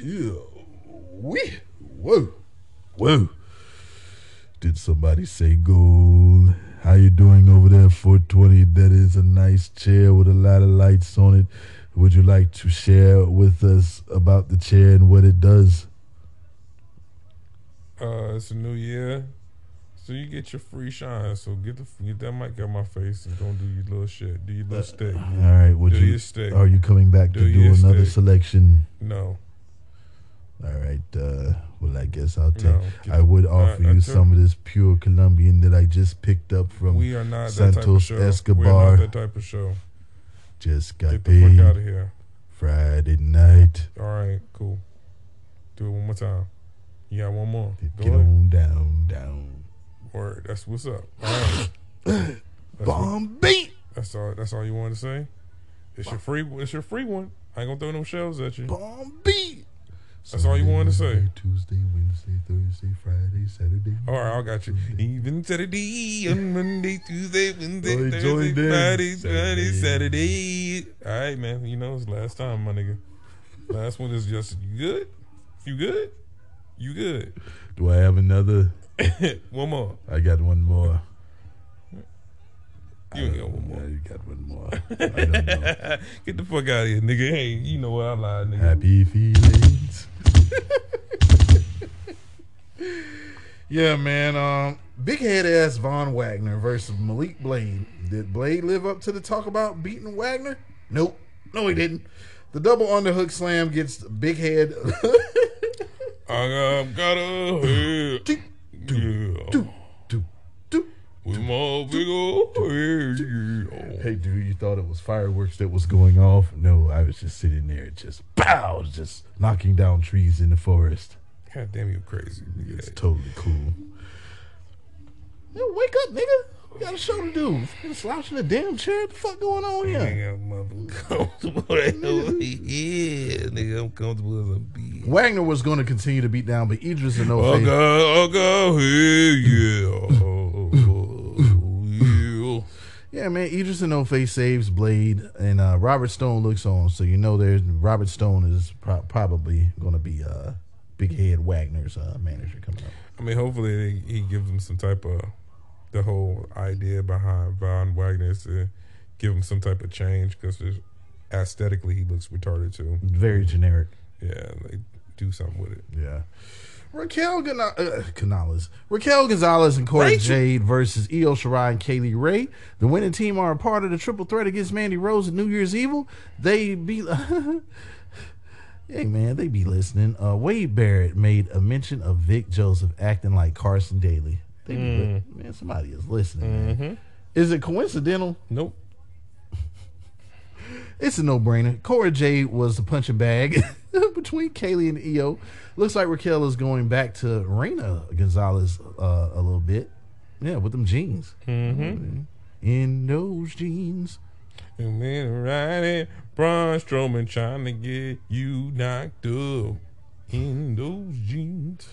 Yeah. Wee. Whoa. Whoa. Did somebody say gold? How you doing over there, 420? That is a nice chair with a lot of lights on it. Would you like to share with us about the chair and what it does? Uh, it's a new year, so you get your free shine. So get the get that mic out my face and don't do your little shit. Do your little stick. All right, would Do you? your stick. Are you coming back Do to do another stick. selection? No, All right. Uh, well, I guess I'll take. No. I would offer I you some of this pure Colombian that I just picked up from. we are not that type of Santos show. We're Escobar. not that type of show. Just got Get the fuck paid out of here. Friday night. All right, cool. Do it one more time. You got one more. Go Get ahead. on down, down. Word. That's what's up. All right. Bomb beat. that's all. That's all you wanted to say. It's your free. It's your free one. I ain't gonna throw no shells at you. Bomb beat. That's all you wanted to say. Tuesday, Wednesday, Thursday, Friday, Saturday. All right, I got you. Even Saturday on Monday, Tuesday, Wednesday, Oh, Thursday, join them. Friday, Friday, Saturday. Saturday. All right, man. You know it's last time, my nigga. Last one is just you good. You good. You good. Do I have another? one more. I got one more. You ain't got one more. you got one more. I don't know. Get the fuck out of here, nigga. Hey, you know what I lied, nigga. Happy feelings. yeah, man. Um, big head ass Von Wagner versus Malik Blade. Did Blade live up to the talk about beating Wagner? Nope. No, he didn't. The double underhook slam gets big head. I got, a head. Yeah. With my big old Hey, dude, you thought it was fireworks that was going off? No, I was just sitting there, just pow, just knocking down trees in the forest. God damn, you crazy. It's Yeah. totally cool. Yo, wake up, nigga. We got a show to do. Fucking slouching the damn chair. What the fuck going on here? Nigga, I'm comfortable here. Nigga, I'm comfortable as a bee. Wagner was going to continue to beat down, but Edris Enofe. got, I got here, yeah. Yeah. Man. Edris Enofe saves Blade, and uh, Robert Stone looks on. So you know, there's Robert Stone is pro- probably going to be uh, Big Head Wagner's uh, manager coming up. I mean, hopefully they, he gives him some type of the whole idea behind Von Wagner is to give him some type of change because aesthetically he looks retarded too. Very generic. Yeah, like do something with it. Yeah. Raquel Gana- uh, Canales. Raquel Gonzalez and Cora Rachel. Jade versus Io Shirai and Kay Lee Ray. The winning team are a part of the triple threat against Mandy Rose at New Year's Evil. They be. hey, man, they be listening. Uh, Wade Barrett made a mention of Vic Joseph acting like Carson Daly. They be li- man, somebody is listening. Man. Is it coincidental? Nope. It's a no brainer. Cora Jade was the punching bag between Kaylee and Io. Looks like Raquel is going back to Reina Gonzalez uh, a little bit. Yeah, with them jeans. Mm-hmm. In those jeans. And then riding Braun Strowman trying to get you knocked up in those jeans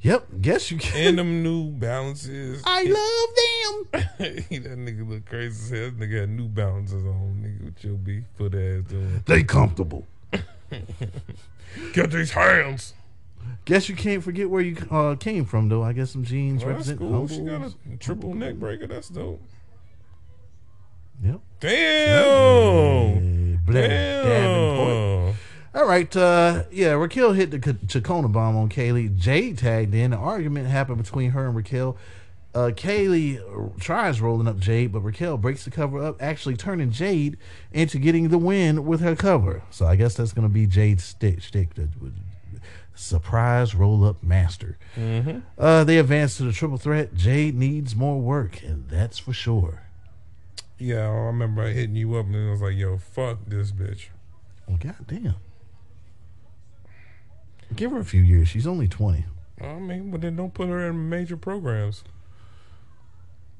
Yep, guess you can. and them New Balances. I love them. that nigga look crazy as hell. That nigga had New Balances on. Nigga, what your big foot ass doing? They comfortable. Get these hands. Guess you can't forget where you uh, came from, though. I guess some jeans Well, that's represent cool. She got a triple neck breaker. That's dope. Yep. Damn. Black Davenport. Damn. All right, uh, yeah, Raquel hit the Ch- Chingona bomb on Kaylee. Jade tagged in. An argument happened between her and Raquel. Uh, Kaylee tries rolling up Jade, but Raquel breaks the cover up, actually turning Jade into getting the win with her cover. So I guess that's going to be Jade's stick, stick, the- surprise roll up master. Uh, they advance to the triple threat. Jade needs more work, and that's for sure. Yeah, I remember hitting you up and I was like, yo, fuck this bitch. Well, goddamn. Give her a few years. She's only 20. I mean, but then don't put her in major programs.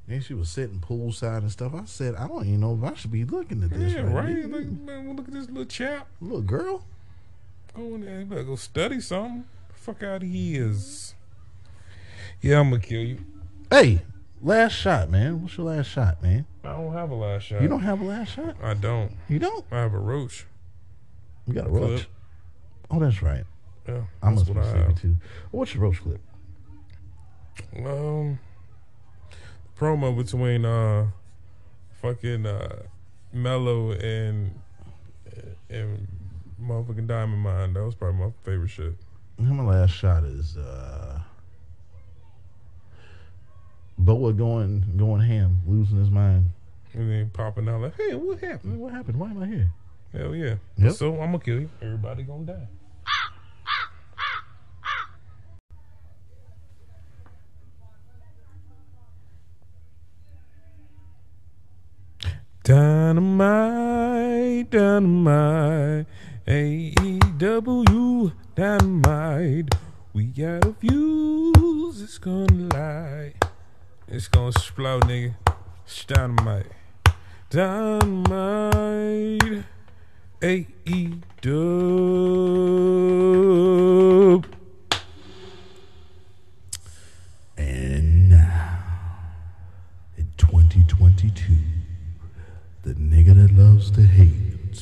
And she was sitting poolside and stuff. I said, I don't even know if I should be looking at this. Yeah, right. right? Like, man, look at this little chap. Little girl. Go in there. You better go study something. Fuck out of here. Yeah, I'm going to kill you. Hey, last shot, man. What's your last shot, man? I don't have a last shot. You don't have a last shot? I don't. You don't? I have a roach. You got a Clip. roach. Oh, that's right. Yeah, I must what be I sleepy too. What's your roach clip? Um, promo between uh, fucking uh, Melo and and motherfucking Diamond Mine. That was probably my favorite shit. My last shot is uh Boa going going ham, losing his mind. And then popping out like, hey, what happened? What happened? Why am I here? Hell yeah. Yep. So I'm gonna kill you. Everybody gonna die. Dynamite, dynamite, AEW, dynamite. We got a fuse, it's gonna light. It's gonna explode, nigga. It's dynamite. Dynamite. AEW.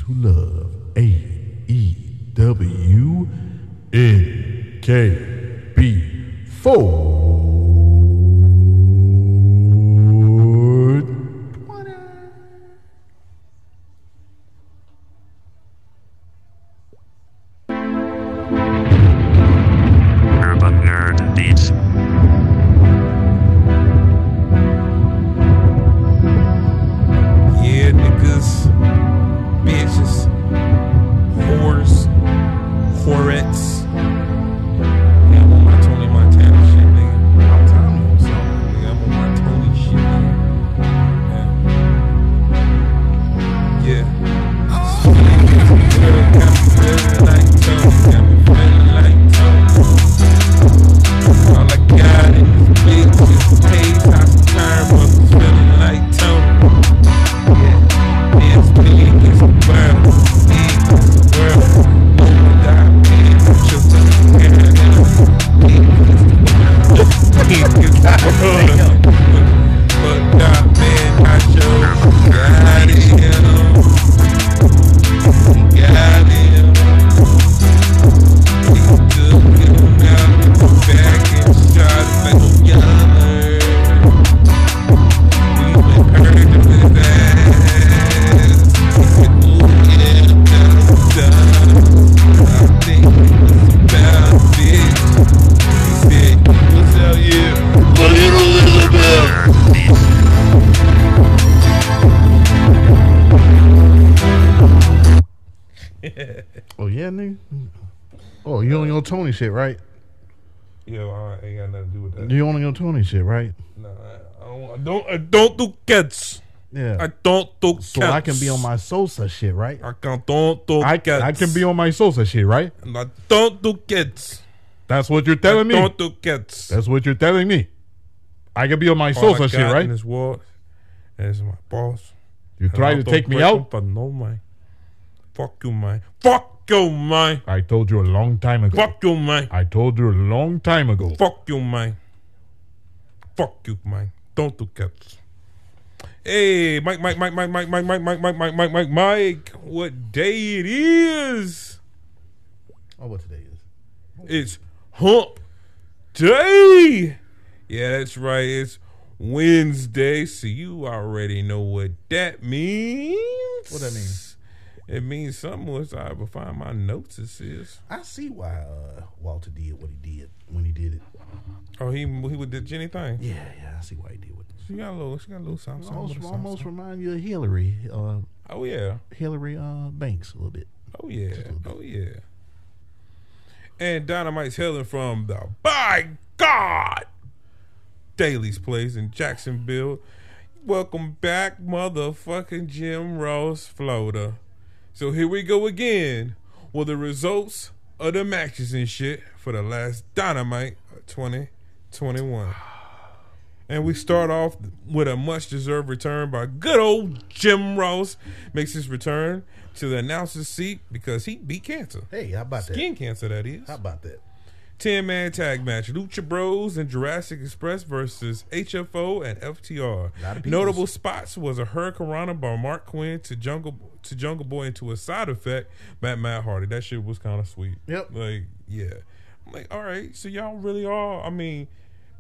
to love. A E W N K B 4. Shit, right? Nah, I don't, I don't, I don't do cats. Yeah. I don't do cats. so I can be on my Sosa shit, right? I can don't do I, cats. I can be on my Sosa shit, right? And I don't do cats. That's what you're I telling me. don't do cats. That's what you're telling me. I can be on my All I Sosa shit, right? In this world is my boss. You I tried to take me out. For no man. Fuck you, man. Fuck you, man. I told you a long time ago. Fuck you, man. I told you a long time ago. Fuck you, man. Fuck you, man. Don't do cats. Hey, Mike, Mike, Mike, Mike, Mike, Mike, Mike, Mike, Mike, Mike, Mike, Mike, Mike. What day it is? Oh, what today is? It's hump day. Yeah, that's right. It's Wednesday, so you already know what that means. What that means? It means something was I ever find my notes. It says, I see why uh, Walter did what he did when he did it. Oh, he he would did Jenny thing. Yeah, yeah, I see why he did with. She got a little, she got a little something. something almost, something. remind you of Hillary. Uh, oh yeah, Hillary uh, Banks a little bit. Oh yeah, bit. oh yeah. And Dynamite's hailing from the by God Daily's place in Jacksonville. Welcome back, motherfucking Jim Ross, Florida. So here we go again with the results of the matches and shit for the last Dynamite 20- 21. And we start off with a much deserved return by good old Jim Ross. Makes his return to the announcer's seat because he beat cancer. Hey, how about Skin that? Skin cancer, that is. How about that? 10 man tag match Lucha Bros and Jurassic Express versus HFO and FTR. Notable spots was a Hurricanrana by Marq Quen to Jungle to Jungle Boy into a side effect by Matt Hardy. That shit was kind of sweet. Yep. Like, yeah. Like, all right, so y'all really are. I mean,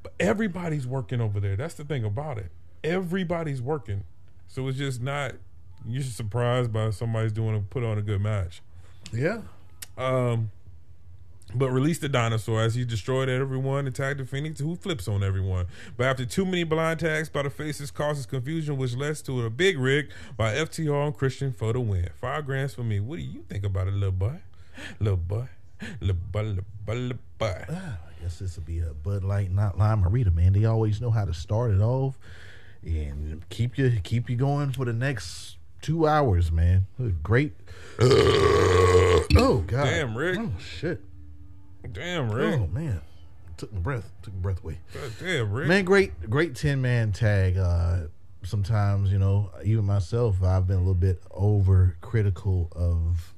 but everybody's working over there. That's the thing about it. Everybody's working. So it's just not, you're just surprised by somebody's doing a put on a good match. Yeah. Um, but release the dinosaur as he destroyed everyone and tagged the Fenix, who flips on everyone. But after too many blind tags by the faces causes confusion, which leads to a big rig by FTR and Christian for the win. Five grands for me. What do you think about it, little boy? Little boy. Little boy, little boy. I guess this will be a Bud Light, not Lime-A-Rita, man. They always know how to start it off and keep you keep you going for the next two hours, man. Great. oh God! Damn, Rick. Oh shit! Damn, Rick. Oh man, took my breath. Took my breath away. God Damn, Rick. Man, great, great ten man tag. Uh, sometimes you know, even myself, I've been a little bit over critical of.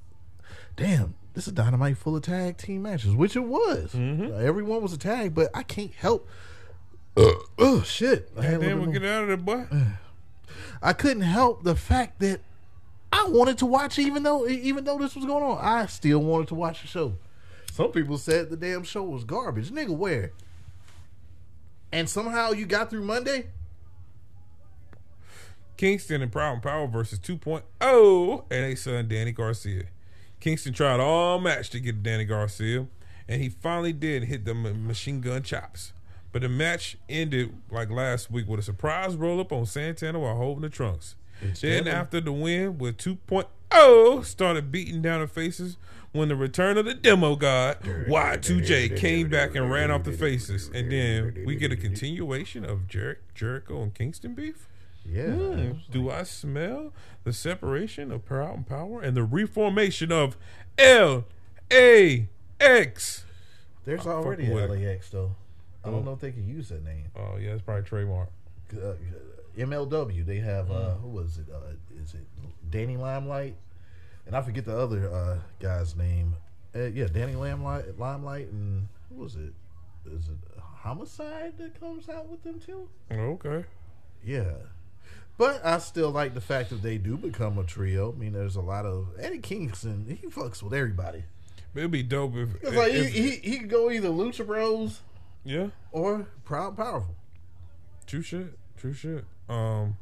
Damn, this is dynamite full of tag team matches, which it was. Mm-hmm. Uh, everyone was a tag, but I can't help. oh shit! I had Damn, we get out of there, boy. I couldn't help the fact that I wanted to watch, even though even though this was going on, I still wanted to watch the show. Some people said the damn show was garbage, nigga. Where? And somehow you got through Monday. Kingston and Proud and Power versus 2.0 and a son Danny Garcia. Kingston tried all match to get Danny Garcia, and he finally did hit the ma- machine gun chops. But the match ended like last week with a surprise roll up on Santana while holding the trunks. then Santana. after the win with 2.0 started beating down the faces when the return of the demo god Y2J came back and ran off the faces. And then we get a continuation of Jer- Jericho and Kingston beef. Yeah. Hmm, Do I smell the separation of Proud and Power and the reformation of L A X? There's I'm already. LAX though. I don't know if they can use that name. Oh yeah, it's probably trademark. Uh, MLW. They have uh, who was it? Uh, is it Danny Limelight? And I forget the other uh, guy's name. Uh, yeah, Danny Limelight, Limelight, and who was it? Is it Homicide that comes out with them too? Okay. Yeah. But I still like the fact that they do become a trio. I mean, there's a lot of Eddie Kingston. He fucks with everybody. It'd be dope if, It's like if- he, he he could go either Lucha Bros yeah, or Proud Powerful. true shit, true shit. Um,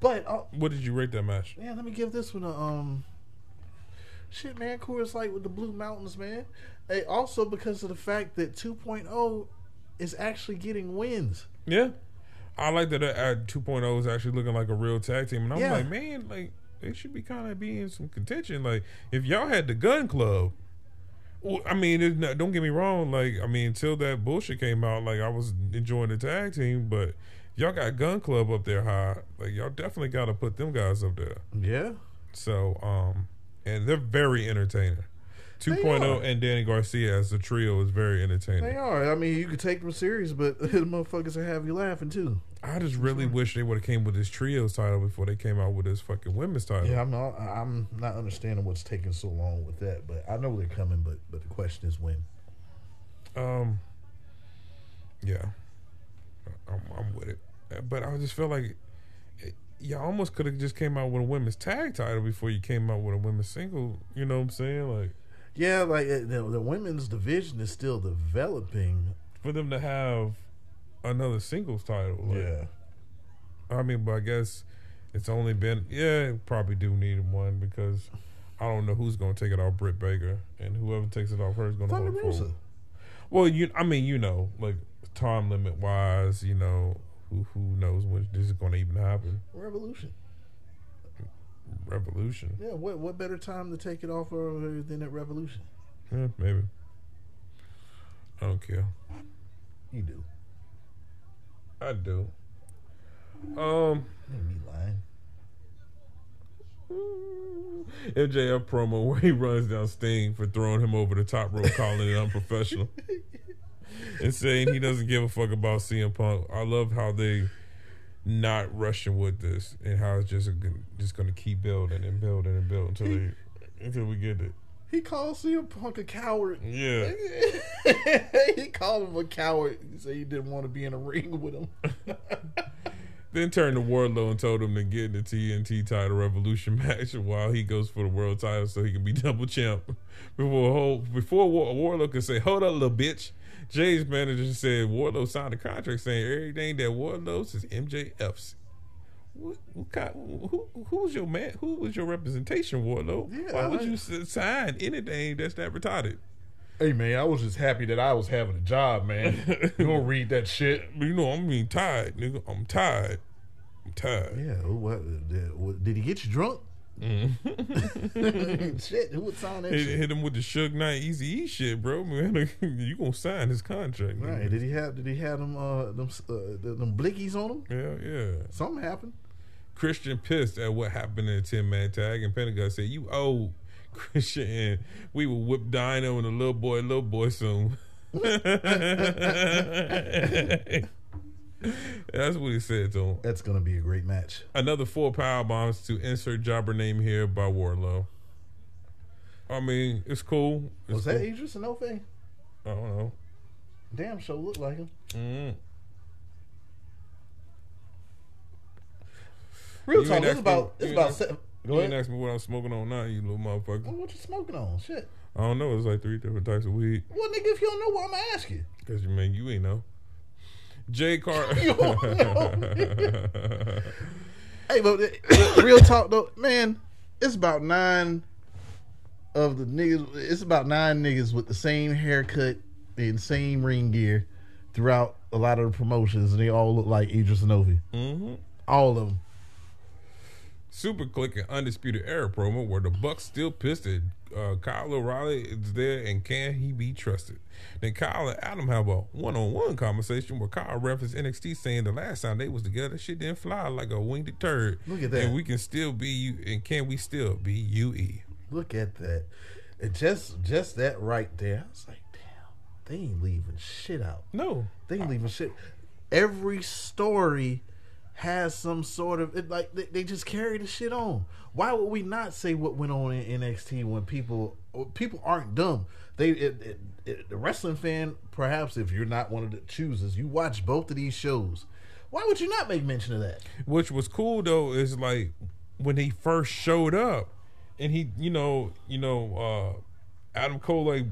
But uh, what did you rate that match? yeah, let me give this one a um. Shit, man, Coors Light with the Blue Mountains, man. Hey, also because of the fact that 2.0 is actually getting wins. Yeah, I like that uh, 2.0 is actually looking like a real tag team, and I'm Yeah. like, man, like they should be kind of be in some contention. Like if y'all had the Gunn Club. Well, I mean, it's not, don't get me wrong. Like, I mean, until that bullshit came out, like I was enjoying the tag team, but y'all got Gunn Club up there high. Like, y'all definitely got to put them guys up there. Yeah. So, um, and they're very entertaining. 2.0 are. and Danny Garcia as a trio is very entertaining. They are. I mean, you could take them serious, but the motherfuckers will have you laughing too. I just really wish they would have came with this trios title before they came out with this fucking women's title. Yeah, I'm not. I'm not understanding what's taking so long with that, but I know they're coming. But but the question is when. Um, yeah, I'm, I'm with it, but I just feel like it, y'all almost could have just came out with a women's tag title before you came out with a women's single. You know what I'm saying? Like Yeah, like uh, the, the women's division is still developing. for them to have another singles title. Like, I mean, but I guess it's only been yeah, probably do need one because I don't know who's gonna take it off Britt Baker, and whoever takes it off her is gonna Thunder hold Rosa. forward. Well, you, I mean, you know, like time limit wise, you know, who who knows when this is gonna even happen? Revolution. Revolution, Yeah, what what better time to take it off of her than at Revolution? yeah, maybe. I don't care. You do. I do. Um. Me lying. MJF promo where he runs down Sting for throwing him over the top rope, calling it unprofessional, and saying he doesn't give a fuck about CM Punk. I love how they not rushing with this and how it's just a, just going to keep building and building and building until they until we get it. He called CM Punk a coward. Yeah, he called him a coward. He said he didn't want to be in a ring with him. then turned to Wardlow and told him to get in the TNT title Revolution match while he goes for the world title so he can be double champ. Before whole, before War- Wardlow could say, "Hold up, little bitch." Jay's manager said Wardlow signed a contract saying everything that Wardlow's is MJF's. What, what kind, who, who's your man? Who was your representation, Wardlow? Yeah, Why would I- you sign anything that's that retarded? Hey man, I was just happy that I was having a job, man. you don't read that shit. You know, I'm being tired, nigga. I'm tired. I'm tired. Yeah, what, did, what, did he get you drunk? shit, who would sign that Hit, shit? hit him with the Suge Knight Easy E shit, bro. Man, you gonna sign his contract? Right? nigga. Did he have? Did he have them? Uh, them, uh, them blickies on him? Yeah, yeah. Something happened. Christian pissed at what happened in the 10 man tag, and Pentagon said, You owe Christian, and we will whip Dino and the little boy, little boy soon. That's what he said to him. That's gonna be a great match. Another four power bombs to insert jobber name here by Wardlow. I mean, it's cool. It's Was that cool. Edris Enofe? I don't know. Damn, show looked like him. Mm. Real You talk. It's about. It's about. ain't Seven, You go ain't ahead. ask me what I'm smoking on now, you little motherfucker. What you smoking on? Shit. I don't know. It's like three different types of weed. Well, nigga, if you don't know, what I'm gonna ask you. Cause you man, you ain't know. Jay Carter. Hey, but uh, real talk though, man, it's about nine of the niggas. It's about nine niggas with the same haircut and same ring gear throughout a lot of the promotions, and they all look like Edris Enofe. hmm All of them. Super Kliq and Undisputed Era promo where the Bucks still pissed at uh, Kyle O'Reilly is there and can he be trusted? Then Kyle and Adam have a one-on-one conversation where Kyle referenced NXT saying the last time they was together, shit didn't fly like a winged turd. Look at that. And we can still be you. And can we still be UE? Look at that. And just just that right there. I was like, damn, they ain't leaving shit out. No, They ain't leaving shit. Every story has some sort of it, like they, they just carry the shit on. Why would we not say what went on in NXT when people people aren't dumb? They it, it, the wrestling fan, perhaps if you're not one of the choosers, you watch both of these shows. Why would you not make mention of that? which was cool though is like when he first showed up and he you know you know uh adam cole like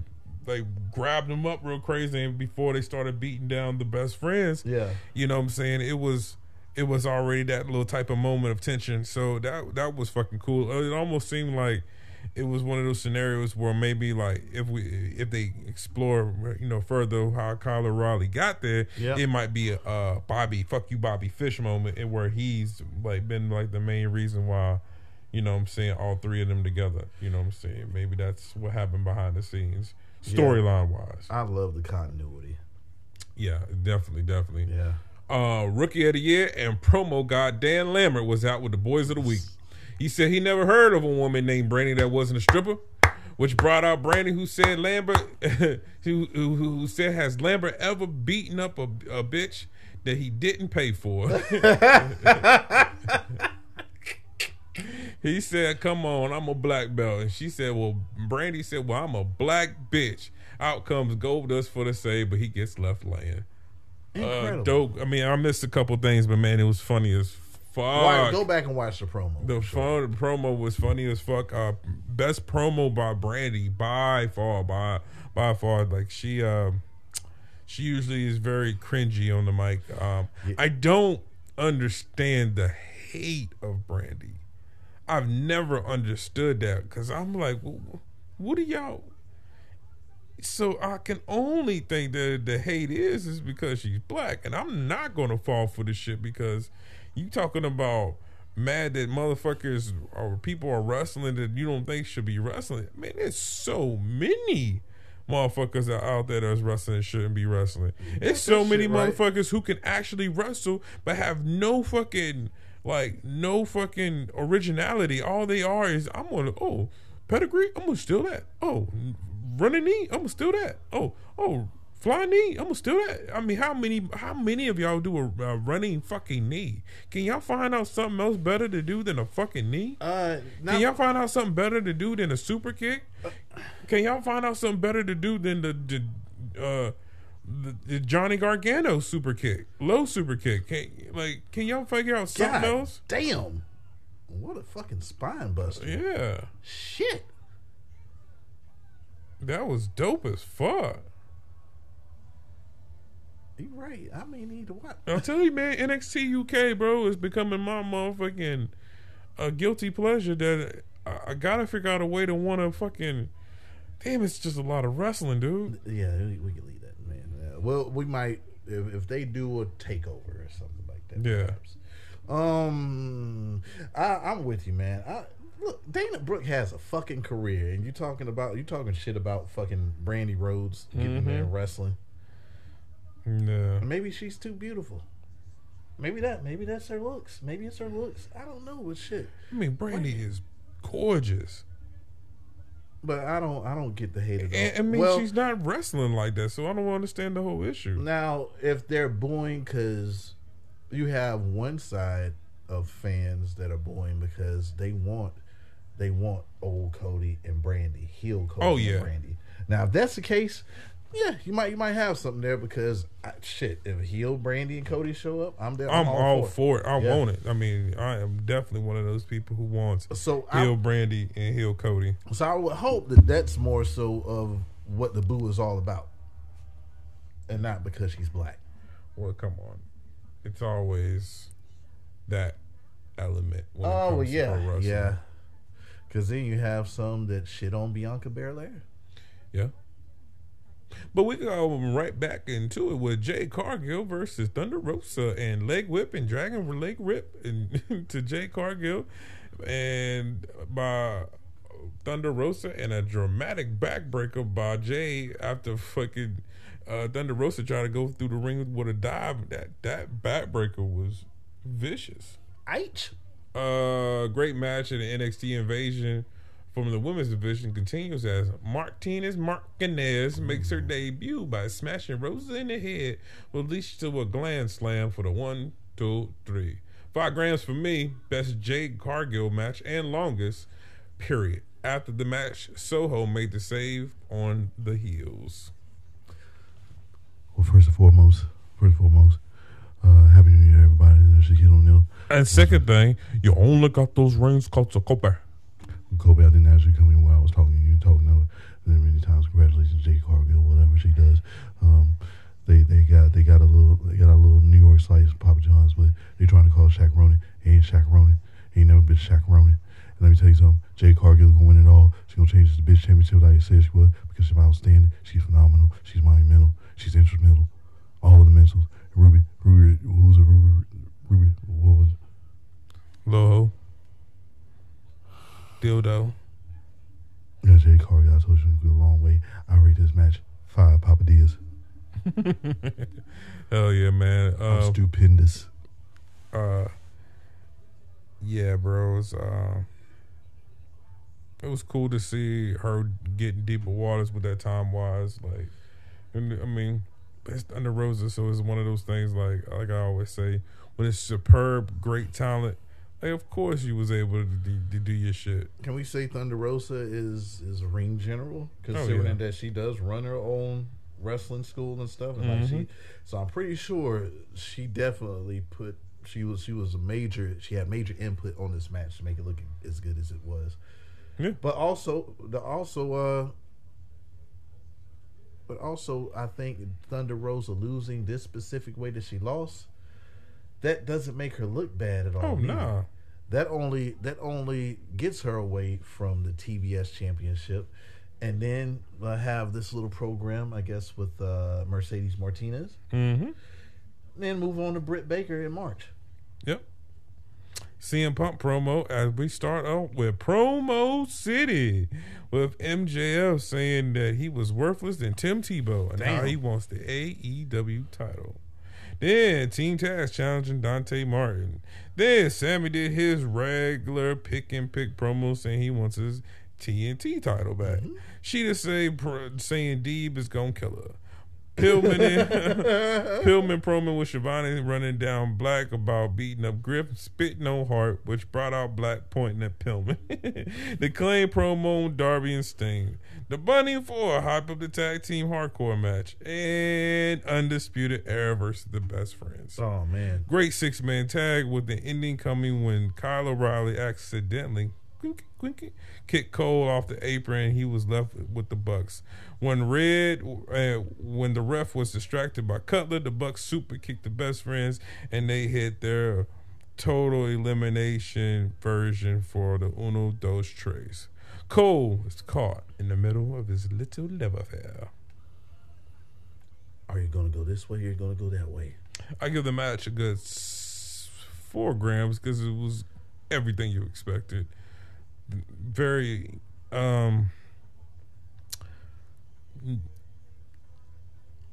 like grabbed him up real crazy and before they started beating down the best friends Yeah. you know what i'm saying it was it was already that little type of moment of tension so that that was fucking cool Uh, it almost seemed like it was one of those scenarios where maybe like if we if they explore you know further how Kyle O'Reilly got there, Yeah. it might be a uh, Bobby fuck you Bobby Fish moment, and where he's like been like the main reason why, you know, what I'm saying all three of them together. You know, what I'm saying maybe that's what happened behind the scenes, storyline wise. I love the continuity. Yeah, definitely, definitely. Yeah. Uh, rookie of the year and promo guy Dan Lambert was out with the boys of the week. He said he never heard of a woman named Brandi that wasn't a stripper, which brought out Brandi, who said Lambert, who, who, who said has Lambert ever beaten up a, a bitch that he didn't pay for? he said, "Come on, I'm a black belt," and she said, "Well, Brandi said, well, I'm a black bitch." Out comes Goldust for the save, but he gets left laying. Uh, dope. I mean, I missed a couple things, but man, it was funny as fuck. Why, go back and watch the promo. the sure. fun promo was funny as fuck. Uh, best promo by Brandi by far, by by far. Like she, um, she usually is very cringy on the mic. Um, I don't understand the hate of Brandi. I've never understood that because I'm like, "Wh- what are y'all? So I can only think that the hate is is because she's black, and I'm not gonna fall for this shit because you talking about mad that motherfuckers or people are wrestling that you don't think should be wrestling. Man, there's so many motherfuckers that out there that's wrestling and shouldn't be wrestling. It's so many shit right. motherfuckers who can actually wrestle but have no fucking like no fucking originality. All they are is I'm gonna oh pedigree. I'm gonna steal that. Oh running knee. I'm gonna steal that. Oh oh flying knee. I'm gonna steal that. I mean, how many how many of y'all do a, a running fucking knee? Can y'all find out something else better to do than a fucking knee? Uh, now, Can y'all find out something better to do than a super kick? Can y'all find out something better to do than the, the uh the, the Johnny Gargano super kick, low super kick? Can like can y'all figure out something God else? damn. What a fucking spine buster. Yeah, Shit. That was dope as fuck. You right. I may need to watch. I'm telling you, man, NXT UK, bro, is becoming my motherfucking a guilty pleasure that I, I gotta figure out a way to want to fucking. Damn, it's just a lot of wrestling, dude. Yeah, we, we can leave that, man. Uh, well, we might if, if they do a takeover or something like that. Yeah. Perhaps. Um, I, I'm with you, man. I, look, Dana Brooke has a fucking career, and you talking about you talking shit about fucking Brandi Rhodes getting Mm-hmm. there and wrestling. Yeah. Maybe she's too beautiful. Maybe that. Maybe that's her looks. Maybe it's her looks. I don't know. What shit. I mean, Brandy is gorgeous. But I don't. I don't get the hate at all. And, I mean, well, she's not wrestling like that, so I don't understand the whole issue. Now, if they're booing because you have one side of fans that are booing because they want they want old Cody and Brandi, heel Cody Oh, yeah. and Brandi. Now, if that's the case, Yeah, you might you might have something there because I, shit, if heel Brandi and Cody show up, I'm there. I'm, all, for it. I Yeah. want it. I mean, I am definitely one of those people who wants So I, heel Brandi and heel Cody. so I would hope that that's more so of what the boo is all about, and not because she's black. Well, come on, it's always that element. When Oh yeah, yeah. Because then you have some that shit on Bianca Belair. yeah. But we go right back into it with Jade Cargill versus Thunder Rosa and leg whip and dragon leg rip and to Jade Cargill and by Thunder Rosa and a dramatic backbreaker by Jay after fucking uh, Thunder Rosa tried to go through the ring with a dive. That that backbreaker was vicious. H. Uh, great match in the NXT invasion from the women's division continues as Martinez Martinez makes her debut by smashing Rosa in the head, with leads to a gland slam for the one, two, three. Five grams for me, best Jade Cargill match and longest, period. After the match, Soho made the save on the heels. Well, first and foremost, first and foremost, uh, happy New Year, everybody. This is Shaquille O'Neal. And second thing, you only got those rings called a Copa. Kobe, I didn't actually come in while I was talking to you, talking to them many times. Congratulations, Jade Cargill, whatever she does. Um, they they got they got a little they got a little New York slice Papa John's, but they trying to call Ronin. He ain't Shaq Ronin. He ain't never been Shaq Ronin. And let me tell you something, Jade Cargill gonna win it all. She gonna change this bitch championship like I said she would because she's outstanding. She's phenomenal. She's monumental. She's instrumental. All of the mentals. Ruby, Ruby, who's it? Ruby, Ruby, what was it? Loho. Dildo. Yeah, Jade Cargill, I told you to go a long way. I rate this match five Papa Diaz. Hell yeah, man. Um, stupendous. uh yeah bro it was uh it was cool to see her getting deeper waters with that time wise like and i mean it's Thunder Rosa so it's one of those things like like i always say when it's superb great talent like of course you was able to do, to do your shit Can we say Thunder Rosa is is a ring general? Considering yeah. that she does run her own wrestling school and stuff. And like she, so I'm pretty sure she definitely put she was she was a major she had major input on this match to make it look as good as it was. Yeah. But also the also uh but also I think Thunder Rosa losing this specific way that she lost, that doesn't make her look bad at all. oh either. nah. That only that only gets her away from the TBS championship. And then uh, have this little program I guess with uh, Mercedes Martinez. Mm-hmm. Then move on to Britt Baker in March. Yep. CM Punk promo as we start out with Promo City with MJF saying that he was worthless than Tim Tebow and Damn. he wants the AEW title. Then Team Taz challenging Dante Martin. Then Sammy did his regular pick and pick promo saying he wants his TNT title back. Mm-hmm. She just say saying Deeb is gonna kill her. Pillman and Pillman promo with Shivani running down Black about beating up Griff, spitting on Hart, which brought out Black pointing at Pillman. the claim promo on Darby and Sting. The Bunny Four hype up the tag team hardcore match. And Undisputed Era versus the Best Friends. oh man Great six man tag with the ending coming when Kyle O'Reilly accidentally kicked Cole off the apron. He was left with the Bucks. When Red, uh, when the ref was distracted by Cutler, the Bucks super kicked the best friends and they hit their total elimination version for the Uno Dos Tres. Cole is caught in the middle of his little love affair. are you gonna go this way or are you gonna go that way I give the match a good four grams because it was everything you expected. Very, um,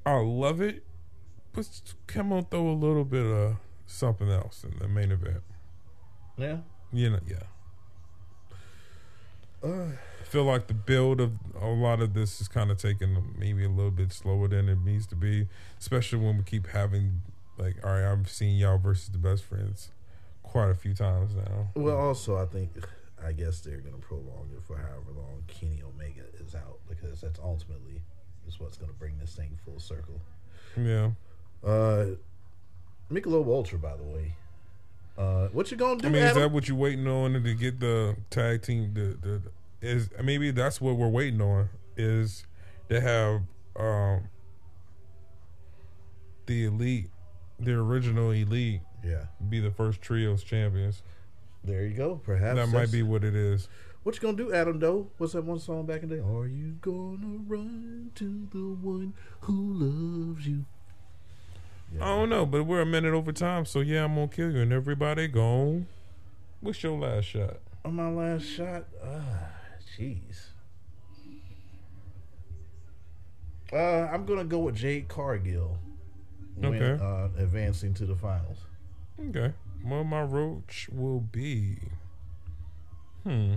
I love it, but come on, throw a little bit of something else in the main event. yeah You know, yeah. I feel like the build of a lot of this is kind of taking maybe a little bit slower than it needs to be, especially when we keep having like, all right, I've seen y'all versus the best friends quite a few times now. well also I think I guess they're gonna prolong it for however long Kenny Omega is out because that's ultimately is what's going to bring this thing full circle. Yeah. Uh, Michelob Ultra, by the way. Uh, what you gonna do? I mean, is that what you're waiting on to get the tag team? The, the is maybe that's what we're waiting on. Is they have um the elite, the original elite, yeah, be the first trios champions. There you go. Perhaps that might be what it is. What you gonna do, Adam? Doe? What's that one song back in the day? Are you gonna run to the one who loves you? I don't know, but we're a minute over time, so yeah, I'm gonna kill you, and everybody gone. What's your last shot? On my last shot, ah, jeez. Uh, I'm gonna go with Jade Cargill. When, Okay. Uh, advancing to the finals. Okay. Well, my roach will be. Hmm.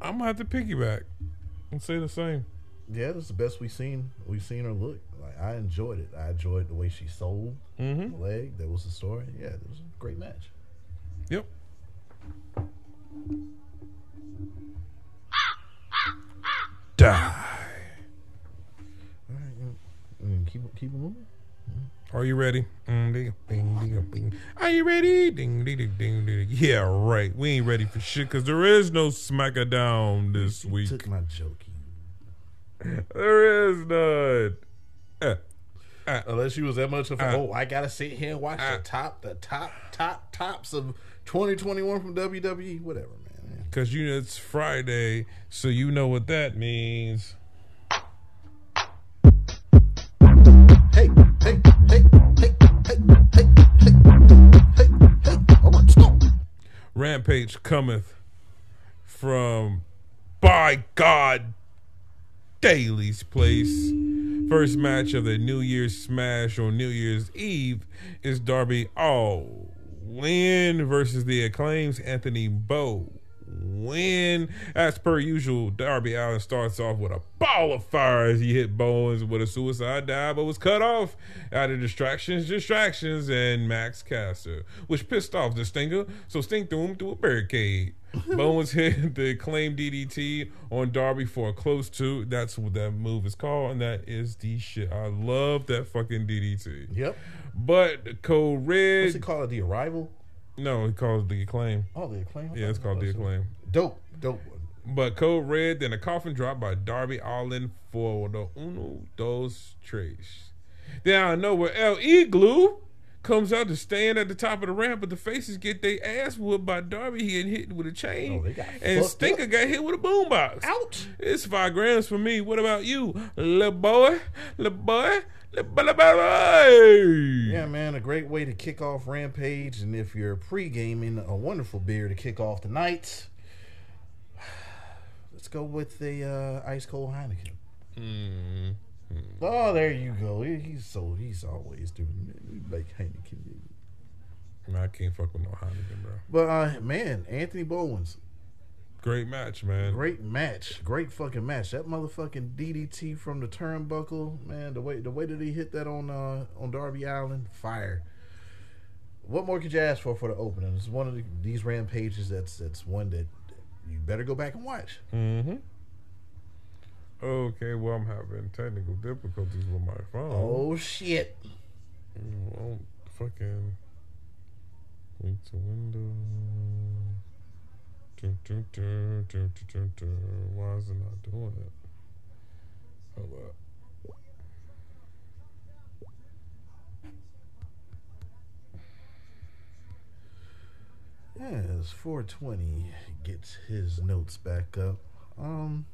I'm gonna have to piggyback and say the same. Yeah, that's the best we've seen. We've seen her look. Like I enjoyed it. I enjoyed the way she sold Mm-hmm. the leg. That was the story. Yeah, it was a great match. Yep. Die. Keep keep moving. Are you ready? Mm, ding, ding, ding, ding. Are you ready? Ding, ding, ding, ding, ding. Yeah, right. We ain't ready for shit because there is no Smackdown this You week. took my joke. you- There is none. Uh, Unless you was that much of a, Uh, oh, I gotta sit here and watch uh, the top, the top, top tops of 2021 from WWE. Whatever, man. Because you know it's Friday, so you know what that means. Rampage cometh from, by God, Daily's place. First match of the New Year's Smash on New Year's Eve is Darby All Win versus the Acclaims Anthony Bow. Win. As per usual, Darby Allin starts off with a ball of fire as he hit Bowens with a suicide dive, but was cut off out of distractions, distractions, and Max Caster, which pissed off the Stinger, so Sting threw him through a barricade. Bowens hit the acclaimed DDT on Darby for a close two. That's what that move is called, and that is the shit. I love that fucking DDT. Yep. But Code Red, What's it called? The arrival? no, he calls it the acclaim. Oh, the acclaim. I Yeah, it's called the acclaim. Dope, dope. one. But Code Red, then a coffin drop by Darby Allin for the uno dos tres. Then I know where El Igloo comes out to stand at the top of the ramp, but the faces get their ass whooped by Darby. He getting hit with a chain. Oh, they got and Stinker up. got hit with a boombox. Ouch. It's five grams for me. What about you, little boy? Little boy? Little boy? Little boy? Yeah, man, a great way to kick off Rampage. And if you're pre gaming, a wonderful beer to kick off the night. Let's go with the uh, ice cold Heineken. Mm. Oh, there you go. He- He's so he's always doing it. Like Heineken. Man, I can't fuck with no Heineken, bro. But uh, man, Anthony Bowens, Great match, man. great match, great fucking match. That motherfucking DDT from the turnbuckle, man. The way the way that he hit that on uh, on Darby Allin, fire. What more could you ask for for the opening? It's one of the, these rampages. That's that's one that you better go back and watch. Mm-hmm. Okay, well, I'm having technical difficulties with my phone. Oh shit! Well, fucking. Wait to window. Dun, dun, dun, dun, dun, dun, dun. Why is it not doing it? Hold up. It's 420 gets his notes back up. Um,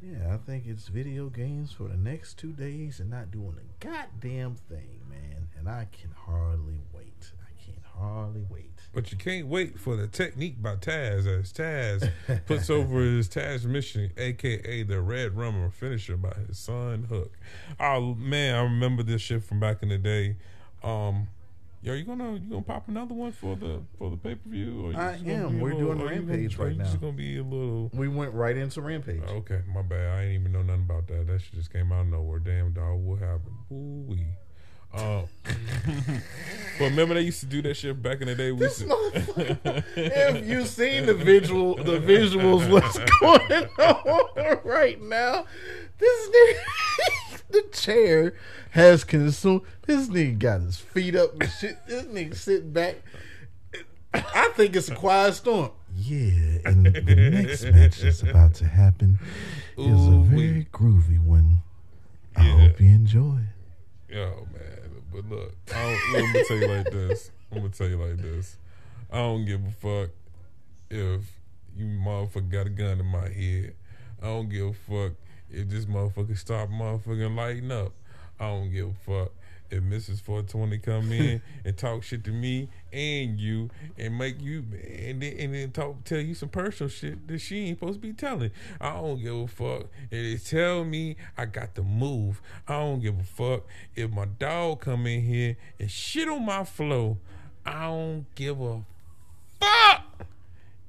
yeah, I think it's video games for the next two days and not doing a goddamn thing, man. And I can hardly wait. I can hardly wait. But you can't wait for the technique by Taz as Taz puts over his Taz mission, aka the Red Rummer finisher by his son Hook. Oh man, I remember this shit from back in the day. Um, yo, you gonna you gonna pop another one for the for the pay per view? I am. We're doing Rampage right It's now. gonna be a little. We went right into Rampage. Okay, my bad. I ain't even know nothing about that. That shit just came out of nowhere. Damn dog, what happened? Ooh wee. Um, but remember they used to do that shit back in the day. We used to, if you seen the visual, the visuals, what's going on right now? This nigga, the chair has consumed. This nigga got his feet up and shit. This nigga sitting back. I think it's a quiet storm. Yeah, and the next match that's about to happen is a very we- groovy one. I Yeah. hope you enjoy. Yo, man. But look, I don't, let me tell you like this. I'm gonna tell you like this. I don't give a fuck if you motherfucker got a gun in my head. I don't give a fuck if this motherfucker stop motherfucking lighting up. I don't give a fuck if Mrs. 420 come in and talk shit to me and you and make you and then, and then talk tell you some personal shit that she ain't supposed to be telling. I don't give a fuck if they tell me I got to move. I don't give a fuck if my dog come in here and shit on my flow. I don't give a fuck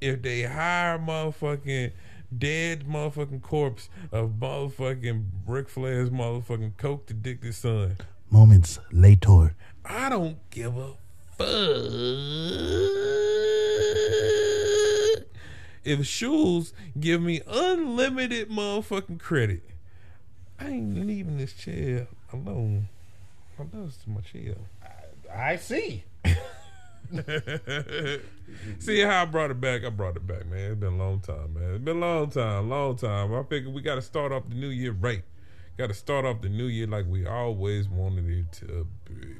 if they hire motherfucking dead motherfucking corpse of motherfucking Ric Flair's motherfucking coke addicted son. Moments later. I don't give a fuck if shoes give me unlimited motherfucking credit. I ain't leaving this chair alone. I know it's my chair. I see. See how I brought it back? I brought it back, man. It's been a long time, man. It's been a long time, long time. I figured we got to start off the new year right. Got to start off the new year like we always wanted it to be.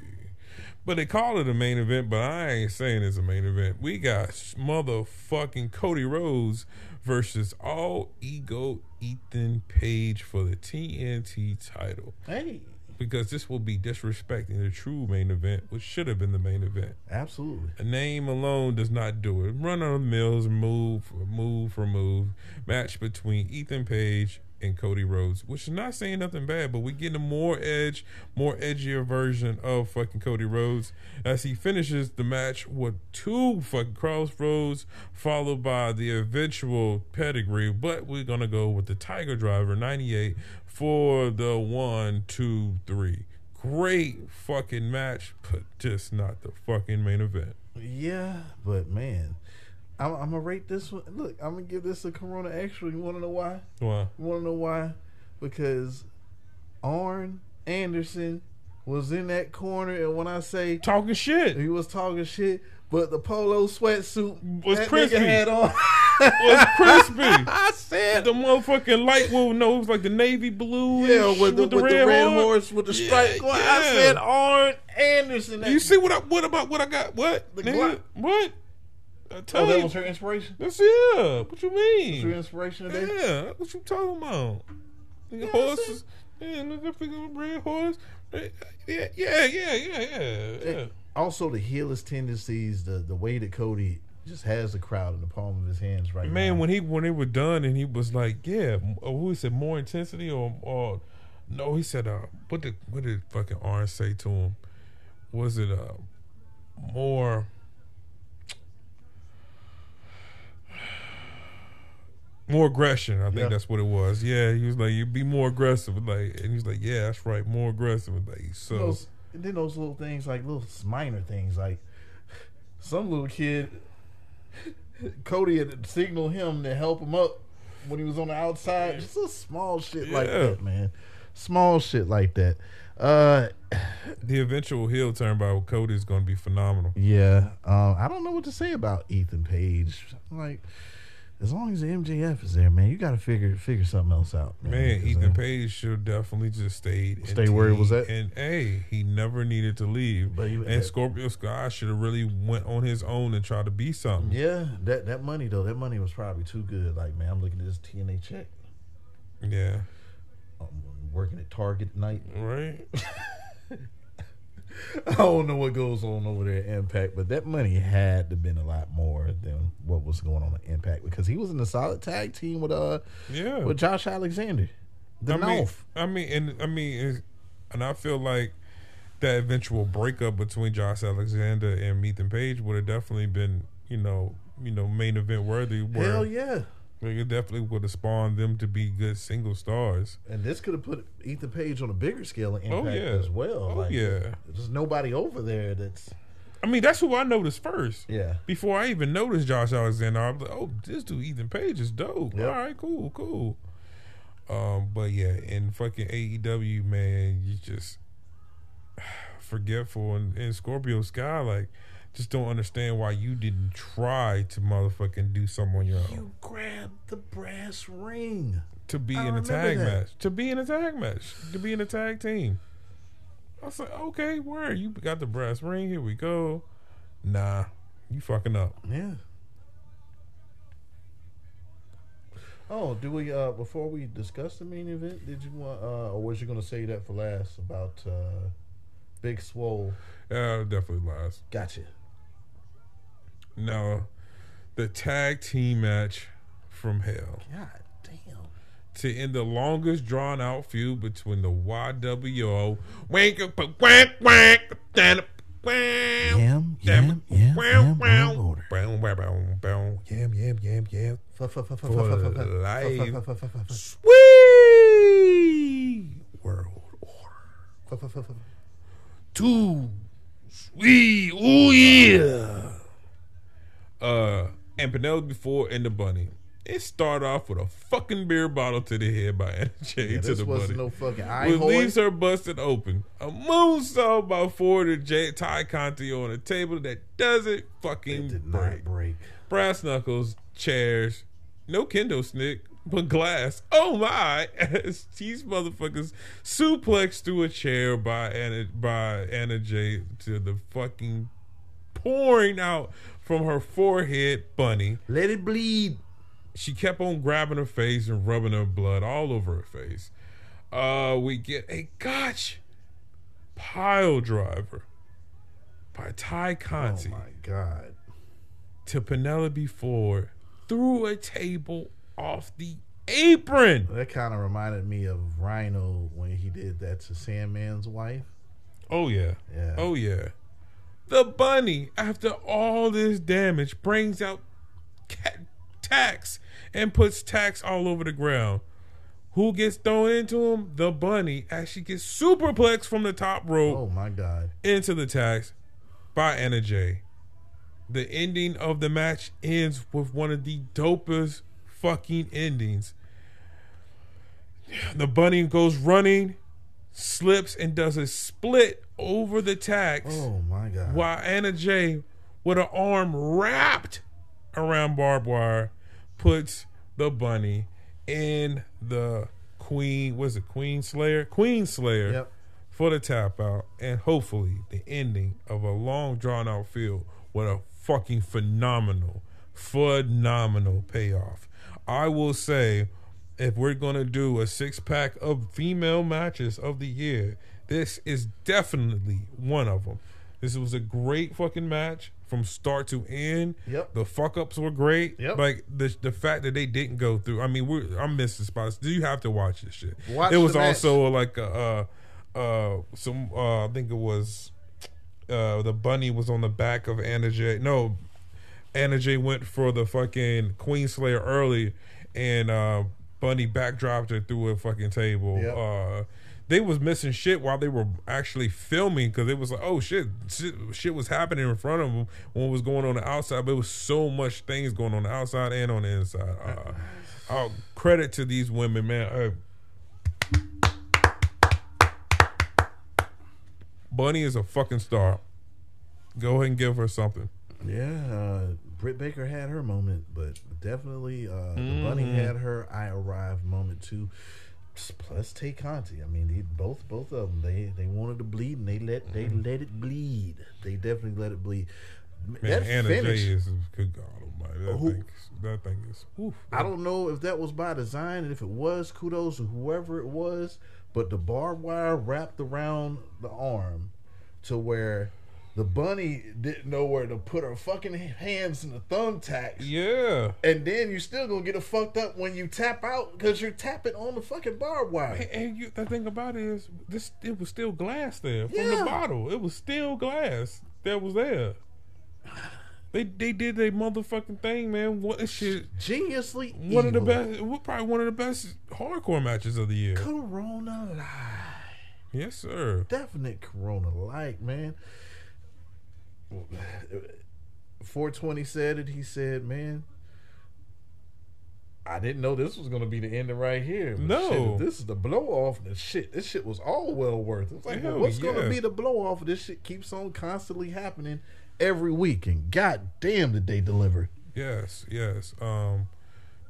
But they call it a main event, but I ain't saying it's a main event. We got motherfucking Cody Rhodes versus All Ego Ethan Page for the TNT title. Hey, Because this will be disrespecting the true main event, which should have been the main event. absolutely. A name alone does not do it. Run on the mills, move, move for move. Match between Ethan Page and Cody Rhodes, which is not saying nothing bad, but we getting a more edge, more edgier version of fucking Cody Rhodes as he finishes the match with two fucking crossroads, followed by the eventual pedigree. But we're gonna go with the Tiger Driver '98 for the one, two, three. Great fucking match, but just not the fucking main event. Yeah, but man, I'm, I'm gonna rate this one. Look, I'm gonna give this a Corona Extra. You want to know why? Why? You want to know why? Because Arn Anderson was in that corner, and when I say Talking shit. he was talking shit, but the polo sweatsuit Was that crispy. nigga had on was crispy. I said, The motherfucking light will know it was like the navy blue. yeah, with the, with the red, horse, with the Yeah, stripe. going. I yeah. said Arn Anderson. That, You see what I what about what I got? What? The nigga? What? I tell Oh, that you. was her inspiration. That's yeah. What you mean? Her mean? inspiration today. Yeah. What you talking about? Nigga, horses. Yeah, look at the red horse. Yeah, yeah, yeah, yeah, yeah. yeah. Also, the heelless tendencies, the the way that Cody just has the crowd in the palm of his hands right Man, now. when he when they were done and he was like, yeah, uh, who he said more intensity or or no, he said uh what did what did fucking Arn say to him? Was it uh more more aggression? I think Yeah. that's what it was. Yeah, he was like, you be more aggressive, like, and he's like, yeah, that's right, more aggressive, like so. those, and then those little things like little minor things like some little kid Cody had signaled him to help him up when he was on the outside. Just a small shit like that, man. Small shit like that. Uh, The eventual heel turn by Cody is going to be phenomenal. yeah. Um, I don't know what to say about Ethan Page. Like, as long as the MJF is there, man, you got to figure figure something else out, man. Man, Ethan uh, Page should definitely just stayed Stay where he was at? And hey, he never needed to leave. But he- and that- Scorpio Sky should have really went on his own and tried to be something. Yeah, that that money though, that money was probably too good. Like, man, I'm looking at this TNA check. Yeah. I'm working at Target at night. Right. I don't know what goes on over there at Impact, but that money had to been a lot more than what was going on at Impact because he was in a solid tag team with uh Yeah. with Josh Alexander. The I mean, North. I mean, and I mean, and I feel like that eventual breakup between Josh Alexander and Ethan Page would have definitely been, you know, you know, main event worthy. Where, Hell yeah. Like, it definitely would have spawned them to be good single stars. And this could have put Ethan Page on a bigger scale of impact Oh, yeah. as well. Oh, yeah. There's nobody over there that's I mean, that's who I noticed first. yeah. Before I even noticed Josh Alexander, I was like, "Oh, this dude Ethan Page is dope." Yep. All right, cool, cool. Um, but yeah, in fucking AEW, man, you just forgetful and, and Scorpio Sky, like, just don't understand why you didn't try to motherfucking do something on your own You grabbed the brass ring. to be I in a tag that. match, to be in a tag match, to be in a tag team. I was like, okay, where you got the brass ring? Here we go. Nah, you fucking up. Yeah. Oh, do we uh before we discuss the main event, did you want uh or was you gonna say that for last about uh Big Swole? Yeah, definitely last. Gotcha. No, the tag team match from hell God damn. to end the longest drawn out feud between the YWO. Wank, wank, wank, then, Yam, yam, yam, yam, yam, order. Yam, yam, yam, yam. For life. Sweet world order. Too sweet. Ooh, yeah. Uh, and Penelope Ford and the bunny. It started off with a fucking beer bottle to the head by Anna Jay Yeah, to this the wasn't bunny. no fucking eye hole. leaves her busted open. A moonsault by Ford and Jay, Tay Conti on a table that doesn't fucking It did break. not break. Brass knuckles, chairs, no kendo stick, but glass. Oh my! As these motherfuckers suplex through a chair by Anna by Anna Jay to the fucking pouring out from her forehead bunny. Let it bleed. She kept on grabbing her face and rubbing her blood all over her face. Uh, we get a gotch pile driver by Tay Conti. Oh my god. to Penelope Ford through a table off the apron. That kind of reminded me of Rhino when he did that to Sandman's wife. Oh yeah. Yeah. Oh yeah. The bunny, after all this damage, brings out cat tacks and puts tacks all over the ground. Who gets thrown into him? The bunny actually gets superplexed from the top rope Oh my god. into the tacks by Anna Jay. The ending of the match ends with one of the dopest fucking endings. The bunny goes running, slips, and does a split over the tacks Oh my god. while Anna Jay, with her arm wrapped around barbed wire, puts the bunny in the Queen, was it Queen Slayer? Queen Slayer Yep. for the tap out, and hopefully the ending of a long drawn out field with a fucking phenomenal, phenomenal payoff. I will say, if we're gonna do a six pack of female matches of the year, this is definitely one of them. This was a great fucking match from start to end. Yep. The fuck ups were great. Yep. Like the the fact that they didn't go through. I mean, we're I'm missing spots. Do you have to watch this shit? Watch it was also like a, uh uh some uh I think it was uh the bunny was on the back of Anna Jay. No, Anna Jay went for the fucking Queen Slayer early, and uh Bunny backdropped her through a fucking table. Yep. Uh they was missing shit while they were actually filming because it was like, oh shit, shit, shit was happening in front of them when it was going on the outside. But it was so much things going on the outside and on the inside. Uh, uh, credit to these women, man. Uh, Bunny is a fucking star. Go ahead and give her something. Yeah, uh, Britt Baker had her moment, but definitely uh, the Bunny Mm-hmm. had her "I arrived" moment too. Plus, Tay Conti. I mean, they, both both of them. They they wanted to bleed, and they let they mm-hmm. let it bleed. They definitely let it bleed. Man, that Anna finish. J is good God Almighty. That Who- thing, that thing is. Oof, I don't know if that was by design, and if it was, kudos to whoever it was. But the barbed wire wrapped around the arm to where the bunny didn't know where to put her fucking hands in the thumbtacks. Yeah. And then you still gonna get it fucked up when you tap out because you're tapping on the fucking barbed wire. And, and you, the thing about it is, this it was still glass there from Yeah. the bottle. It was still glass that was there. They they did their motherfucking thing, man. What shit? Geniusly One of the best, probably one of the best hardcore matches of the year. Corona Live. Yes, sir. Definite Corona like, man. 420 said it. He said, man, I didn't know this was going to be the ending right here. But No. shit, this is the blow off. The shit, this shit was all well worth. It's like, Hell what's going to be the blow off? This shit keeps on constantly happening every week. And god damn, did they deliver. Yes, yes. Um,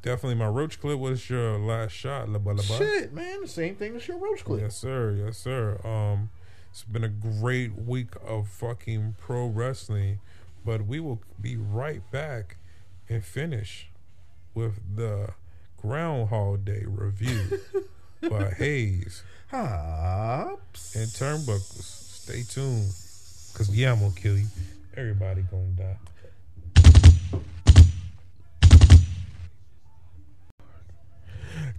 definitely. My roach clip was your last shot. La ba la ba. Shit, man. The same thing as your Roach Clip. Yes, sir. Yes, sir. Um, it's been a great week of fucking pro wrestling, but we will be right back and finish with the Groundhog Day review by Hayes Hops. and Turnbuckles. Stay tuned, cause yeah, I'm gonna kill you. Everybody gonna die.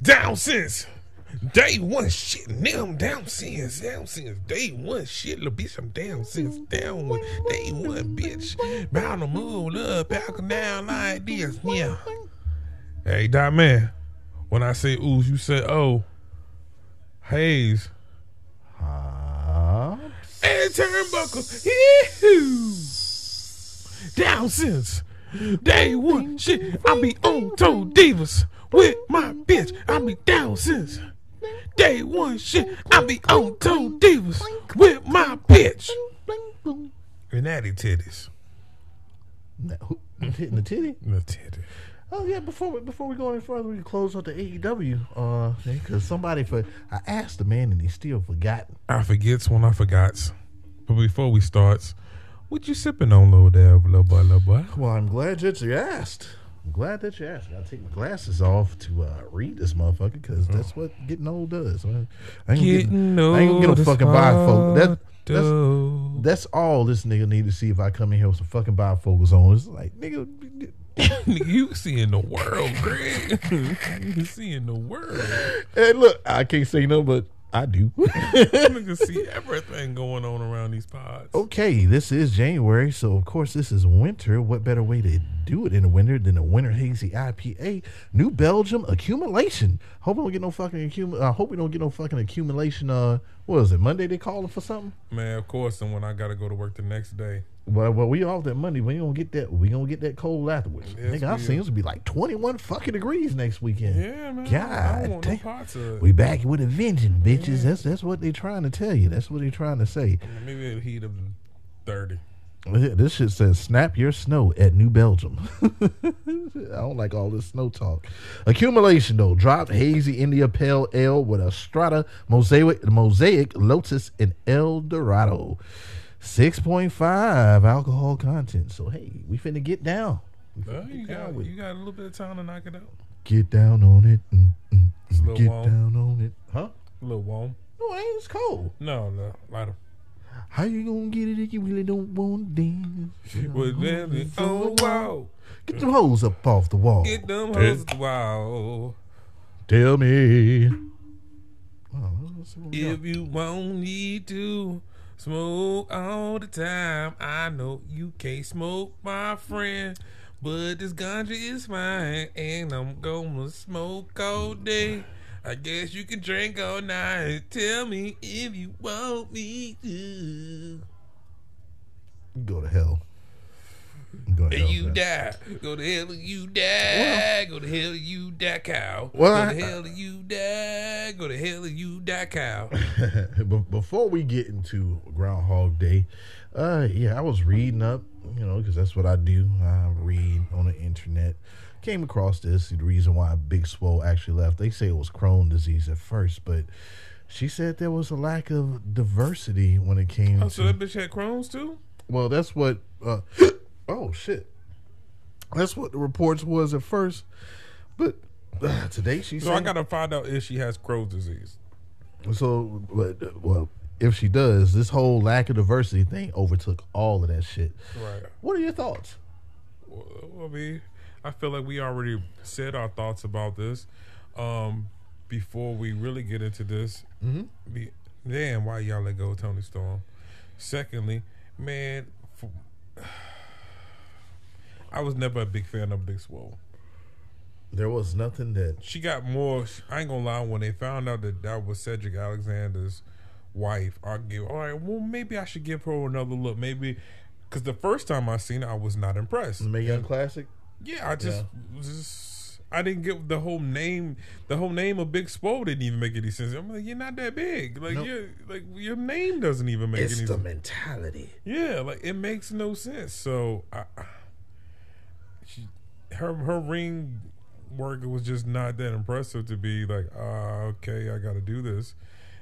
Down since day one shit. Now I'm down since down since day one shit. Little bitch, I'm down since down one day one bitch. Bound to move up, back down like this. Yeah. Hey, Dot Man. When I say ooze, you say oh. Hayes. Hops. And turnbuckle. Yee-hoo. Down since day one. Shit, I be on toe divas with my bitch. I be down since day one. Shit, I be on toe divas with my bitch. And natty titties. Now, who- hitting the titty? The titty. Oh yeah, before we, before we go any further, we can close out the AEW. Uh, because somebody for I asked the man and he still forgot. I forgets when I forgots. But before we starts, what you sipping on, little there, little boy, little boy? Well, I'm glad that you asked. I'm glad that you asked. I gotta take my glasses off to uh, read this motherfucker because that's what getting old does. I ain't gonna get, Getting I ain't gonna get no old fucking bifocal. That, that's that's all this nigga need to see if I come in here with some fucking bifocals on. It's like nigga. Nigga, you seeing the world, Greg. you seeing the world. Hey, look, I can't say no, but I do. Nigga see everything going on around these pods. Okay, this is January, so of course this is winter. What better way to do it in the winter than a winter hazy IPA? New Belgium accumulation. Hope we don't get no fucking accum. I hope we don't get no fucking accumulation. Uh, what was it? Monday they calling for something? Man, of course, and when I gotta go to work the next day. Well, well, we off that money. We gonna get that. We gonna get that cold afterwards. Yes, Nigga, I've seen are. it's gonna be like twenty one fucking degrees next weekend. Yeah, man. God damn. no parts of it. We back with a vengeance, bitches. That's that's what they trying to tell you. That's what they trying to say. Maybe it'll heat up to 30. This shit says snap your snow at New Belgium. I don't like all this snow talk. Accumulation though, Drop hazy India Pale Ale with a Strata Mosaic Mosaic Lotus and El Dorado. Six point five alcohol content. So hey, we finna get down. We Well, finna you down got with you got a little bit of time to knock it out. Get down on it. Mm, mm, It's a mm. little Get warm. down on it. Huh? A little warm. No, it ain't. It's cold. No, no, lighter. How you gonna get it if you really don't want to dance? Well, then, oh wow, Get them hoes up off the wall. get them hoes wow. Tell me. Oh, let's see what we got. If you want me to smoke all the time, I know you can't smoke, my friend. But this ganja is fine, and I'm gonna smoke all day. I guess you can drink all night. Tell me if you want me to. Go to hell. Go to hell. you die. Go to hell you die. Go to hell you die, cow. Well, Go I- to hell and you die. Go to hell you die, cow. Be- Before we get into Groundhog Day, uh, yeah, I was reading up, you know, because that's what I do. I read on the internet. Came across this, the reason why Big Swole actually left. They say it was Crohn disease at first, but she said there was a lack of diversity when it came Oh, to. so that bitch had Crohn's too? Well, that's what. Uh, oh shit, that's what the reports was at first. But uh, today she So I gotta find out if she has Crohn's disease. So, but, well, if she does, this whole lack of diversity thing overtook all of that shit. Right. What are your thoughts? Well, I mean, I feel like we already said our thoughts about this. Um, before we really get into this, be, damn, why y'all let go of Toni Storm? Secondly, man, for, I was never a big fan of Big Swole. There was nothing that She got more. I ain't gonna lie. When they found out that that was Cedric Alexander's wife, I give. All right, well, maybe I should give her another look. Maybe because the first time I seen it, I was not impressed. Mae Young Classic. Yeah, I just, just I didn't get the whole name. The whole name of Big Swole didn't even make any sense. I'm like, you're not that big. Like Nope. you like your name doesn't even make It's any the sense. mentality. Yeah, like it makes no sense. So, I, she, her her ring work was just not that impressive to be like, ah, okay, I got to do this,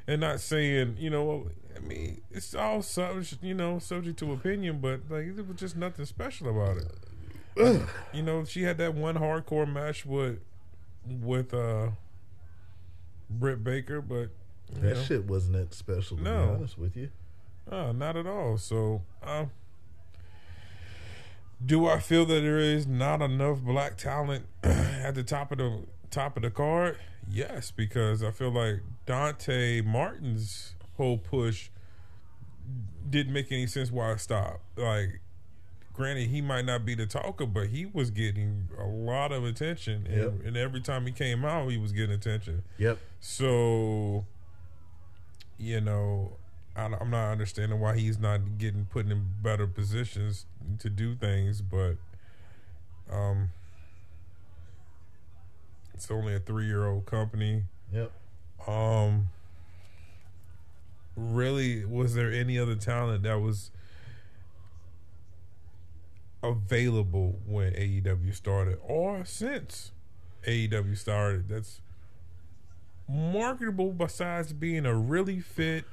and not saying, you know, I mean, it's all subject, you know, subject to opinion, but like it was just nothing special about it. Like, you know, she had that one hardcore match with with uh Britt Baker, but That know. shit wasn't that special. To No. be honest with you. No, not at all. So, um, do I feel that there is not enough black talent at the top of the top of the card? Yes, because I feel like Dante Martin's whole push didn't make any sense why it stopped. Like, granted, he might not be the talker, but he was getting a lot of attention, and, and every time he came out, he was getting attention. Yep. So, you know, I, I'm not understanding why he's not getting put in better positions to do things, but um, it's only a three year old company. Yep. Um, really, was there any other talent that was available when AEW started or since AEW started? That's marketable besides being a really fit,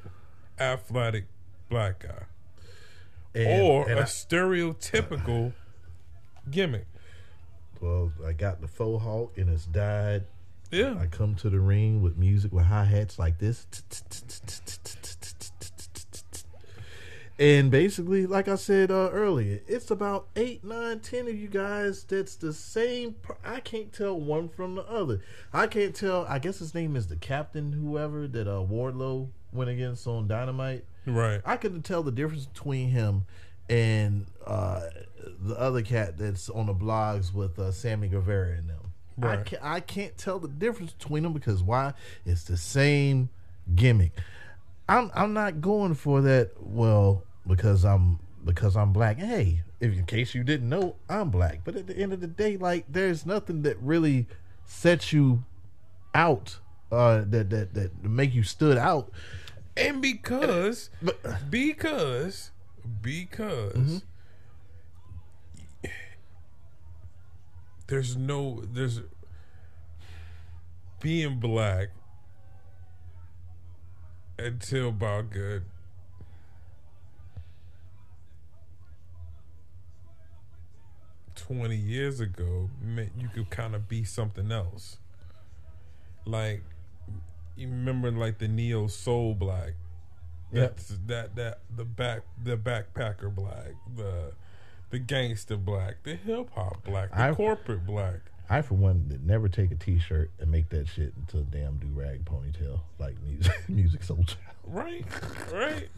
athletic black guy And, or and a I- stereotypical gimmick. well, I got the faux hawk and it's died. Yeah. I come to the ring with music with hi hats like this. And basically, like I said uh, earlier, it's about eight, nine, ten of you guys that's the same. Per- I can't tell one from the other. I can't tell. I guess his name is the captain, whoever that uh, Wardlow went against on Dynamite. Right. I couldn't tell the difference between him and uh, the other cat that's on the blogs with uh, Sammy Guevara and them. I, Right. can't, I can't tell the difference between them because why? It's the same gimmick. I'm I'm not going for that. Well, because I'm because I'm black. Hey, if in case you didn't know, I'm black. But at the end of the day, like there's nothing that really sets you out. Uh, that that that make you stood out. And because, But- because, because, Mm-hmm. there's no, there's being black until about good. Twenty years ago, meant you could kind of be something else. Like, you remember, like the neo soul black. Yep. That that the back the backpacker black, the the gangster black, the hip hop black, the I- corporate black. I, for one, that never take a T-shirt and make that shit into a damn do rag ponytail like music, Musiq Soulchild. Right, right.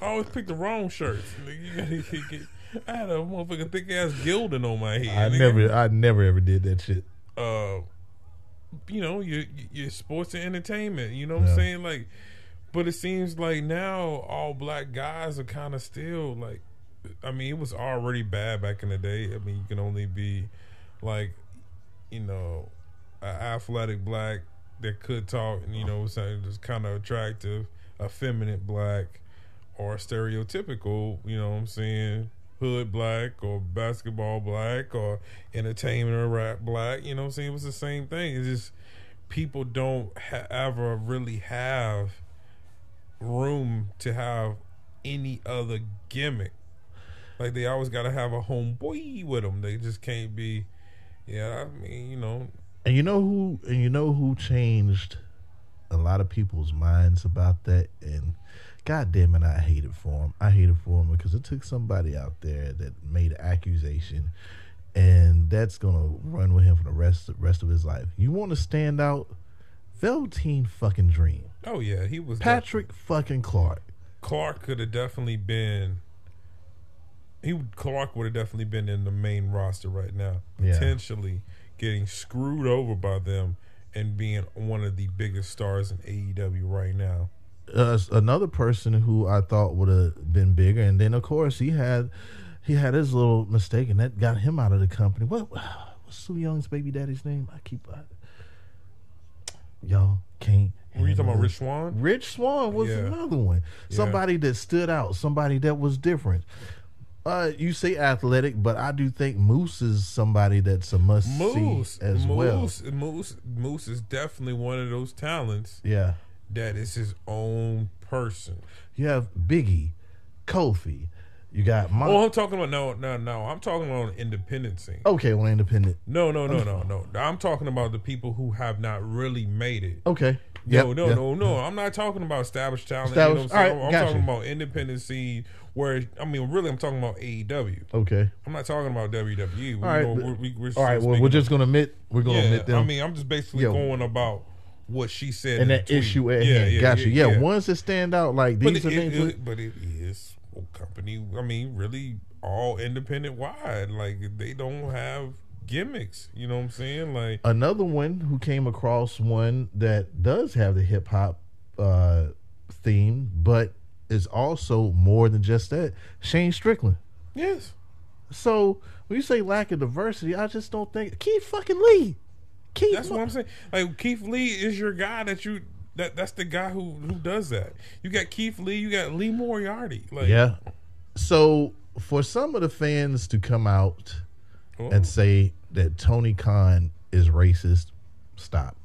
I always pick the wrong shirts. Nigga, you gotta get- get- I had a motherfucking thick ass gilding on my head. I nigga. never, I never ever did that shit. uh, you know, your your sports and entertainment. You know what Yeah. I'm saying? Like, but it seems like now all black guys are kind of still like. I mean, it was already bad back in the day. I mean, you can only be like, you know, an athletic black that could talk, and you know, something that's kind of attractive, effeminate black, or stereotypical. You know what I'm saying? Hood black or basketball black or entertainment or rap black. You know what I'm saying? It was the same thing. It's just people don't ha- ever really have room to have any other gimmick. Like they always got to have a homeboy with them. They just can't be. Yeah, I mean, you know, And you know who? And you know who changed a lot of people's minds about that? And God damn it, I hate it for him. I hate it for him because it took somebody out there that made an accusation, and that's gonna run with him for the rest rest of his life. You want to stand out? Velveteen fucking Dream. oh yeah, he was Patrick fucking Clark. Clark could have definitely been he would Clark would have definitely been in the main roster right now, Yeah. potentially getting screwed over by them and being one of the biggest stars in AEW right now. Uh, another person who I thought would have been bigger, and then of course he had he had his little mistake, and that got him out of the company. What was Su Yung's baby daddy's name? I keep I, y'all can't. Were you talking about. Rich Swann? Rich Swann was Yeah. another one. Yeah. Somebody that stood out. Somebody that was different. Uh, you say athletic, but I do think Moose is somebody that's a must Moose, see as well. Moose, Moose, Moose is definitely one of those talents Yeah, that is his own person. you have Biggie, Kofi. You got Mon- Oh, I'm talking about no, no, no. I'm talking about independent scene. Okay, well, independent. No, no, no, no, no. I'm talking about the people who have not really made it. Okay. No, Yep, no, yep. no, no. I'm not talking about established talent. Established- You know what I'm, right, I'm talking about independent scene where I mean, really, I'm talking about AEW. Okay. I'm not talking about WWE. We, All right. know, but- we're, we, we're all right. Well, we're just gonna admit we're gonna yeah. admit them. I mean, I'm just basically Yo. going about what she said and in that issue at yeah, hand. Yeah, gotcha. Yeah, Yeah, ones that stand out like these it, are it- we- it- but it is a company. I mean, really, all independent wide. Like they don't have gimmicks. You know what I'm saying? Like Another one who came across one that does have the hip hop uh, theme, but is also more than just that. Shane Strickland. yes. So when you say lack of diversity, I just don't think Keith fucking Lee. Keith. That's what I'm saying. Like Keith Lee is your guy that you that that's the guy who who does that. You got Keith Lee, you got Lee Moriarty. Like Yeah. So for some of the fans to come out oh, and say that Tony Khan is racist, stop.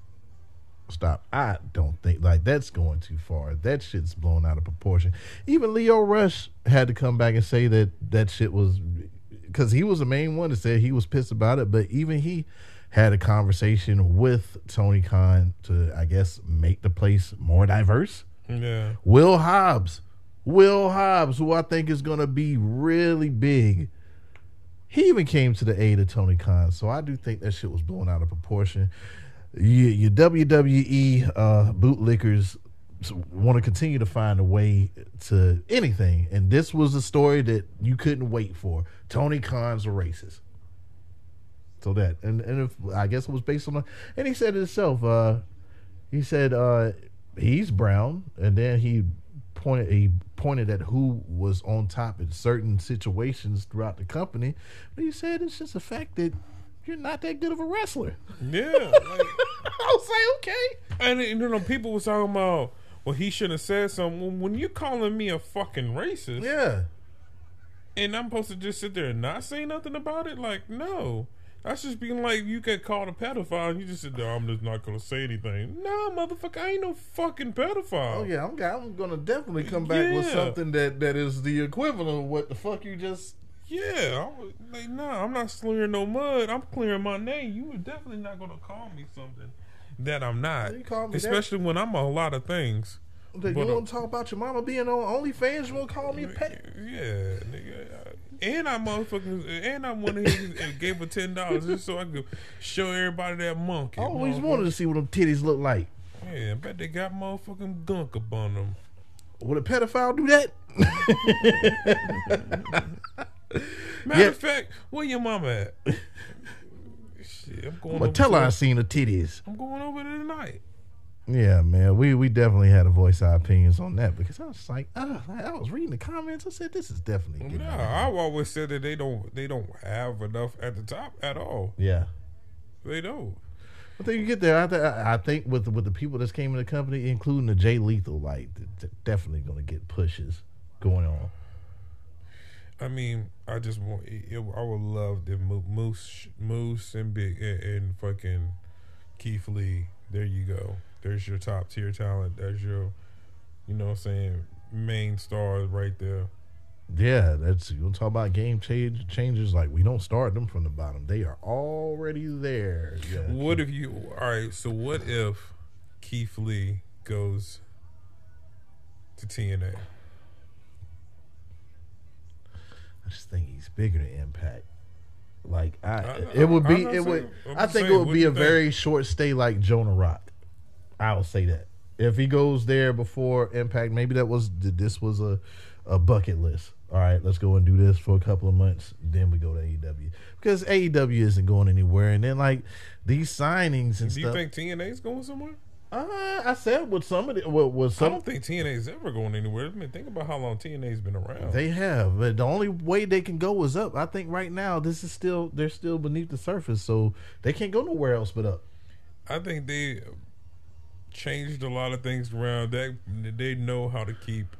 Stop. I don't think like that's going too far. That shit's blown out of proportion. Even Lio Rush had to come back and say that that shit was because he was the main one that said he was pissed about it. But even he had a conversation with Tony Khan to, I guess, make the place more diverse. yeah. Will Hobbs. Will Hobbs, who I think is going to be really big. He even came to the aid of Tony Khan. So I do think that shit was blown out of proportion. You, your WWE uh, bootlickers want to continue to find a way to anything. And this was a story that you couldn't wait for. Tony Khan's a racist. So that, and, and if, I guess it was based on, a, and he said it himself. Uh, he said uh, he's brown, and then he pointed he pointed at who was on top in certain situations throughout the company. But he said it's just a fact that you're not that good of a wrestler. Yeah. Like, I was like, okay. and you know, people was talking about well, he should have said something. When you're calling me a fucking racist, Yeah. and I'm supposed to just sit there and not say nothing about it, like no. That's just being like you get called a pedophile and you just said, no, I'm just not gonna say anything. No, motherfucker, I ain't no fucking pedophile. Oh yeah, I'm, I'm gonna definitely come back with something that, that is the equivalent of what the fuck you just. Yeah, I was like, nah, I'm not slurring no mud. I'm clearing my name. You were definitely not gonna call me something that I'm not. You call me that. Especially when I'm a lot of things. But, you uh, want to talk about your mama being on OnlyFans? You want to call me a petty? Yeah, nigga. And I motherfucking and I went ahead and gave her ten dollars just so I could show everybody that monkey. I always wanted to see what them titties look like. Yeah, I bet they got motherfucking gunk up on them. Would a pedophile do that? Matter Yeah. of fact, where your mama at? Shit, I'm going. But over tell her I seen the titties. I'm going over there tonight. Yeah, man, we we definitely had to voice our opinions on that because I was like, ah, I was reading the comments. I said, this is definitely getting No, out of hand. I've always said that they don't they don't have enough at the top at all. yeah. They don't. I think you get there. I, th- I think with the, with the people that's came in the company, including the Jay Lethal, like definitely going to get pushes going on. I mean, I just want. It, I would love the Moose, Moose, and Big and, and fucking Keith Lee. There you go. There's your top tier talent. There's your, you know, what I'm saying main stars right there. Yeah, that's you talk about game change changes. Like we don't start them from the bottom; they are already there. Yeah. What if you? All right. So what if Keith Lee goes to TNA? I just think he's bigger than Impact. Like I, I- it would be. not It would. saying- I think it would be a think? very short stay, like Jonah Rock. I will say that. If he goes there before Impact, maybe that was this was a, a bucket list. All right, let's go and do this for a couple of months, then we go to AEW because AEW isn't going anywhere. And then like these signings and stuff. Do you think TNA's going somewhere? uh, I said with some of the with, with I don't think TNA's ever going anywhere. I mean, think about how long TNA's been around. They have, but the only way they can go is up. I think right now this is still they're still beneath the surface, so they can't go nowhere else but up. I think they changed a lot of things around. That they know how to keep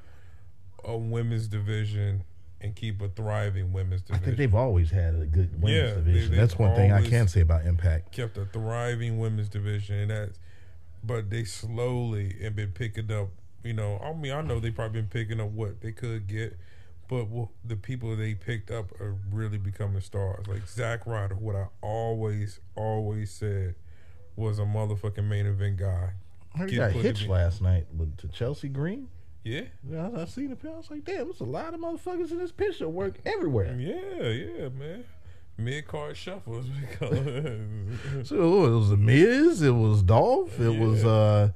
a women's division and keep a thriving women's division. I think they've always had a good women's Yeah, division. they've That's one thing I can say about Impact. kept a thriving women's division, and that's. But they slowly and been picking up. You know, I mean, I know they probably been picking up what they could get, but wh- the people they picked up are really becoming stars. Like Zack Ryder, what I always, always said was a motherfucking main event guy. He got hitched last night with, to Chelsea Green. Yeah, Yeah, I, I seen the picture. I was like, damn, there's a lot of motherfuckers in this picture. Work everywhere. yeah, yeah, man. Mid card shuffle, we call it. So it was the Miz, it was Dolph, it was uh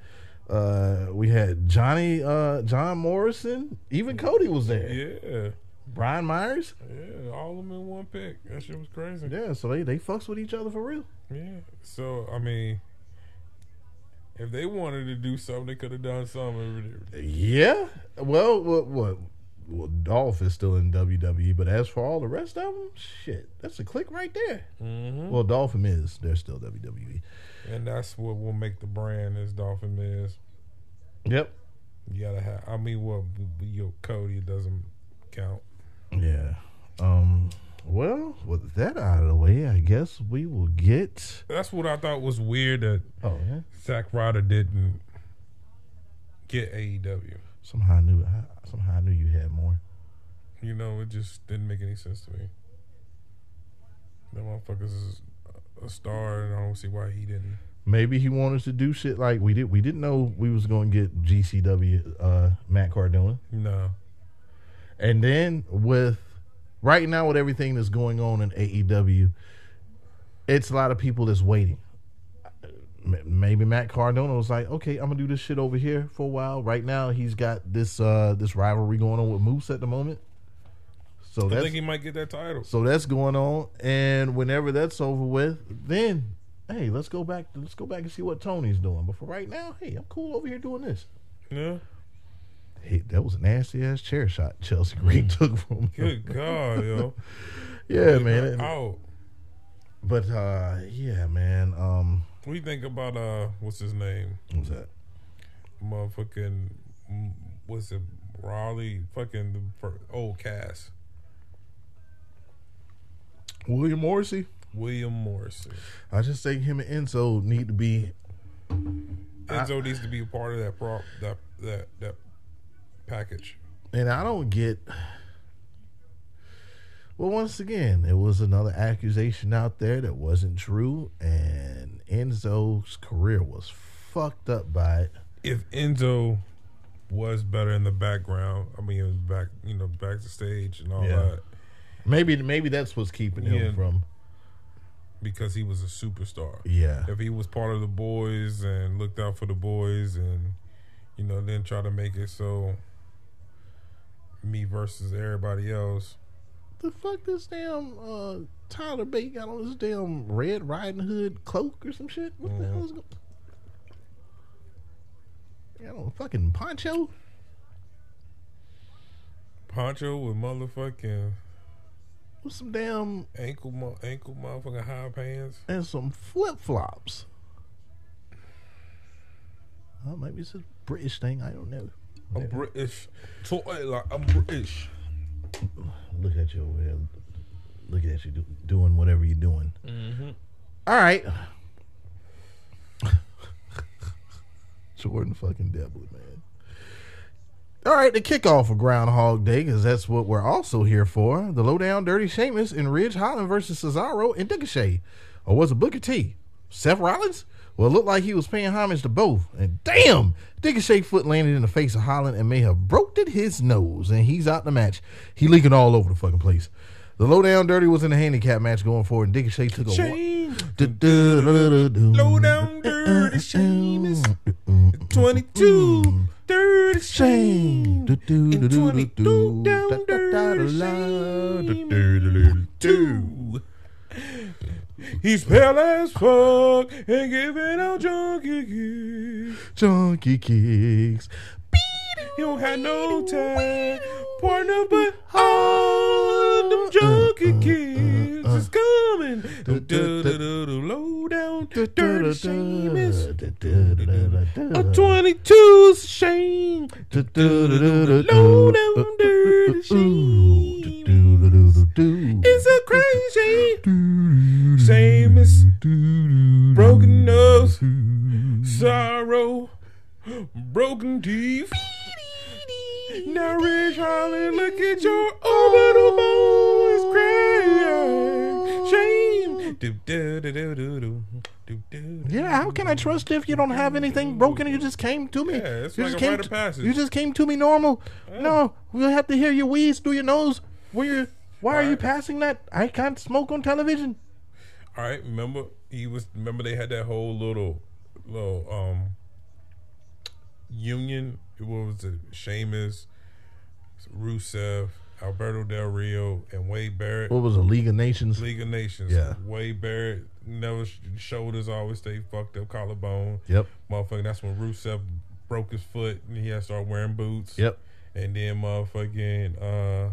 uh we had Johnny uh John Morrison, even Cody was there. yeah, Brian Myers. yeah, all of them in one pick. That shit was crazy. Yeah, so they they fucks with each other for real. Yeah. So I mean, if they wanted to do something, they could have done something. Yeah. Well, what what well, Dolph is still in WWE, but as for all the rest of them, shit, that's a click right there. Mm-hmm. Well, Dolph and Miz, they're still. WWE. And that's what will make the brand is Dolphin Miz. Yep. You gotta have. I mean, well, your Cody doesn't count. Yeah. Um. Well, with that out of the way, I guess we will get. That's what I thought was weird that Oh yeah. Zack Ryder didn't get AEW. Somehow I knew. I, somehow I knew you had more. You know, it just didn't make any sense to me. That motherfucker's is a star, and I don't see why he didn't. Maybe he wanted to do shit like we did. We didn't know we was going to get GCW uh, Matt Cardona, No. and then with right now with everything that's going on in AEW, it's a lot of people that's waiting. Maybe Matt Cardona was like, "Okay, I'm gonna do this shit over here for a while." Right now, he's got this uh this rivalry going on with Moose at the moment. So I think he might get that title. so that's going on, and whenever that's over with, then hey, let's go back. Let's go back and see what Tony's doing. But for right now, hey, I'm cool over here doing this. Yeah. That was a nasty ass chair shot Chelsea Green took from him. Good God, yo. yeah, man. Out. But uh, yeah, man. Um, What do you think about uh, what's his name? What's that? Motherfucking, mm, what's it? Raleigh, fucking the old cast. William Morrissey. William Morrissey. I just think him and Enzo need to be. Enzo needs to be a part of that prop that that that package. And I don't get. Well, once again, it was another accusation out there that wasn't true, and Enzo's career was fucked up by it. If Enzo was better in the background, I mean, back you know, back to stage and all Yeah. that, Maybe, maybe that's what's keeping him Yeah. from. because he was a superstar. Yeah, If he was part of the boys and looked out for the boys and you know, then try to make it so me versus everybody else. the fuck this damn uh, Tyler Bate got on this damn Red Riding Hood cloak or some shit? What the Mhm. hell is going? Got on a fucking poncho. Poncho with motherfucking with some damn ankle, mo- ankle, motherfucking high pants. and some flip flops. Oh, maybe it's a British thing. I don't know. I'm British. I like I'm British. Look at you over there. Look at you do, doing whatever you're doing. Mm-hmm. All right. Jordan fucking Devlin, man. All right, the kickoff of Groundhog Day, because that's what we're also here for. The lowdown dirty Sheamus and Ridge Holland versus Cesaro and Ricochet. Or was it Booker T? Seth Rollins? Well, it looked like he was paying homage to both. And damn, Ricochet foot landed in the face of Holland and may have broke his nose. And he's out the match. He leaking all over the fucking place. The lowdown dirty was in a handicap match going forward, and Ricochet took a one- Low down dirty Sheamus. 22 dirty shame. And 22 down dirty shame. He's pale as fuck and giving out junkie kicks. Junkie kicks. He don't have no tag partner, but all them junkie kids is coming. Low down dirty Sheamus. A 22's shame. Low down dirty shame. It's a crazy same as broken nose, sorrow, broken teeth. Now, Ridge Holland, look at your orbital bones crying. Shame. Do, do, do, do, do, do. Do, do, do. Yeah, how can I trust if you don't have anything broken? You just came to me. Yeah, it's you like just a came rite of passage. You just came to me normal. No, we'll have to hear you wheeze through your nose. Where you? Why are you Alright. passing that? I can't smoke on television. All right, remember he was. Remember they had that whole little, little um union. What was it? Sheamus, Rusev, Alberto Del Rio, and Wade Barrett. What was a League of Nations? League of Nations. Yeah. Wade Barrett never shoulders always stay fucked up collarbone. Yep. Motherfucker, that's when Rusev broke his foot and he had to start wearing boots. Yep. And then motherfucking uh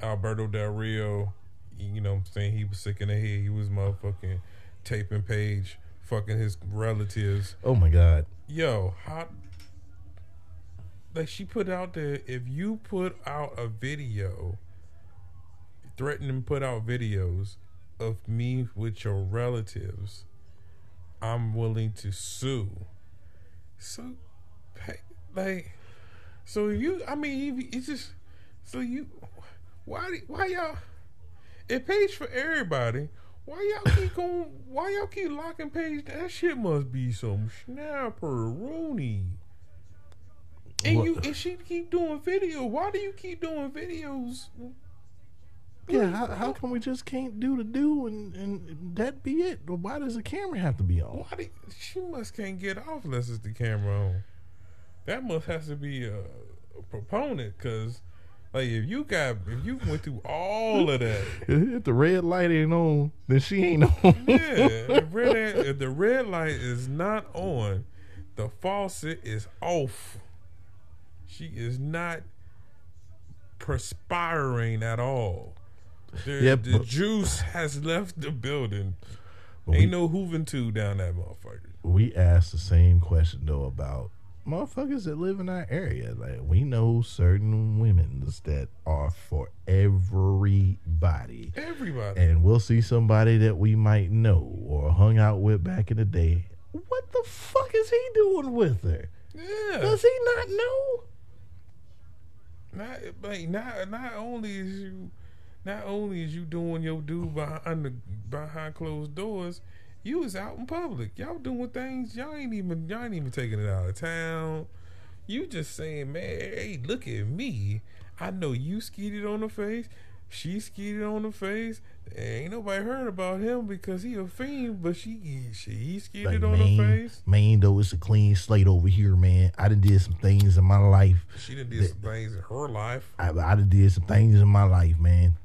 Alberto Del Rio, you know what I'm saying, he was sick in the head. He was motherfucking taping Paige, fucking his relatives. Oh my God. Yo, how like she put out there if you put out a video threaten and put out videos of me with your relatives, I'm willing to sue. So, like, so you, I mean, it's just, so you, why, why y'all, it pays for everybody. Why y'all keep going, why y'all keep locking Paige? That shit must be some snapper Rooney. And you, and she keep doing video. Why do you keep doing videos? Yeah, how, how come we just can't do the do and, and that be it? Why does the camera have to be on? Why do, she must can't get off unless it's the camera on. That must has to be a, a proponent because, like, if you got if you went through all of that, If the red light ain't on, then she ain't on. yeah, if, red, if the red light is not on, the faucet is off. She is not perspiring at all. The, Yeah, the juice has left the building. But Ain't we- no hooving to down that motherfucker. we asked the same question though about motherfuckers that live in our area. Like we know certain women's that are for everybody. Everybody. And we'll see somebody that we might know or hung out with back in the day. What the fuck is he doing with her? yeah. Does he not know? Not, like, not not only is you, not only is you doing your do behind the behind closed doors, you was out in public. Y'all doing things y'all ain't even y'all ain't even taking it out of town. You just saying, man, hey, look at me. I know you skeeted on the face. She skeeted on the face. Ain't nobody heard about him because he a fiend, but she she skeeted Like, on man, the face. man, though it's a clean slate over here, man. I done did some things in my life. She done did some things in her life. I, I done did some things in my life, man.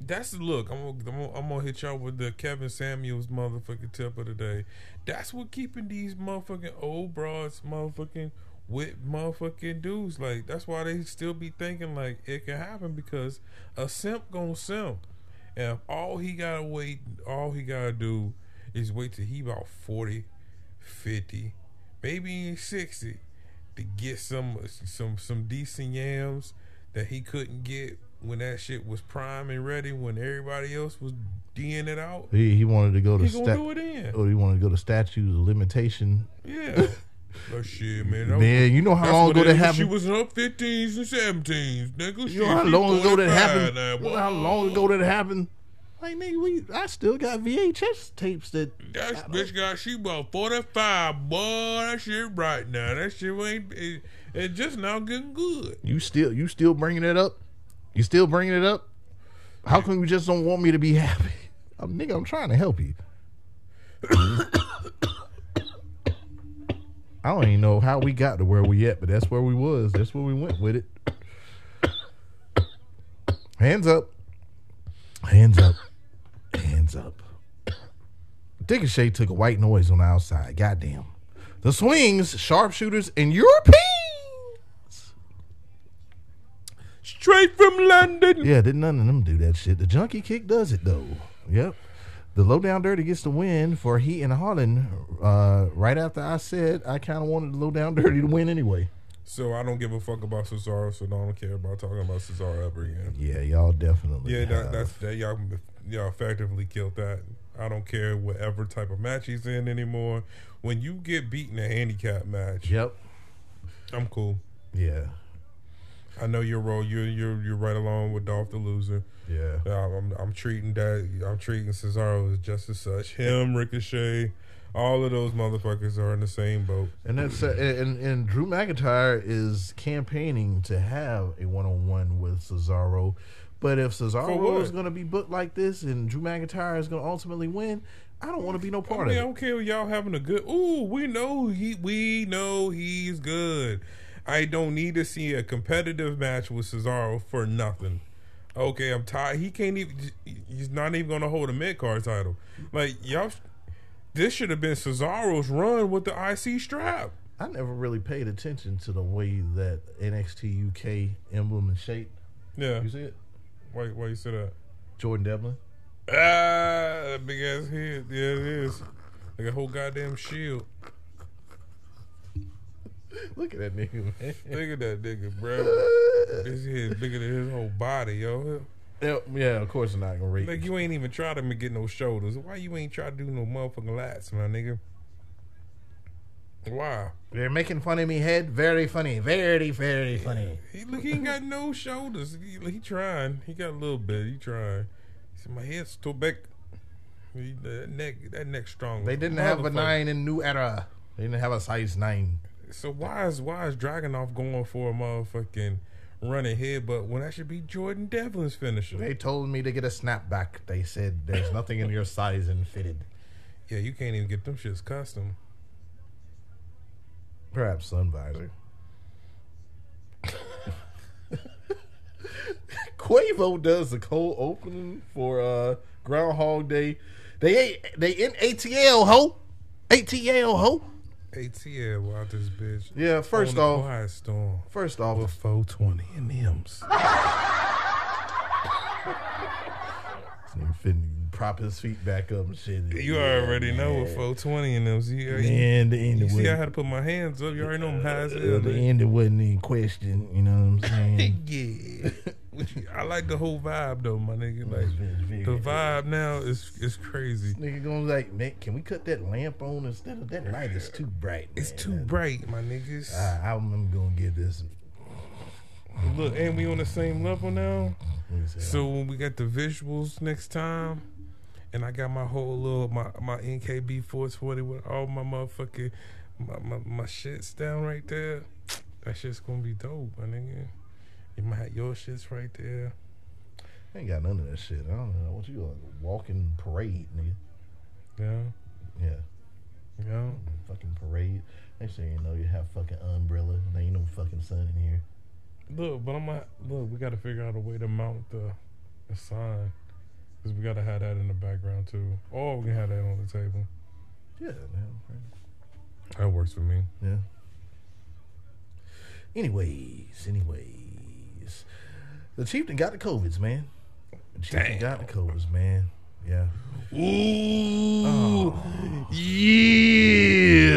That's the look. I'm gonna, I'm gonna, I'm gonna hit y'all with the Kevin Samuels motherfucking tip of the day. That's what keeping these motherfucking old broads motherfucking with motherfucking dudes. Like that's why they still be thinking like it can happen because a simp gonna simp, and all he gotta wait, all he gotta do is wait till he about 40, 50, maybe even 60 to get some some some decent yams that he couldn't get when that shit was prime and ready when everybody else was D'ing it out. He, he wanted to go to He sta- do it in. oh, he wanted to go to statutes of limitation. Yeah. But shit, man. Man, you know how long ago that was. She was in her 15s and 17s, nigga. You know how long ago that happened? You know how long ago that happened? Like nigga, we I still got VHS tapes that That bitch got she about 45, boy. That shit right now. That shit ain't, it, it just now getting good. you still you still bringing it up. You still bringing it up. How come you just don't want me to be happy? I'm nigga. I'm trying to help you. I don't even know how we got to where we at, but that's where we was. That's where we went with it. Hands up. Hands up. Hands up. Dick and Shay took a white noise on the outside. Goddamn. The swings, sharpshooters, and Europeans. Straight from London. Yeah, didn't none of them do that shit. The junkie kick does it though. Yep. The Lowdown dirty gets the win for Heat and Harlan. Uh, right after I said I kind of wanted the low down dirty to win anyway. So I don't give a fuck about Cesaro, so I don't care about talking about Cesaro ever again. Yeah, y'all definitely. Yeah, that, that's that. Y'all, y'all effectively killed that. I don't care whatever type of match he's in anymore. When you get beaten in a handicap match, Yep. I'm cool. Yeah. I know your role. You're you're you're right along with Dolph the loser. Yeah. I'm I'm treating that. I'm treating Cesaro as just as such. Him, Ricochet, all of those motherfuckers are in the same boat. And that's uh, and and Drew McIntyre is campaigning to have a one on one with Cesaro. But if Cesaro is going to be booked like this and Drew McIntyre is going to ultimately win, I don't want to be no I part mean, I of it. I don't care if y'all having a good. Ooh, we know he. We know he's good. I don't need to see a competitive match with Cesaro for nothing. Okay, I'm tired. He can't even. He's not even going to hold a mid card title. Like y'all, this should have been Cesaro's run with the IC strap. I never really paid attention to the way that NXT UK emblem and shape. Yeah. You see it? Why? Why you say that? Jordan Devlin. Ah, that big ass head. Yeah, it is. Like a whole goddamn shield. Look at that nigga, man. Look at that nigga, bro. this head bigger than his whole body, yo. Yeah, of course not gonna rate. Like you ain't even try to get no shoulders. Why you ain't try to do no motherfucking lats, my nigga? Why? They're making fun of me head. Very funny. Very, very funny. He look, he ain't got no shoulders. He, he trying. He got a little bit. He trying. He said my head's too big. He, that neck, that neck strong. They didn't have a nine in New Era. They didn't have a size nine. So why is why is Dragunov going for a motherfucking running headbutt when that should be Jordan Devlin's finisher? They told me to get a snapback. They said there's nothing in your size and fitted. Yeah, you can't even get them shits custom. Perhaps sun visor. Quavo does the cold opening for uh, Groundhog Day. They ain't they in ATL ho, ATL ho. ATL out this bitch. Yeah, first off- Quiet Storm First with off, 420 and M's. prop his feet back up and shit. You Yeah, already know with 420 and them. You, you, Man, the end you see, I had to put my hands up. You already know I'm high as hell. the man. end it wasn't in question. You know what I'm saying? yeah. I like the whole vibe though, my nigga. Like the vibe now is is crazy. Nigga gonna like, man, can we cut that lamp on instead of that light? is too bright. It's man. too bright, my niggas. Ah, I, I'm gonna get this. Look, and we on the same level now. let me see. So when we got the visuals next time, and I got my whole little my my NKB 420 with all my motherfucking my, my, my shits down right there. That shit's gonna be dope, my nigga. You might have your shits right there. I ain't got none of that shit. I don't know what you a walking parade, nigga. Yeah, Yeah, yeah. fucking parade. Next thing you know, you have fucking umbrella. There ain't no fucking sun in here. Look, but I'm not. Look, we got to figure out a way to mount the the sign because we got to have that in the background too, Oh, we can have that on the table. Yeah, man. That works for me. Yeah. Anyways, anyways, the chieftain got the covids, man. The chieftain got the covids, man. Yeah. Ooh, oh. yeah.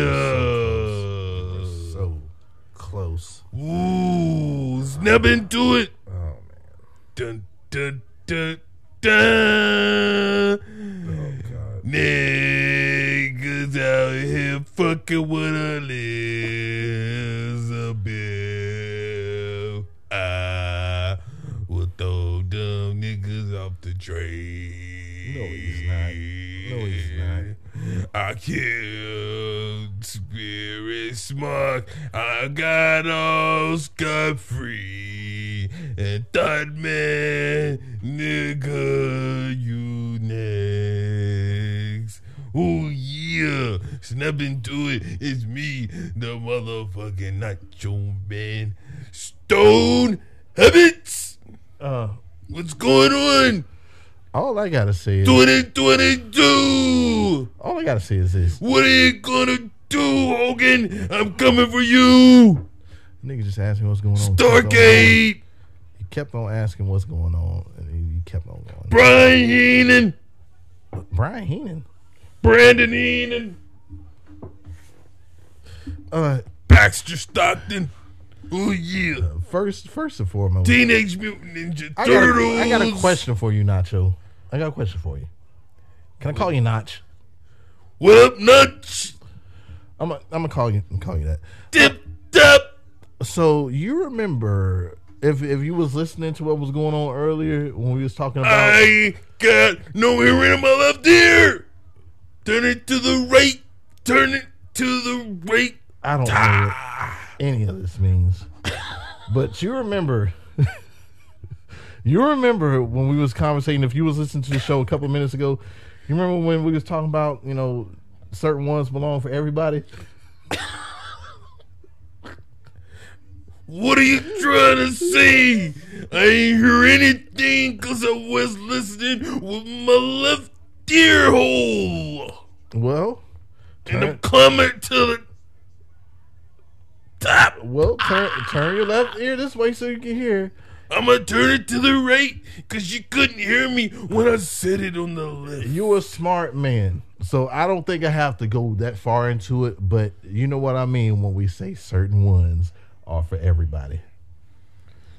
So close. Ooh, snap into it. Oh man. Dun dun dun dun. Oh. Niggas out here fucking with Elizabeth. I will throw them niggas off the train. No, he's not. No, he's not. I killed Spirit Smart. I got all scot free. And thought, man, nigga, you next. Oh, yeah. yeah, snap into it. It's me, the motherfucking Nacho Man. Stone Habits. Uh, What's going on? all I gotta say is 2022. all I gotta say is this: What are you gonna do, Hogan? I'm coming for you. nigga just asked me what's going on. Stargate. Kept on asking what's going on, and he kept on going. Brian Heenan. Brian Heenan. Brandon Heenan. Uh, Baxter Stockton. Oh yeah. first, first and foremost, Teenage Mutant Ninja I got, a, Turtles. I got a question for you, Nacho. I got a question for you. Can I call you Notch? What up, Nutch? I'm gonna I'm call you I'm call you that. Tip dip. So you remember if if you was listening to what was going on earlier when we was talking about I got no hearing in my left ear. Turn it to the right. Turn it to the right. I don't know what any of this means. but you remember you remember when we was conversating if you was listening to the show a couple minutes ago, you remember when we was talking about, you know, certain ones belong for everybody? What are you trying to say? I ain't hear anything because I was listening with my left ear hole. Well, And I'm coming to the top. well, turn turn your left ear this way so you can hear. I'm gonna turn it to the right because you couldn't hear me when I said it on the left. You're a smart man. So I don't think I have to go that far into it, but you know what I mean when we say certain ones are for everybody.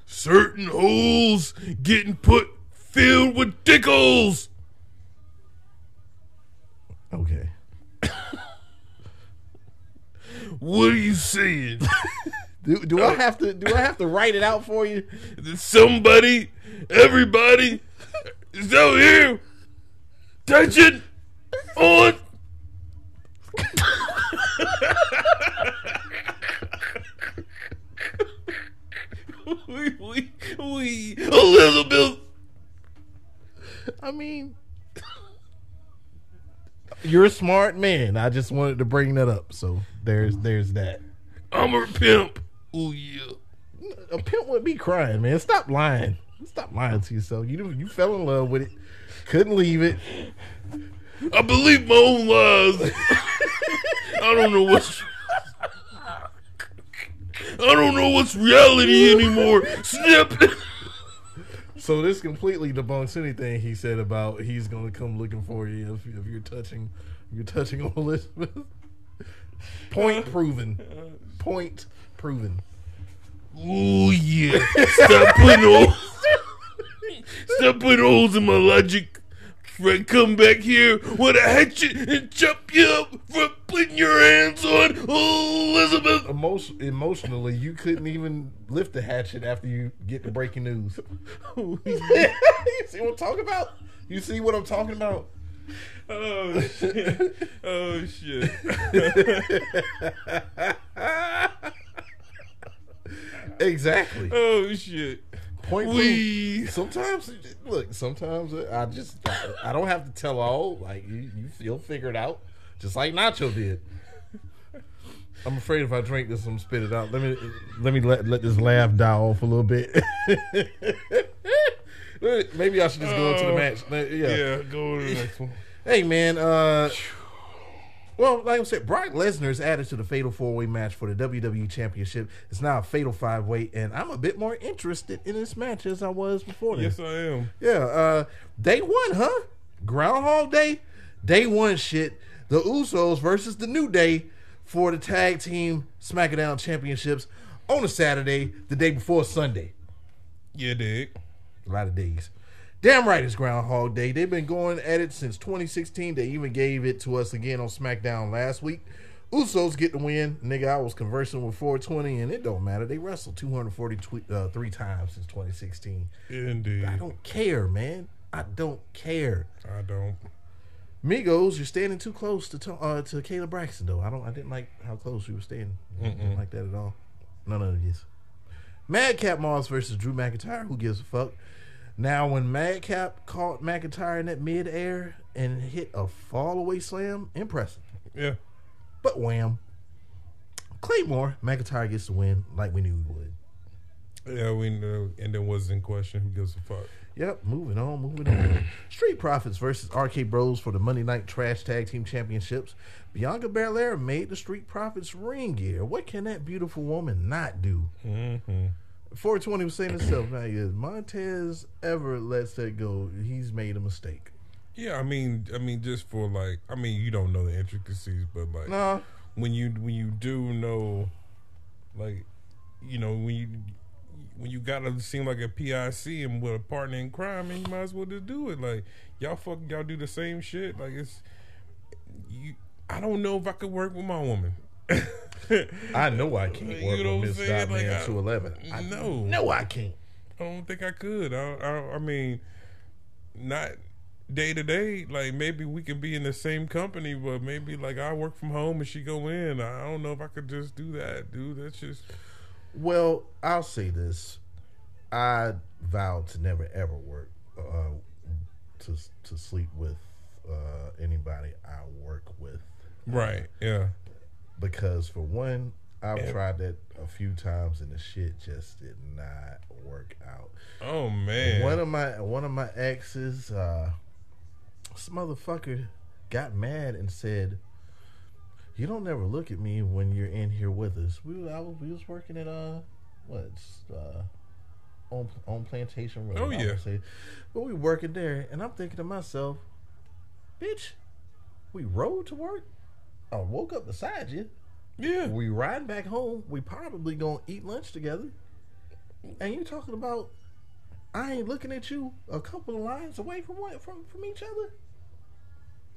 Certain holes getting put filled with dickles. Okay. What are you saying? Do, do I have to do I have to write it out for you? somebody, everybody is out here touching on. we, we, Elizabeth. I mean You're a smart man. I just wanted to bring that up. So there's there's that. I'm a pimp. Oh yeah. A pimp would be crying, man. Stop lying. Stop lying to yourself. You you fell in love with it. Couldn't leave it. I believe my own lies. I don't know what's. I don't know what's reality anymore. Snip. So this completely debunks anything he said about he's gonna come looking for you if, if you're touching you're touching on Elizabeth. Point uh-huh. proven. Point proven. Oh yeah. Stop putting holes. Stop putting holes in my logic. Right, come back here with a hatchet and chop you up for putting your hands on Elizabeth. Emotion, emotionally, you couldn't even lift the hatchet after you get the breaking news. you see what I'm talking about? You see what I'm talking about? Oh shit! Oh shit! Exactly. Oh shit! Point We- proven. Sometimes, look. Sometimes I just I, I don't have to tell all. Like you, you, you'll figure it out, just like Nacho did. I'm afraid if I drink this, I'm gonna spit it out. Let me let me let, let this laugh die off a little bit. Maybe I should just go into the Oh. match. Yeah. Yeah, go to the next one. Hey man, uh well, like I said, Brock Lesnar is added to the Fatal Four Way match for the WWE Championship. It's now a Fatal Five Way, and I'm a bit more interested in this match as I was before. This. Yes, I am. Yeah, uh day one, huh? Groundhog Day, day one shit. The Usos versus the New Day for the tag team SmackDown Championships on a Saturday, the day before Sunday. Yeah, dig. A lot of days. Damn right it's Groundhog Day. They've been going at it since 2016. They even gave it to us again on SmackDown last week. Usos get the win. Nigga, I was conversing with 420, and it don't matter. They wrestled 243 uh, three times since 2016. Indeed. I don't care, man. I don't care. I don't. Migos, you're standing too close to to- uh, to Kayla Braxton, though. I don't. I didn't like how close you were standing. I didn't like that at all. None of this. Madcap Moss versus Drew McIntyre. Who gives a fuck? Now, when Madcap caught McIntyre in that midair and hit a fallaway slam, impressive. Yeah. But wham. Claymore, McIntyre gets the win like we knew he would. Yeah, we know. And then was in question. Who gives a fuck? Yep, moving on, moving on. Street Profits versus RK Bros for the Monday Night Trash Tag Team Championships. Bianca Belair made the Street Profits ring gear. What can that beautiful woman not do? Mm-hmm. 420 was saying himself, now, if Montez ever lets that go, he's made a mistake. Yeah, I mean, I mean, just for like, I mean, you don't know the intricacies, but like, Nah, when you when you do know, like, you know, when you when you gotta seem like a PIC and with a partner in crime, and you might as well just do it. Like, y'all fuck, y'all do the same shit. Like, it's you. I don't know if I could work with my woman. I know I can't You know with Miss saying? Like, I- 211. I No. know I can't. I don't think I could. I, I, I mean, not day to day. Like maybe we could be in the same company, but maybe like I work from home and she go in. I don't know if I could just do that, dude. That's just Well, I'll say this: I vowed to never ever work uh, to to sleep with uh, anybody I work with right. Yeah. because, for one, I've Yeah. tried that a few times and the shit just did not work out. Oh man. One of my one of my exes, uh, this motherfucker got mad and said, "You don't never look at me when you're in here with us." We was- I was, we was working at uh what's uh on on Plantation Road. Oh, yeah. but we working there, and I'm thinking to myself, "Bitch, we rode to work. I woke up beside you. yeah. We riding back home. We probably gonna eat lunch together. And you talking about I ain't looking at you a couple of lines away from what from from each other.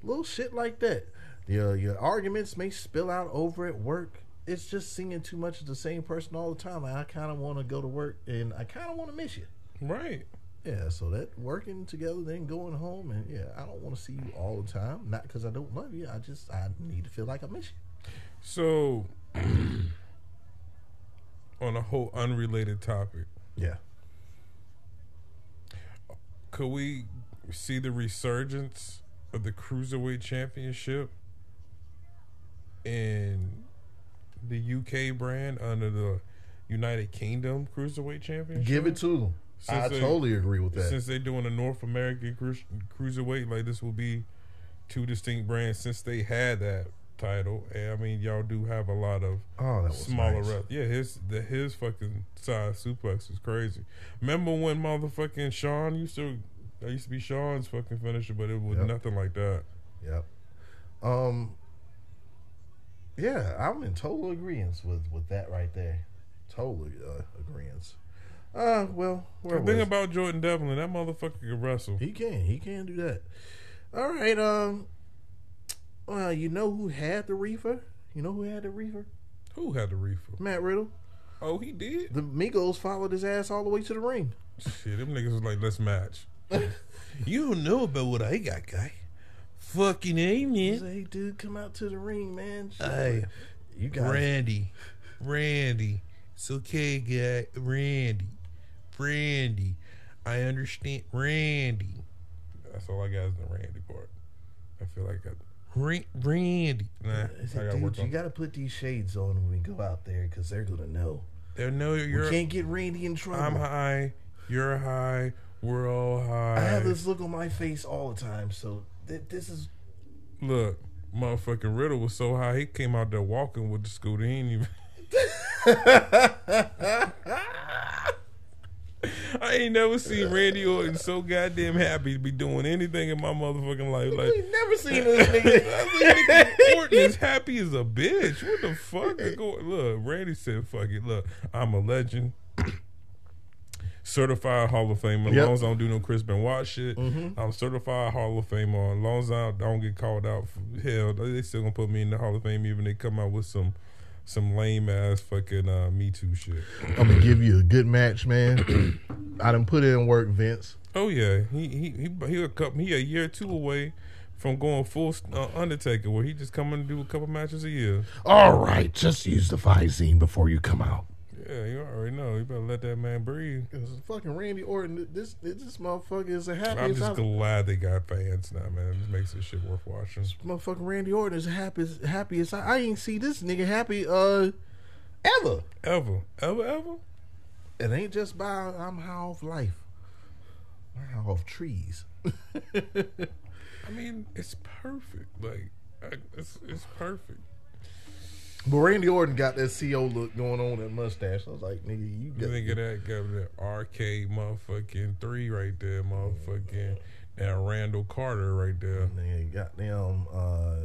Little shit like that. Your your arguments may spill out over at work. It's just seeing too much of the same person all the time. Like, I kind of want to go to work and I kind of want to miss you. Right. Yeah, so that working together, then going home, and yeah, I don't want to see you all the time. Not because I don't love you. I just I need to feel like I miss you. So, on a whole unrelated topic, Yeah. could we see the resurgence of the cruiserweight championship in the UK brand under the United Kingdom cruiserweight championship? Give it to them. I they- totally agree with that. Since they're doing a North American cru- cruiserweight, like this will be two distinct brands. Since they had that title, and I mean, y'all do have a lot of oh, that was smaller nice. rep. Yeah, his the his fucking size suplex is crazy. Remember when motherfucking Sean used to that used to be Sean's fucking finisher, but it was Yep. nothing like that. Yep. Um. Yeah, I'm in total agreement with with that right there. Totally uh, agreement. Uh, well, where The thing was- about Jordan Devlin, that motherfucker can wrestle. he can he can do that. All right. Um. Well, you know who had the reefer? You know who had the reefer? Who had the reefer? Matt Riddle. Oh, he did. The Migos followed his ass all the way to the ring. Shit, them niggas was like, let's match. You don't know about what I got, guy. Fucking A, He "Hey, dude, come out to the ring, man." Shit. Hey, you got Randy. Randy. It's okay, guy. Randy. Randy. I understand. Randy. That's all I got is the Randy part. I feel like I, Ra- Randy. nah, I I gotta dude, work you got to put these shades on when we go out there because they're gonna know. They know you're. can't get Randy in trouble. I'm high. You're high. We're all high. I have this look on my face all the time, so th- this is Look, motherfucking Riddle was so high he came out there walking with the scooter. He ain't even. I ain't never seen Randy Orton so goddamn happy to be doing anything in my motherfucking life. Like We've never seen this nigga. nigga, Orton is happy as a bitch. What the fuck? Look, Randy said, "Fuck it." Look, I'm a legend. Certified Hall of Famer. As Yep. long as I don't do no Chris Benoit shit, I'm certified Hall of Famer. As long as I don't get called out, for, hell, they still gonna put me in the Hall of Fame even if they come out with some some lame ass fucking uh, Me Too shit. I'm gonna give you a good match, man. I done put in work, Vince. Oh yeah, he he he he a couple, he a year or two away from going full uh, Undertaker, where he just coming to do a couple matches a year. All right, just use the Visine before you come out. Yeah, you already know. You better let that man breathe. This is fucking Randy Orton. This this motherfucker is the I'm just I've- glad they got fans now, man. It just makes this shit worth watching. motherfucking Randy Orton is the happiest. Happiest. I, I ain't see this nigga happy uh ever. Ever, ever, ever. It ain't just by I'm high off life. I'm high off trees. I mean, it's perfect. Like, I, it's it's perfect. But Randy Orton got that CO look going on, that mustache. I was like, nigga, you You got think of that, got that arcade motherfucking three right there, motherfucking that Randall Carter right there. nigga, goddamn uh,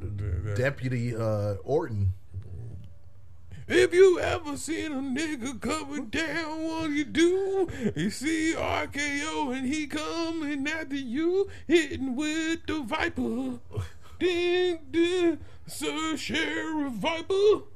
that- Deputy uh, Orton. If you ever seen a nigga coming down, what you do? You see RKO and he coming after you, hitting with the Viper. Ding, ding, Sir Sheriff Viper.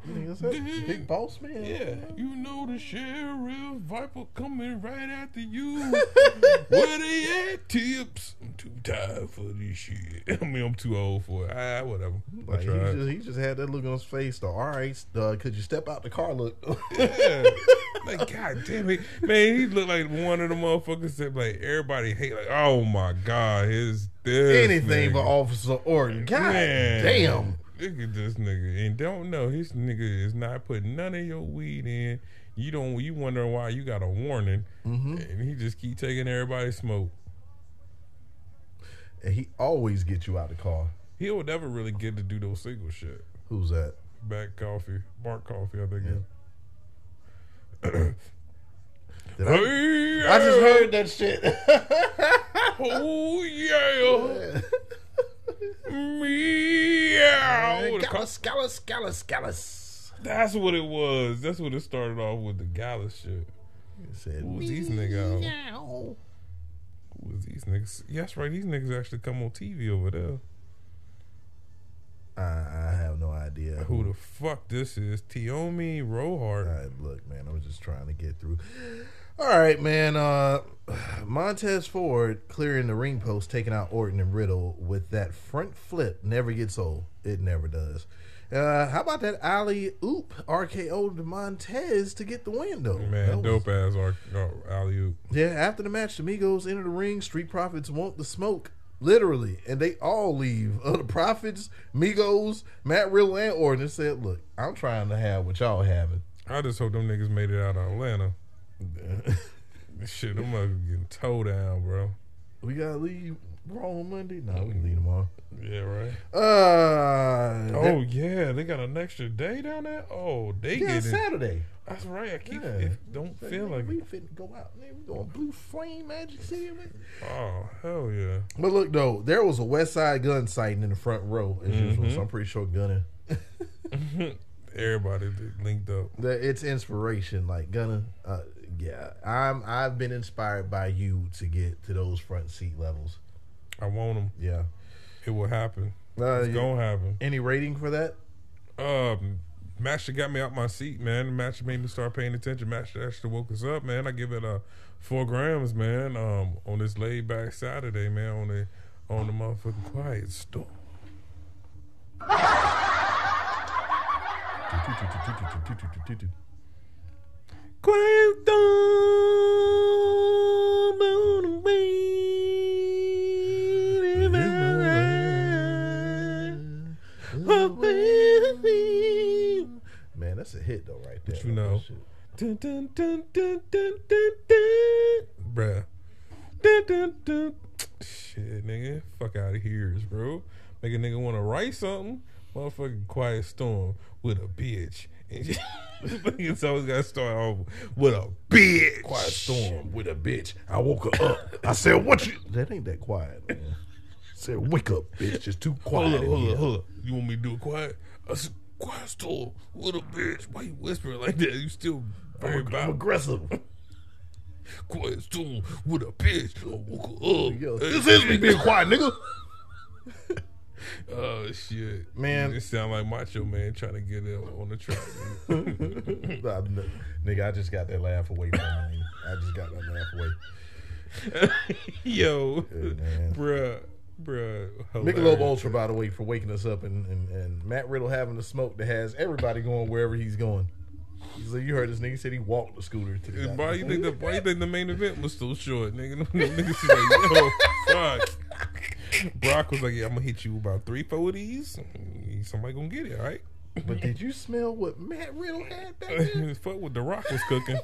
Nigga, is that Ding. Big Boss Man. Yeah, you know the Sheriff Viper coming right after you. Where they at? Tips. I'm too tired for this shit. I mean, I'm too old for it. Ah, whatever. I Like, he, just, he just had that look on his face. Though, all right, uh, could you step out the car? Look, Yeah. like, god damn it. Man, he looked like one of the motherfuckers that, like, everybody hate. Like, oh my god, his this anything nigga. but Officer Orton. God Man. damn. Look at this nigga. And don't know, his nigga is not putting none of your weed in. You don't, you wonder why you got a warning. Mm-hmm. And he just keep taking everybody's smoke. And he always gets you out the car. He would never really get to do those single shit. Who's that? Back coffee, Mark Coffey, I think. Did I, Hey, I just heard that shit. Oh yeah, meow. Gallus, Gallus, Gallus, Gallus. That's what it was. That's what it started off with the gala shit. He said, Who was these niggas? meow. Who was these niggas? Yes, right. These niggas actually come on TV over there. I, I have no idea. Who the fuck this is? Tiomi Rohart. right, look, man, I was just trying to get through. All right, man. Uh, Montez Ford clearing the ring post, taking out Orton and Riddle with that front flip. Never gets old. It never does. Uh, how about that alley oop RKO to Montez to get the win, though? Man, was- dope ass or alley oop. Yeah, after the match, the Migos enter the ring. Street Profits want the smoke, literally, and they all leave. Uh, the Profits, Migos, Matt Riddle, and Orton and said, "Look, I'm trying to have what y'all having." I just hope them niggas made it out of Atlanta. Shit, motherfuckers getting towed down, bro. we gotta leave Raw on Monday. No, we can leave tomorrow. Yeah, right. Uh, Oh yeah, they got an extra day down there. Oh, they yeah, get. Saturday. That's right. I keep Yeah. it don't feel like we it. finna go out. Man, we going Blue Flame Magic City. Man. Oh hell yeah. But look though, there was a Westside Gunn sighting in the front row as Mm-hmm. usual. So I'm pretty sure Gunner. Everybody linked up. that it's inspiration. Like Gunner, uh, yeah, I'm. I've been inspired by you to get to those front seat levels. I want them. Yeah. It will happen. Uh, It's yeah. gonna happen. Any rating for that? Um, match that got me out my seat, man. The match that made me start paying attention. Match that actually woke us up, man. I give it a four grams, man. Um, on this laid back Saturday, man. On the on the motherfucking quiet storm. Quiet storm on the way. Man, that's a hit though, right there. But you know, dun, dun, dun, dun, dun, dun, dun, bruh. Dun, dun, dun. Shit, nigga, fuck out of here, bro. Make a nigga want to write something. Motherfucking quiet storm with a bitch. It's always got to start off with a bitch. Quiet storm with a bitch. I woke her up. I said, "What you?" That ain't that quiet. Man. I said, "Wake up, bitch! It's too quiet." Hold up, hold up, hold up. You want me to do it quiet? I said, quiet storm with a bitch. Why you whispering like that? You still very I'm, I'm aggressive. Quiet storm with a bitch. I woke her up. Yo, this is me being quiet, nigga. Oh shit, Man. It sound like Macho Man trying to get in on the track. Nigga, I just got that laugh away from me. I just got that laugh away. Yo, Yeah, bruh, bruh. Michelob hilarious. Ultra, by the way, for waking us up, and, and, and Matt Riddle having the smoke that has everybody going wherever he's going. So you heard this nigga said he walked the scooter to the. Why you think the why you think the main event was so short, nigga? Niggas like, yo, fuck. Brock was like, yeah, I'm gonna hit you about three, four of these. Somebody gonna get it, all right? But did you smell what Matt Riddle had back there? Fuck what the Rock was cooking.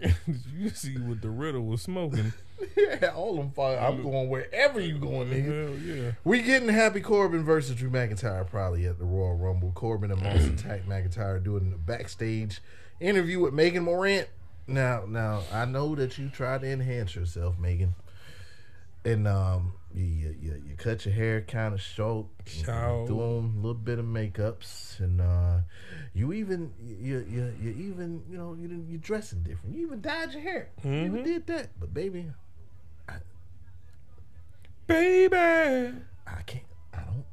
did you see what the Riddle was smoking. yeah, all them fire. I'm going wherever you going, nigga. Hell yeah. We getting Happy Corbin versus Drew McIntyre probably at the Royal Rumble. Corbin and Moss attack McIntyre doing a backstage interview with Megan Morant. Now, now I know that you try to enhance yourself, Megan, and um, you you, you, you cut your hair kind of short, Short. doing a little bit of makeups, and uh, you even you you you even you know you you dressing different. You even dyed your hair. You even did that, but baby, Baby, I can't. I don't.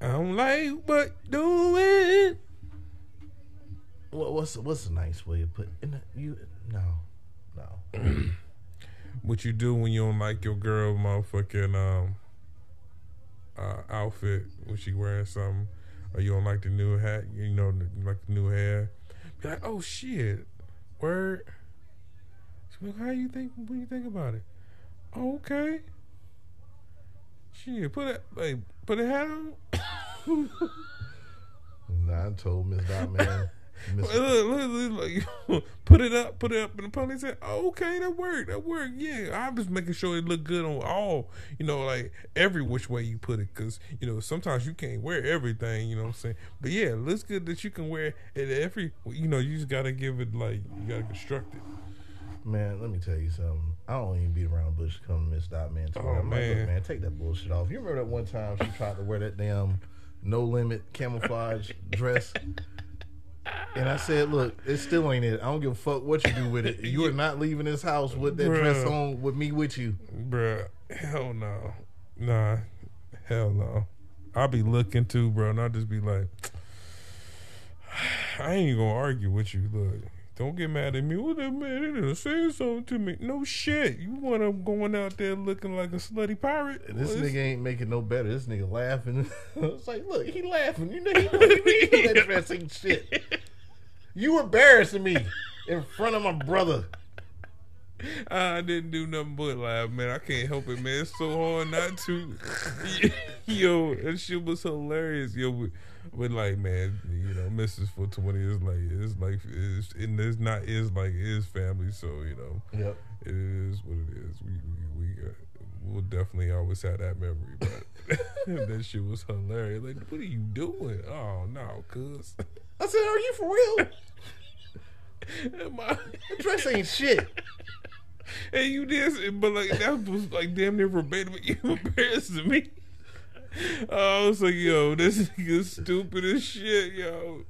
I don't like what doing. What, what's what's a nice way to put in the, you? No, no. What you do when you don't like your girl motherfucking um uh, outfit when she wearing something, or you don't like the new hat, you know, like the new hair. Be like, oh shit, word. Like, how you think? Do you think about it? Oh, okay. Shit, put it, like, put a hat on. Nah, I told Miss Dot Man. Look, look, look, like, put it up, put it up in the ponytail. Oh, okay, that worked, that worked. Yeah, I was making sure it looked good on all, you know, like every which way you put it, because you know sometimes you can't wear everything. You know what I'm saying? But yeah, it looks good that you can wear it every. You know, you just gotta give it like you gotta construct it. man, let me tell you something. I don't even beat around the bush come to Miss Dot Man. Oh, I'm like, look, man. man, take that bullshit off. You remember that one time she tried to wear that damn no limit camouflage dress? And I said, look, it still ain't it. I don't give a fuck what you do with it. You are not leaving this house with that dress on with me with you. Bruh, hell no, nah, hell no. I'll be looking too, bro, and I'll just be like, I ain't even gonna argue with you. Look, don't get mad at me. What that man they done said something to me? No shit. You want to going out there looking like a slutty pirate? And This Well, nigga ain't making no better. This nigga laughing. it's like, look, he laughing. You know, he he know that dress ain't shit. You embarrassing me in front of my brother. I didn't do nothing but laugh, man. I can't help it, man. It's so hard not to. Yo, that shit was hilarious. Yo, but, like, man, you know, Mrs. for twenty is like it's like it's and it's not is like is family. So you know, Yep. it is what it is. We we, we uh, we'll definitely always have that memory, but that shit was hilarious. Like, what are you doing? Oh no, cuz. I said, are you for real? My- dress ain't shit. And you did, but like that was like damn near verbatim. You embarrassing me. I was like, yo, this is stupid as shit, yo.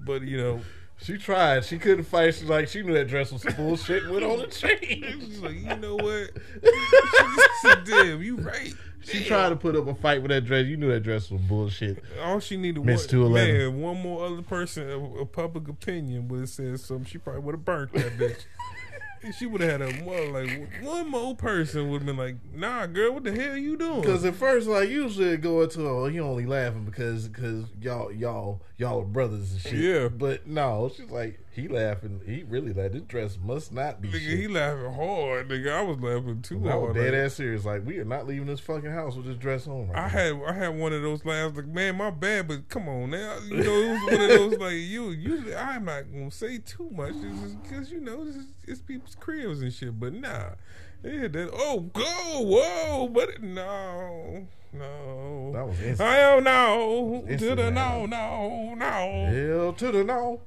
But you know, She tried. She couldn't fight. She's like, she knew that dress was bullshit went on the chain. she's like, you know what? She said, damn, you right. She tried to put up a fight with that dress. You knew that dress was bullshit. All she needed was 211. man, one more other person, a, a public opinion would have said something. She probably would have burnt that bitch. She would have had a more like one more person would have been like, nah, girl, what the hell you doing? Because at first, like usually, it go into oh, he only laughing because because y'all y'all y'all are brothers and shit. Yeah. But no, she's like he laughing. He really like this dress must not be Nigga, shit. he laughing hard. Nigga, I was laughing too I was hard. dead like- ass serious. Like we are not leaving this fucking house with this dress on. Right I now. had I had one of those laughs like, man, my bad, but come on now, you know, it was one of those like you. Usually, I'm not gonna say too much because you know this is, it's people's cribs and shit. But nah, yeah, that oh go whoa, but no, no, That was instant. I don't know to the no, no, no. Hell to the no.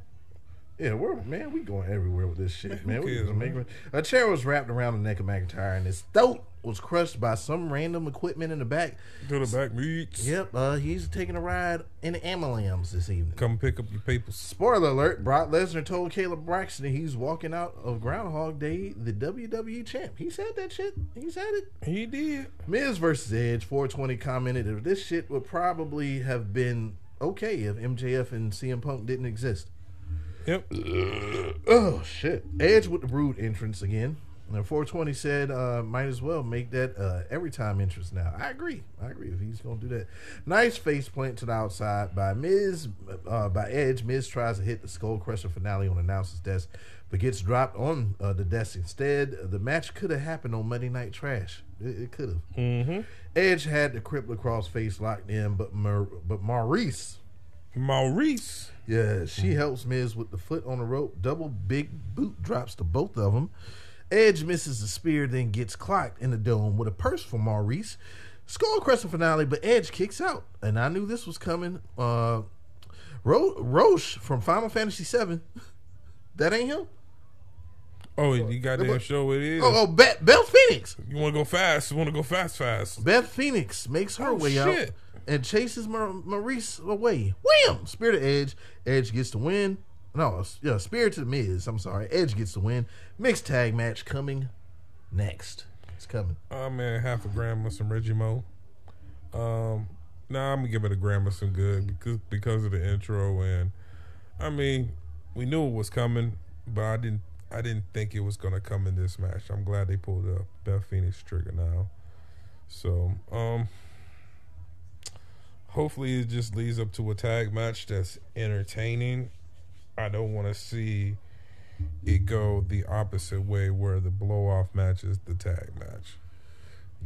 Yeah, we're man, we going everywhere with this shit, man. We just making a chair was wrapped around the neck of McIntyre, and his throat was crushed by some random equipment in the back. To the back meets. Yep, uh, he's taking a ride in the ambulance this evening. Come pick up your papers. Spoiler alert: Brock Lesnar told Kayla Braxton he's walking out of Groundhog Day the WWE champ. He said that shit. He said it. He did. Miz versus Edge 420 commented that this shit would probably have been okay if MJF and CM Punk didn't exist. Yep. Oh shit! Edge with the Brood entrance again. And 420 said, uh, might as well make that uh, every time interest now. I agree. I agree if he's going to do that. Nice face plant to the outside by Miz, uh, by Edge. Miz tries to hit the Skull Crushing Finale on announcer's desk, but gets dropped on uh, the desk instead. The match could have happened on Monday Night Trash. It, it could have. Mm-hmm. Edge had the crippler cross face locked in, but Mar- but Maryse Maryse. yeah, she helps Miz with the foot on the rope. Double big boot drops to both of them. Edge misses the spear, then gets clocked in the dome with a purse from Maryse. Skull Crushing Finale, but Edge kicks out. And I knew this was coming. Uh, Ro- Roche from Final Fantasy VII. That ain't him? Oh, you got that show it is. Oh, oh Beth, Beth Phoenix. You want to go fast? You want to go fast, fast? Beth Phoenix makes her Oh, way shit. out and chases Mar- Maryse away. Wham! Spear to Edge. Edge gets the win. No, yeah, Spear to the Miz. I'm sorry. Edge gets the win. Mixed tag match coming next. It's coming. Oh man, half a gram of some Reggie Mo. Um, nah, I'm gonna give it a gram of some good because because of the intro and I mean, we knew it was coming, but I didn't I didn't think it was gonna come in this match. I'm glad they pulled the Beth Phoenix trigger now. So, um, hopefully it just leads up to a tag match that's entertaining. I don't want to see it go the opposite way where the blow off match is the tag match.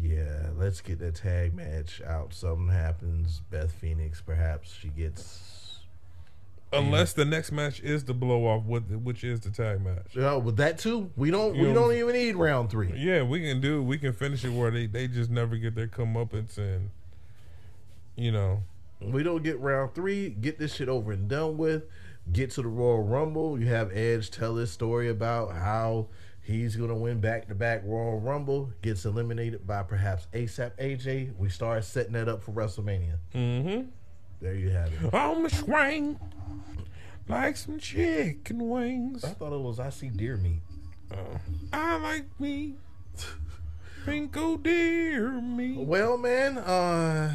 Yeah, let's get that tag match out. Something happens. Beth Phoenix, perhaps she gets. Unless the next match is the blow off, which is the tag match. Oh, with that too, we don't. You we know- don't even need round three. Yeah, we can do. We can finish it where they they just never get their comeuppance and you know. We don't get round three. Get this shit over and done with. Get to the Royal Rumble. You have Edge tell his story about how he's gonna win back to back Royal Rumble. Gets eliminated by perhaps ASAP AJ. We start setting that up for WrestleMania. Mm-hmm. There you have it. On the swing, like some chicken wings. I thought it was I see deer meat. I like me, pinko deer meat. Well, man, uh,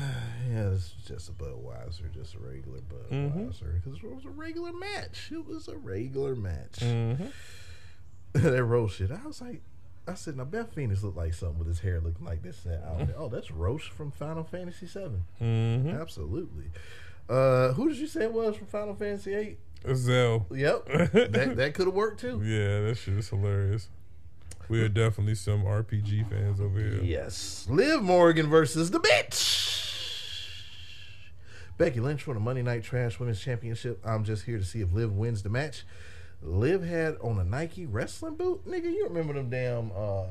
yeah, it's just a Budweiser, just a regular Budweiser, because it was a regular match. It was a regular match. Mm-hmm. that Roche shit. I was like, I said, now Beth Phoenix looked like something with his hair looking like this. And that outfit. Oh, that's Roche from Final Fantasy VII. Mm-hmm. Absolutely. Uh, who did you say it was from Final Fantasy VIII? Zell. Yep, that that could have worked too. Yeah, that shit is hilarious. We are definitely some RPG fans over here. Yes. Liv Morgan versus the bitch. Becky Lynch for the Monday Night Trash Women's Championship. I'm just here to see if Liv wins the match. Liv had on a Nike wrestling boot. Nigga, you remember them damn uh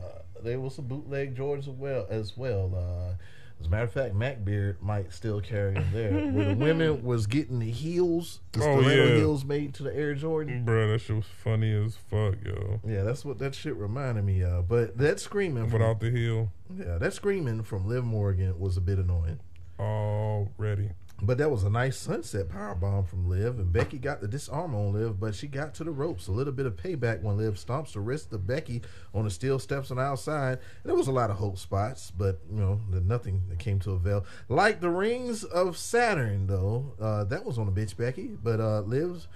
there was some bootleg Jordans as well as well. Uh as a matter of fact, Mac Beard might still carry them there. Where the women was getting the heels, the Oh, yeah. heels made to the Air Jordan. Bro, that shit was funny as fuck, yo. Yeah, that's what that shit reminded me of. But that screaming from, Without the heel, yeah, that screaming from Liv Morgan was a bit annoying. already. But that was a nice sunset power bomb from Liv, and Becky got the disarm on Liv, but she got to the ropes. A little bit of payback when Liv stomps the wrist of Becky on the steel steps on the outside. And there was a lot of hope spots, but you know, nothing that came to avail. Like the rings of Saturn, though, uh, that was on the bitch Becky, but uh, Liv's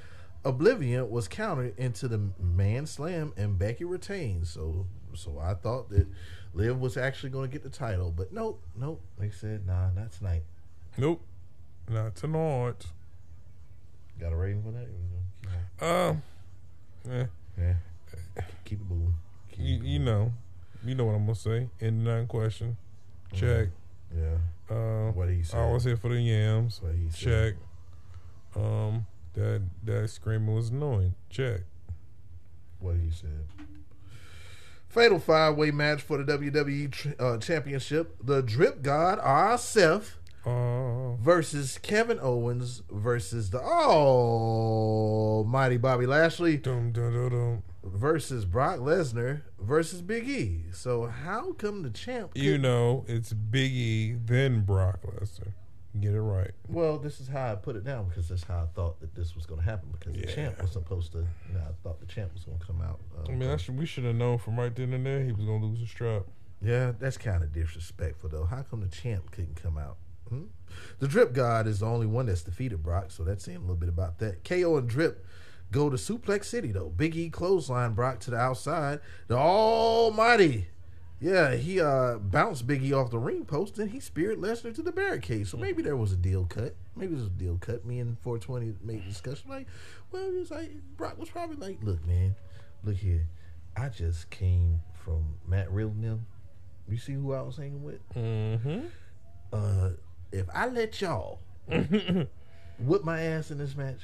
Oblivion was countered into the man slam, and Becky retained. So, so I thought that Liv was actually going to get the title, but nope, nope. They said, nah, not tonight. Nope. Not tonight. Got a rating for that? Um, yeah, Yeah. Keep it moving. Keep you, it you know, you know what I'm gonna say. In nine question, check. Yeah. Uh, What he said. I was here for the yams. What he Check. said. Um, that that screaming was annoying. Check. What he said. Fatal five way match for the WWE uh, Championship. The Drip God, R. Uh, versus Kevin Owens versus the almighty Bobby Lashley dum dum dum versus Brock Lesnar versus Big E. So, how come the champ. You couldn't- know, it's Big E then Brock Lesnar. Get it right. Well, this is how I put it down because that's how I thought that this was going to happen because the champ was supposed to. You know, I thought the champ was going to come out. Uh, I mean, I should, we should have known from right then and there he was gonna lose the strap. yeah, that's kind of disrespectful though. How come the champ couldn't come out? Hmm? The Drip God is the only one that's defeated Brock, so that's saying a little bit about that. KO and Drip go to Suplex City though. Big E clothesline Brock to the outside. The Almighty. Yeah, he uh bounced Big E off the ring post and he speared Lesnar to the barricade. So maybe there was a deal cut. Maybe there was a deal cut. Me and 420 made discussion like, well, it was like Brock was probably like, look, man, look here. I just came from Matt Riddle. You see who I was hanging with? Mm-hmm. Uh if I let y'all whip my ass in this match,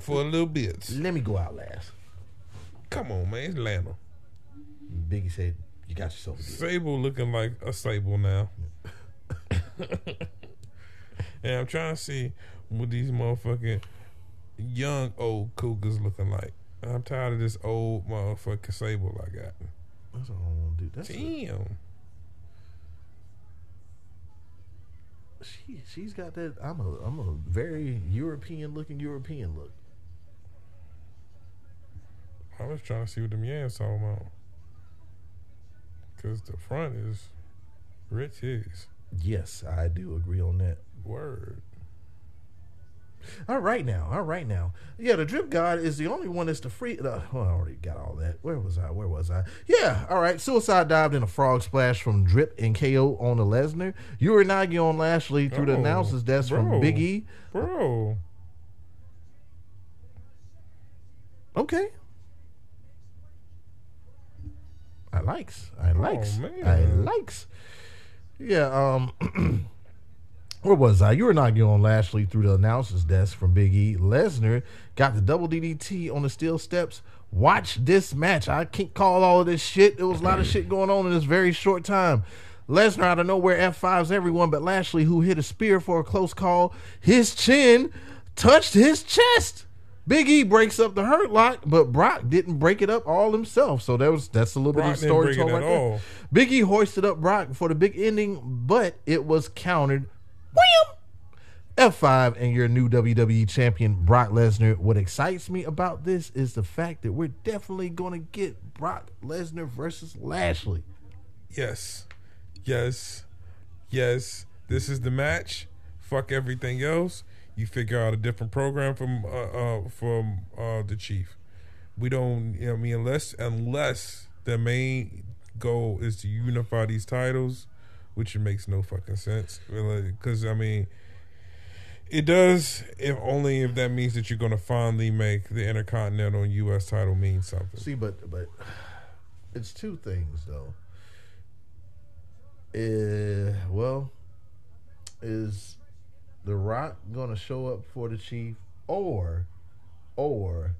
For a little bit. let me go out last. Come on, man. It's Lana. Biggie said, You got yourself a deal. Sable looking like a Sable now. and I'm trying to see what these motherfucking young old cougars looking like. I'm tired of this old motherfucking Sable I got. That's all I want to do. That's a, she she's got that I'm a I'm a very European looking European look. I was trying to see what them yams talking about. Because the front is rich titties. Yes, I do agree on that. Word. All right now, all right now. Yeah, the drip god is the only one that's the free. Uh, well, I already got all that. Where was I? Where was I? Yeah, all right. Suicide dived in a frog splash from Drip and KO on the Lesnar. You were Uranage on Lashley through the Oh, announcers desk bro. from Big E. Bro. Okay. I likes. I likes. man. I likes. Yeah, um where was I? You were not on Lashley through the announcer's desk from Big E. Lesnar got the double DDT on the steel steps. Watch this match. I can't call all of this shit. There was a lot of shit going on in this very short time. Lesnar out of nowhere F5s everyone but Lashley, who hit a spear for a close call. His chin touched his chest. Big E breaks up the hurt lock, but Brock didn't break it up all himself. So that was that's a little Brock bit of story told right there. all. Big E hoisted up Brock for the big ending, but it was countered. Wham! F5 and your new WWE champion Brock Lesnar. What excites me about this is the fact that we're definitely going to get Brock Lesnar versus Lashley. Yes. Yes. Yes. This is the match. Fuck everything else. You figure out a different program from uh, uh from uh the chief. We don't you know I mean unless unless the main goal is to unify these titles, which makes no fucking sense. Because I mean it does if only if that means that you're gonna finally make the intercontinental US title mean something. See, but but it's two things though. Uh, well, is The Rock gonna show up for the Chief, or, or,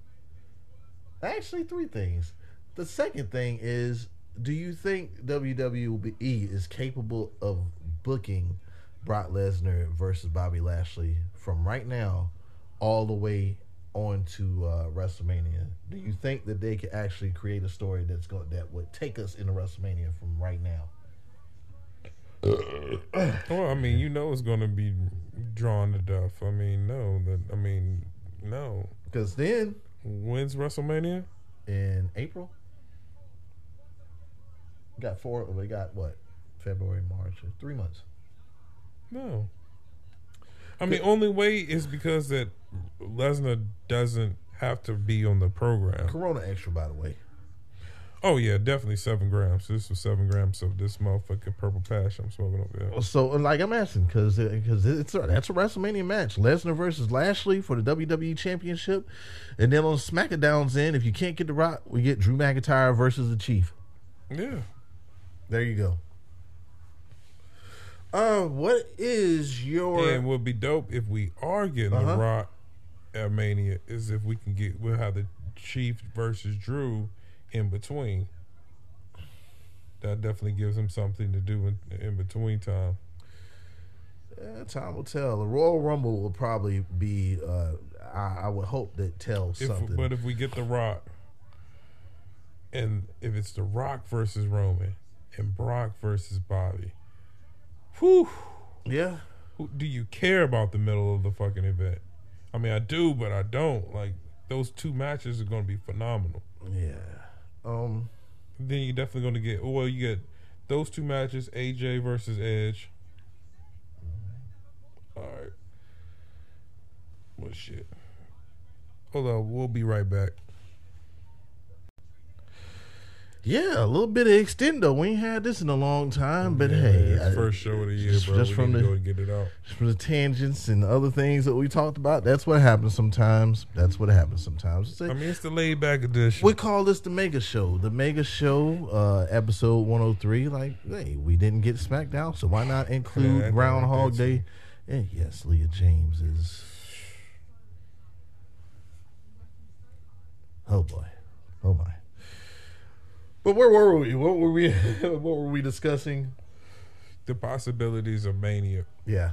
actually three things. The second thing is, do you think WWE is capable of booking Brock Lesnar versus Bobby Lashley from right now all the way on to uh, WrestleMania? Do you think that they could actually create a story that's going that would take us into WrestleMania from right now? Well, I mean, you know it's going to be drawn to death. I mean, no, that I mean, no. Because then When's WrestleMania? in April, we got four. We got what? February, March, three months. No. I mean, only way is because that Lesnar doesn't have to be on the program. Corona extra, by the way. Oh yeah, definitely seven grams. This was seven grams of this motherfucking purple patch I'm smoking over there. So, like I'm asking, because because it's a, that's a WrestleMania match, Lesnar versus Lashley for the WWE Championship, and then on SmackDown's end, if you can't get the Rock, we get Drew McIntyre versus the Chief. Yeah. There you go. Uh, what is your? And would be dope if we are getting Uh-huh. the Rock at Mania is if we can get we'll have the Chief versus Drew in between. That definitely gives him something to do in, in between time. Eh, time will tell. The Royal Rumble will probably be. Uh, I, I would hope that tells If, something. but if we get the Rock, and if it's the Rock versus Roman, and Brock versus Bobby, whew, yeah, who, do you care about the middle of the fucking event? I mean, I do, but I don't. Like those two matches are going to be phenomenal. yeah. Um, Then you're definitely going to get. Well, you get those two matches: AJ versus Edge. All right. Well, shit. Hold on, we'll be right back. Yeah, a little bit of extendo. We ain't had this in a long time, but hey, Yeah, I- first show of the year, just- bro. just we from need to the- go and get it out. from the tangents and other things that we talked about. That's what happens sometimes. That's what happens sometimes. It's a- I mean, it's the laid back edition. we call this the Mega Show. The Mega Show, uh, episode 103. Like, hey, we didn't get SmackDown, so why not include Yeah, Groundhog Day? And yes, Leah James is. Oh boy, oh my. But where were we? What were we? what were we discussing? the possibilities of Mania. Yeah,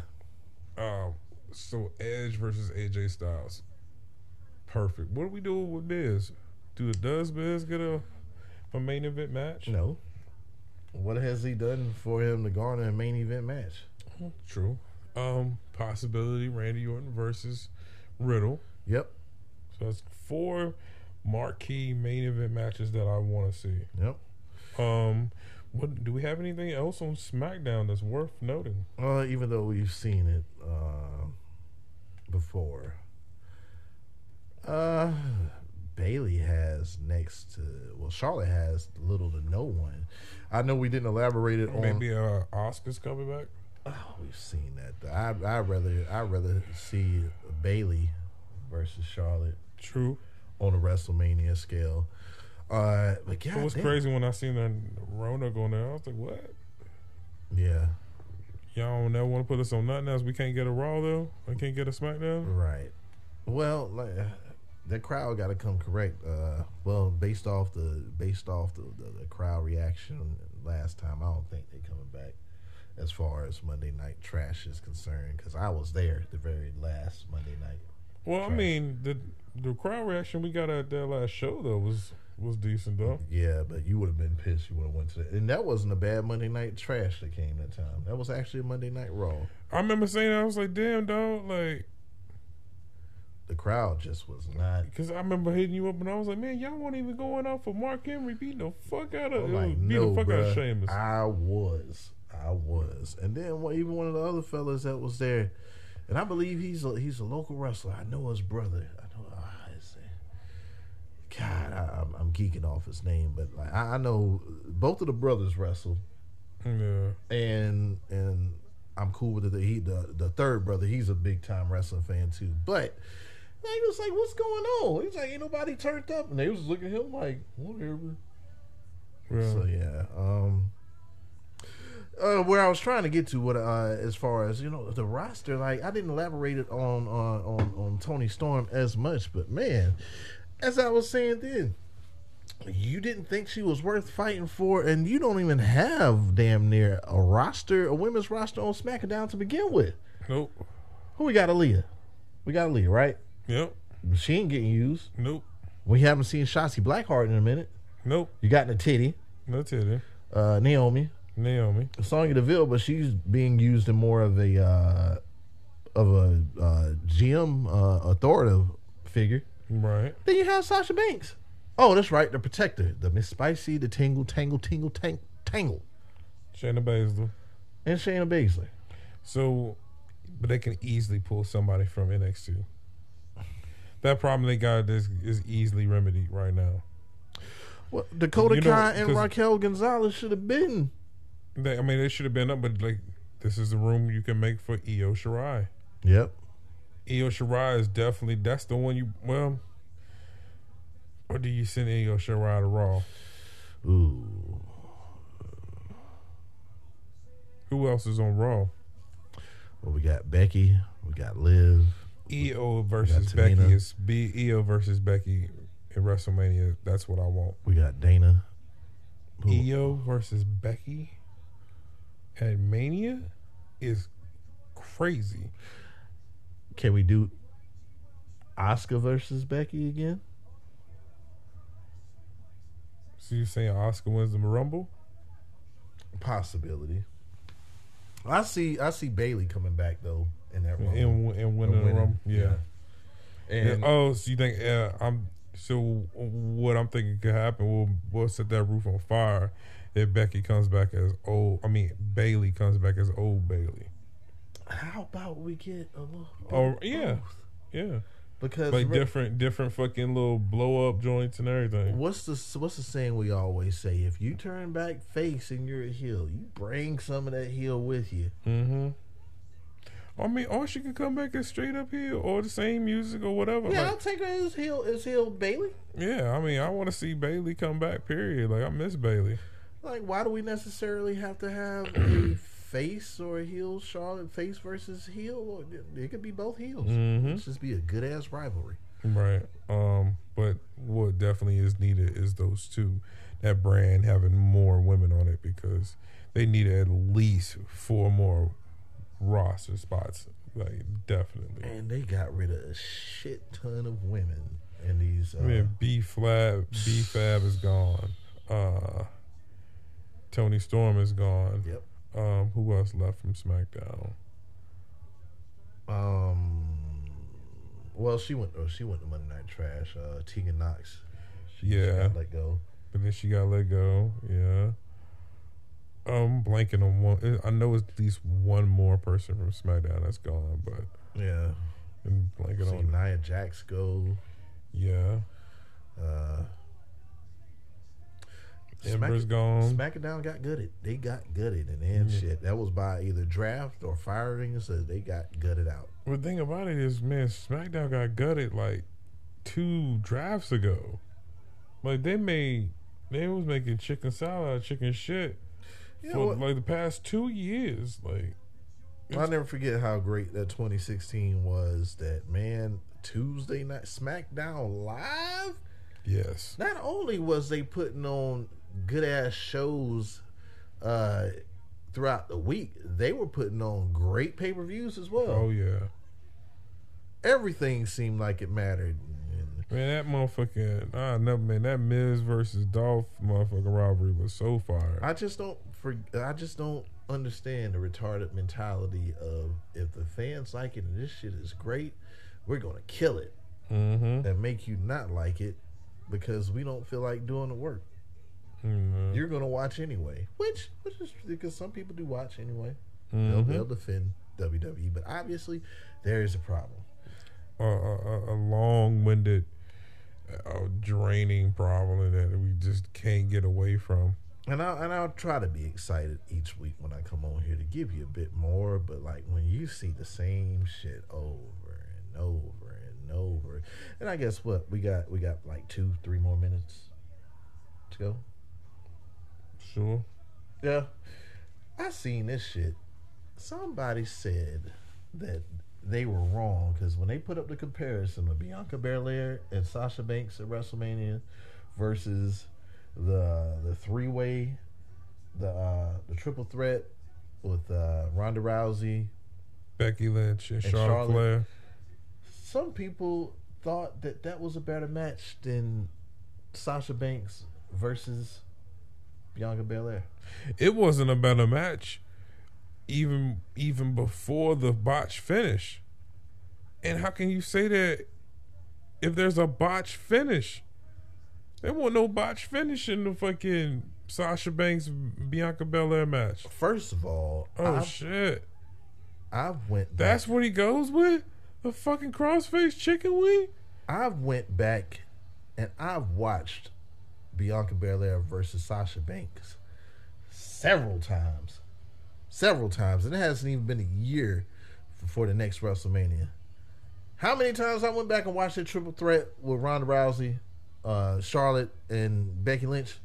Um, so Edge versus AJ Styles. Perfect. What are we doing with Biz? Do the does Biz get a a main event match? no. What has he done for him to garner a main event match? True. Um, possibility Randy Orton versus Riddle. Yep, So that's four marquee main event matches that I want to see. yep. Um, what do we have anything else on SmackDown that's worth noting? Uh, even though we've seen it uh, before. Uh, Bayley has next to well, Charlotte has little to no one. I know we didn't elaborate it on. Maybe uh, Asuka's coming back. Oh, we've seen that. I I rather I rather see Bayley versus Charlotte True. On a WrestleMania scale. Uh, but God it was damn. crazy when I seen that Rona going there. I was like, what? Yeah, Y'all don't never want to put us on nothing else. We can't get a Raw though. We can't get a SmackDown. Right. Well, like that crowd got to come correct. Uh, well, based off the based off the, the, the crowd reaction last time, I don't think they coming back as far as Monday Night Trash is concerned. Because I was there the very last Monday night. Well, I mean, the the crowd reaction we got at that last show though was was decent though. Yeah, but you would have been pissed. You would have went to that, and that wasn't a bad Monday Night Trash that came that time. That was actually a Monday Night Raw. I remember saying that, I was like, damn dog, like The crowd just was not. because I remember hitting you up and I was like, man, y'all weren't even going out for Mark Henry beating the fuck out of I'm uh, like, beating no, the fuck out of bruh. Sheamus. I was, I was, and then one- even one of the other fellas that was there, and I believe he's a, he's a local wrestler. I know his brother. I know. ah, his- God, I, I'm, I'm geeking off his name, but like I, I know both of the brothers wrestle, yeah, and and I'm cool with it. He the the third brother, he's a big time wrestling fan too, but. He was like, "What's going on?" He's like, "Ain't nobody turned up," and they was looking at him like, "Whatever." yeah. So yeah, um, uh, where I was trying to get to, what uh, as far as you know, the roster, like I didn't elaborate it on on on, on Toni Storm as much, but man, as I was saying then, you didn't think she was worth fighting for, and you don't even have damn near a roster, a women's roster on SmackDown to begin with. Nope. Who we got, Aaliyah? We got Aaliyah, right? Yep. She ain't getting used. Nope. We haven't seen Shotzi Blackheart in a minute. Nope. You got Natiti, No titty. uh, Naomi. Naomi. Sonya Deville, but she's being used in more of a uh, of a uh, GM uh, authoritative figure. Right. Then you have Sasha Banks. Oh, that's right, the protector, the Miss Spicy, the Tingle, Tangle, Tingle, Tang, Tangle, Shayna Baszler. and Shayna Baszler. So, but they can easily pull somebody from NXT. That problem they got is, is easily remedied right now. Well, Dakota You know, Kai and 'cause- Raquel Gonzalez should have been. They, I mean, they should have been up, but like, this is the room you can make for Io Shirai. Yep. Io Shirai is definitely that's the one you well. Or do you send Io Shirai to Raw? Ooh. Who else is on Raw? Well, we got Becky. We got Liv. Io versus Becky is B Io versus Becky in WrestleMania. That's what I want. We got Dana. Who- Io versus Becky at Mania is crazy. Can we do Asuka versus Becky again? So you saying Asuka wins the Rumble? Possibility. I see. I see Bayley coming back though in that role. And, and winning the Rumble? Yeah. And oh, so you think uh, I'm? So what I'm thinking could happen? We'll we'll set that roof on fire if Becky comes back as old. I mean Bayley comes back as old Bayley. How about we get a little? Oh yeah, yeah. because like re- different different fucking little blow up joints and everything. What's the what's the saying we always say? If you turn back face and you're a heel, you bring some of that heel with you. Mm-hmm. I mean, or she could come back as straight up heel or the same music or whatever. Yeah, Like, I'll take her as heel as heel Bayley. yeah, I mean, I want to see Bayley come back. Period. Like I miss Bayley. Like, why do we necessarily have to have a face or heel Charlotte face versus heel? Or it could be both heels. Mhm. Let's just be a good ass rivalry. Right. Um, but what definitely is needed is those two. That brand having more women on it because they need at least four more roster spots. Like definitely. And they got rid of a shit ton of women in these. Uh, I mean, B Flab, B Fab is gone. Uh, Toni Storm is gone. Yep. Um, who else left from SmackDown? Um. Well, she went. Oh, she went to Monday Night Trash. Uh, Tegan Nox. She, she Yeah. got let go. But then she got let go. Yeah. Um, blanking on one. I know it's at least one more person from SmackDown that's gone, but Yeah. I'm blanking See on. Nia Jax go. Yeah. Uh, Ember's gone. SmackDown got gutted. They got gutted, and then Yeah. shit. That was by either draft or firing, so they got gutted out. Well, The thing about it is, man, SmackDown got gutted like two drafts ago. Like they made, they was making chicken salad, out of chicken shit You know for what? like the past two years. Like, I'll never forget how great that 2016 was. That man Tuesday night SmackDown live. yes, Not only was they putting on good ass shows uh, throughout the week, they were putting on great pay per views as well. oh yeah, Everything seemed like it mattered. Man, that motherfucking, I never man, that Miz versus Dolph motherfucking robbery was so fire. I just don't for I just don't understand the retarded mentality of if the fans like it and this shit is great, we're gonna kill it mm-hmm. and make you not like it because we don't feel like doing the work. Mm You're gonna watch anyway, which which is because some people do watch anyway. They'll, Mhm. they'll defend WWE, but obviously there is a problem. A, a, a long-winded, uh, draining problem that we just can't get away from. And I and I'll try to be excited each week when I come on here to give you a bit more. But like when you see the same shit over and over and over, and I guess what we got we got like two three more minutes to go. Sure. Yeah, I seen this shit. Somebody said that they were wrong because when they put up the comparison of Bianca Belair and Sasha Banks at WrestleMania versus the the three way, the uh, the triple threat with uh, Ronda Rousey, Becky Lynch and, And Charlotte, Charlotte. Flair. some people thought that that was a better match than Sasha Banks versus Bianca Belair. It wasn't a better match, even even before the botch finish. And how can you say that if there's a botch finish? There wasn't no botch finish in the fucking Sasha Banks Bianca Belair match. First of all, Oh I, shit! I went. Back, That's what he goes with the fucking crossface chicken wing. I went back and I've watched Bianca Belair versus Sasha Banks several times. Several times. And it hasn't even been a year before the next WrestleMania. How many times I went back and watched that triple threat with Ronda Rousey, uh, Charlotte, and Becky Lynch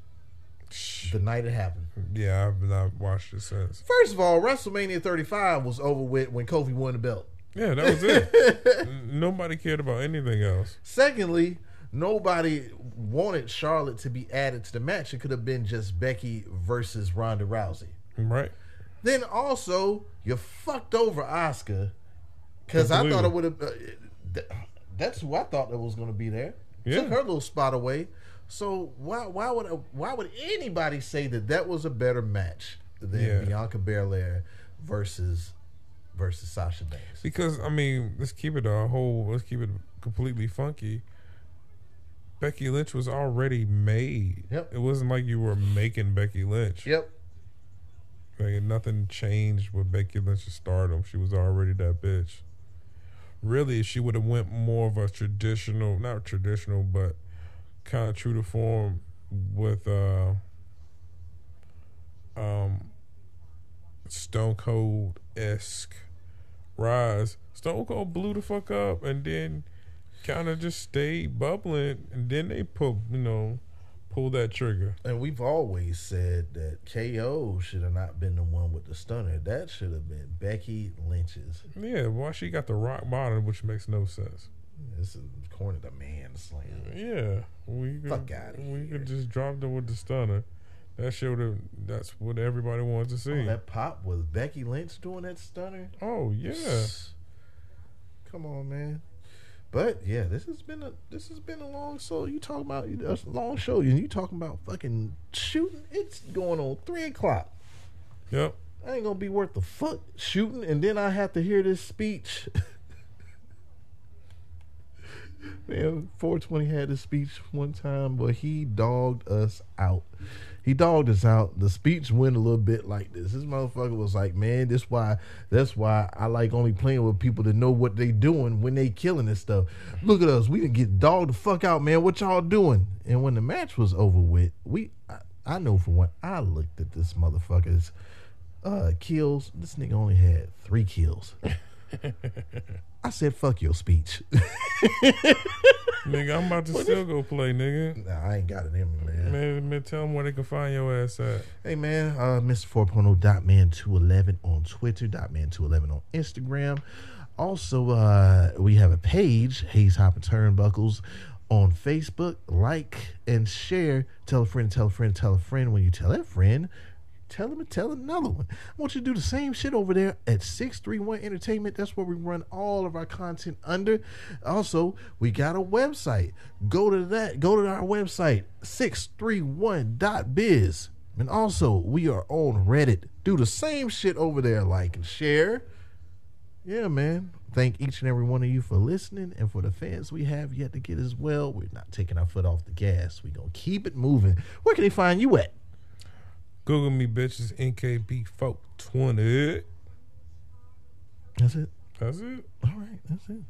the night it happened? Yeah, I've not watched it since. First of all, WrestleMania 35 was over with when Kofi won the belt. Yeah, that was it. Nobody cared about anything else. Secondly, nobody wanted Charlotte to be added to the match. It could have been just Becky versus Ronda Rousey. Right? Then also, you fucked over Asuka because I thought it would have. Uh, th- that's who I thought that was going to be there. Yeah. Took her little spot away. So why why would why would anybody say that that was a better match than Yeah. Bianca Belair versus versus Sasha Banks? Because I mean, let's keep it a whole. Let's keep it completely funky. Becky Lynch was already made. Yep. It wasn't like you were making Becky Lynch. Yep. Like nothing changed with Becky Lynch's stardom. She was already that bitch. really, she would have went more of a traditional, not traditional, but kind of true to form with uh, um, Stone Cold esque rise. Stone Cold blew the fuck up, and then kind of just stayed bubbling, and then they pull, you know, pull that trigger. And we've always said that KO should have not been the one with the stunner. That should have been Becky Lynch's. Yeah, why she got the rock bottom, which makes no sense. This is corner the man slam. Yeah, we could, Fuck outta we here. could just drop them with the stunner. That showed have. That's what everybody wants to see. Oh, that pop was Becky Lynch doing that stunner. Oh yeah, Come on, man. But yeah, this has been a this has been a long so you talking about a long show and you talking about fucking shooting. It's going on three o'clock. yep. I ain't gonna be worth the fuck shooting, and then I have to hear this speech. Man, 420 had this speech one time, but he dogged us out. He dogged us out. The speech went a little bit like this. This motherfucker was like, "Man, this why that's why I like only playing with people that know what they doing when they killing this stuff. Look at us, we didn't get dogged the fuck out, man. What y'all doing?" And when the match was over with, we I, I know for one, I looked at this motherfucker's uh kills. This nigga only had three kills. I said, "Fuck your speech." Nigga, I'm about to still go play, nigga. nah, I ain't got it in me, man. Man, man, tell them where they can find your ass at. Hey man, uh, Mr. 4.0 dot man 211 on Twitter, dot man 211 on Instagram. Also, uh, we have a page, Hayes Hop and Turnbuckles, on Facebook. Like and share. Tell a friend, tell a friend, tell a friend. When you tell that friend, tell them and tell another one. I want you to do the same shit over there at 631 Entertainment. That's where we run all of our content under. Also, we got a website. Go to that. Go to our website, 631.biz. And also, we are on Reddit. Do the same shit over there. Like and share. Yeah, man. Thank each and every one of you for listening and for the fans we have yet to get as well. We're not taking our foot off the gas. We're going to keep it moving. Where can they find you at? Google me, bitches. NKB folk twenty. That's it. That's it. All right. That's it.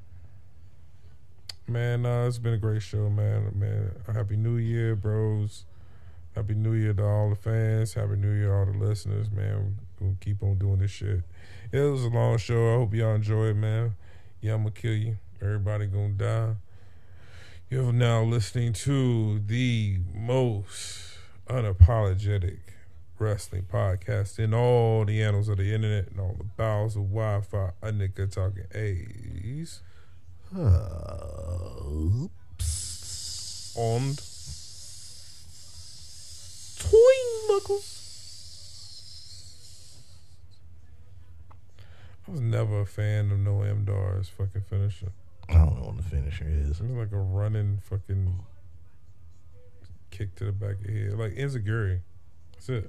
Man, uh, it's been a great show, man. Man, happy New Year, bros. Happy New Year to all the fans. Happy New Year, all the listeners, man. We're gonna keep on doing this shit. It was a long show. I hope y'all enjoy it, man. Yeah, I'm gonna kill you. Everybody gonna die. You're now listening to the most unapologetic wrestling podcast in all the annals of the internet and all the bowels of Wi-Fi. A nigga talking A's. Oops. Und Toing buckles. I was never a fan of Noam Dar's fucking finisher. I don't know what the finisher is. It was like a running fucking kick to the back of the head, like Enzuigiri. That's it.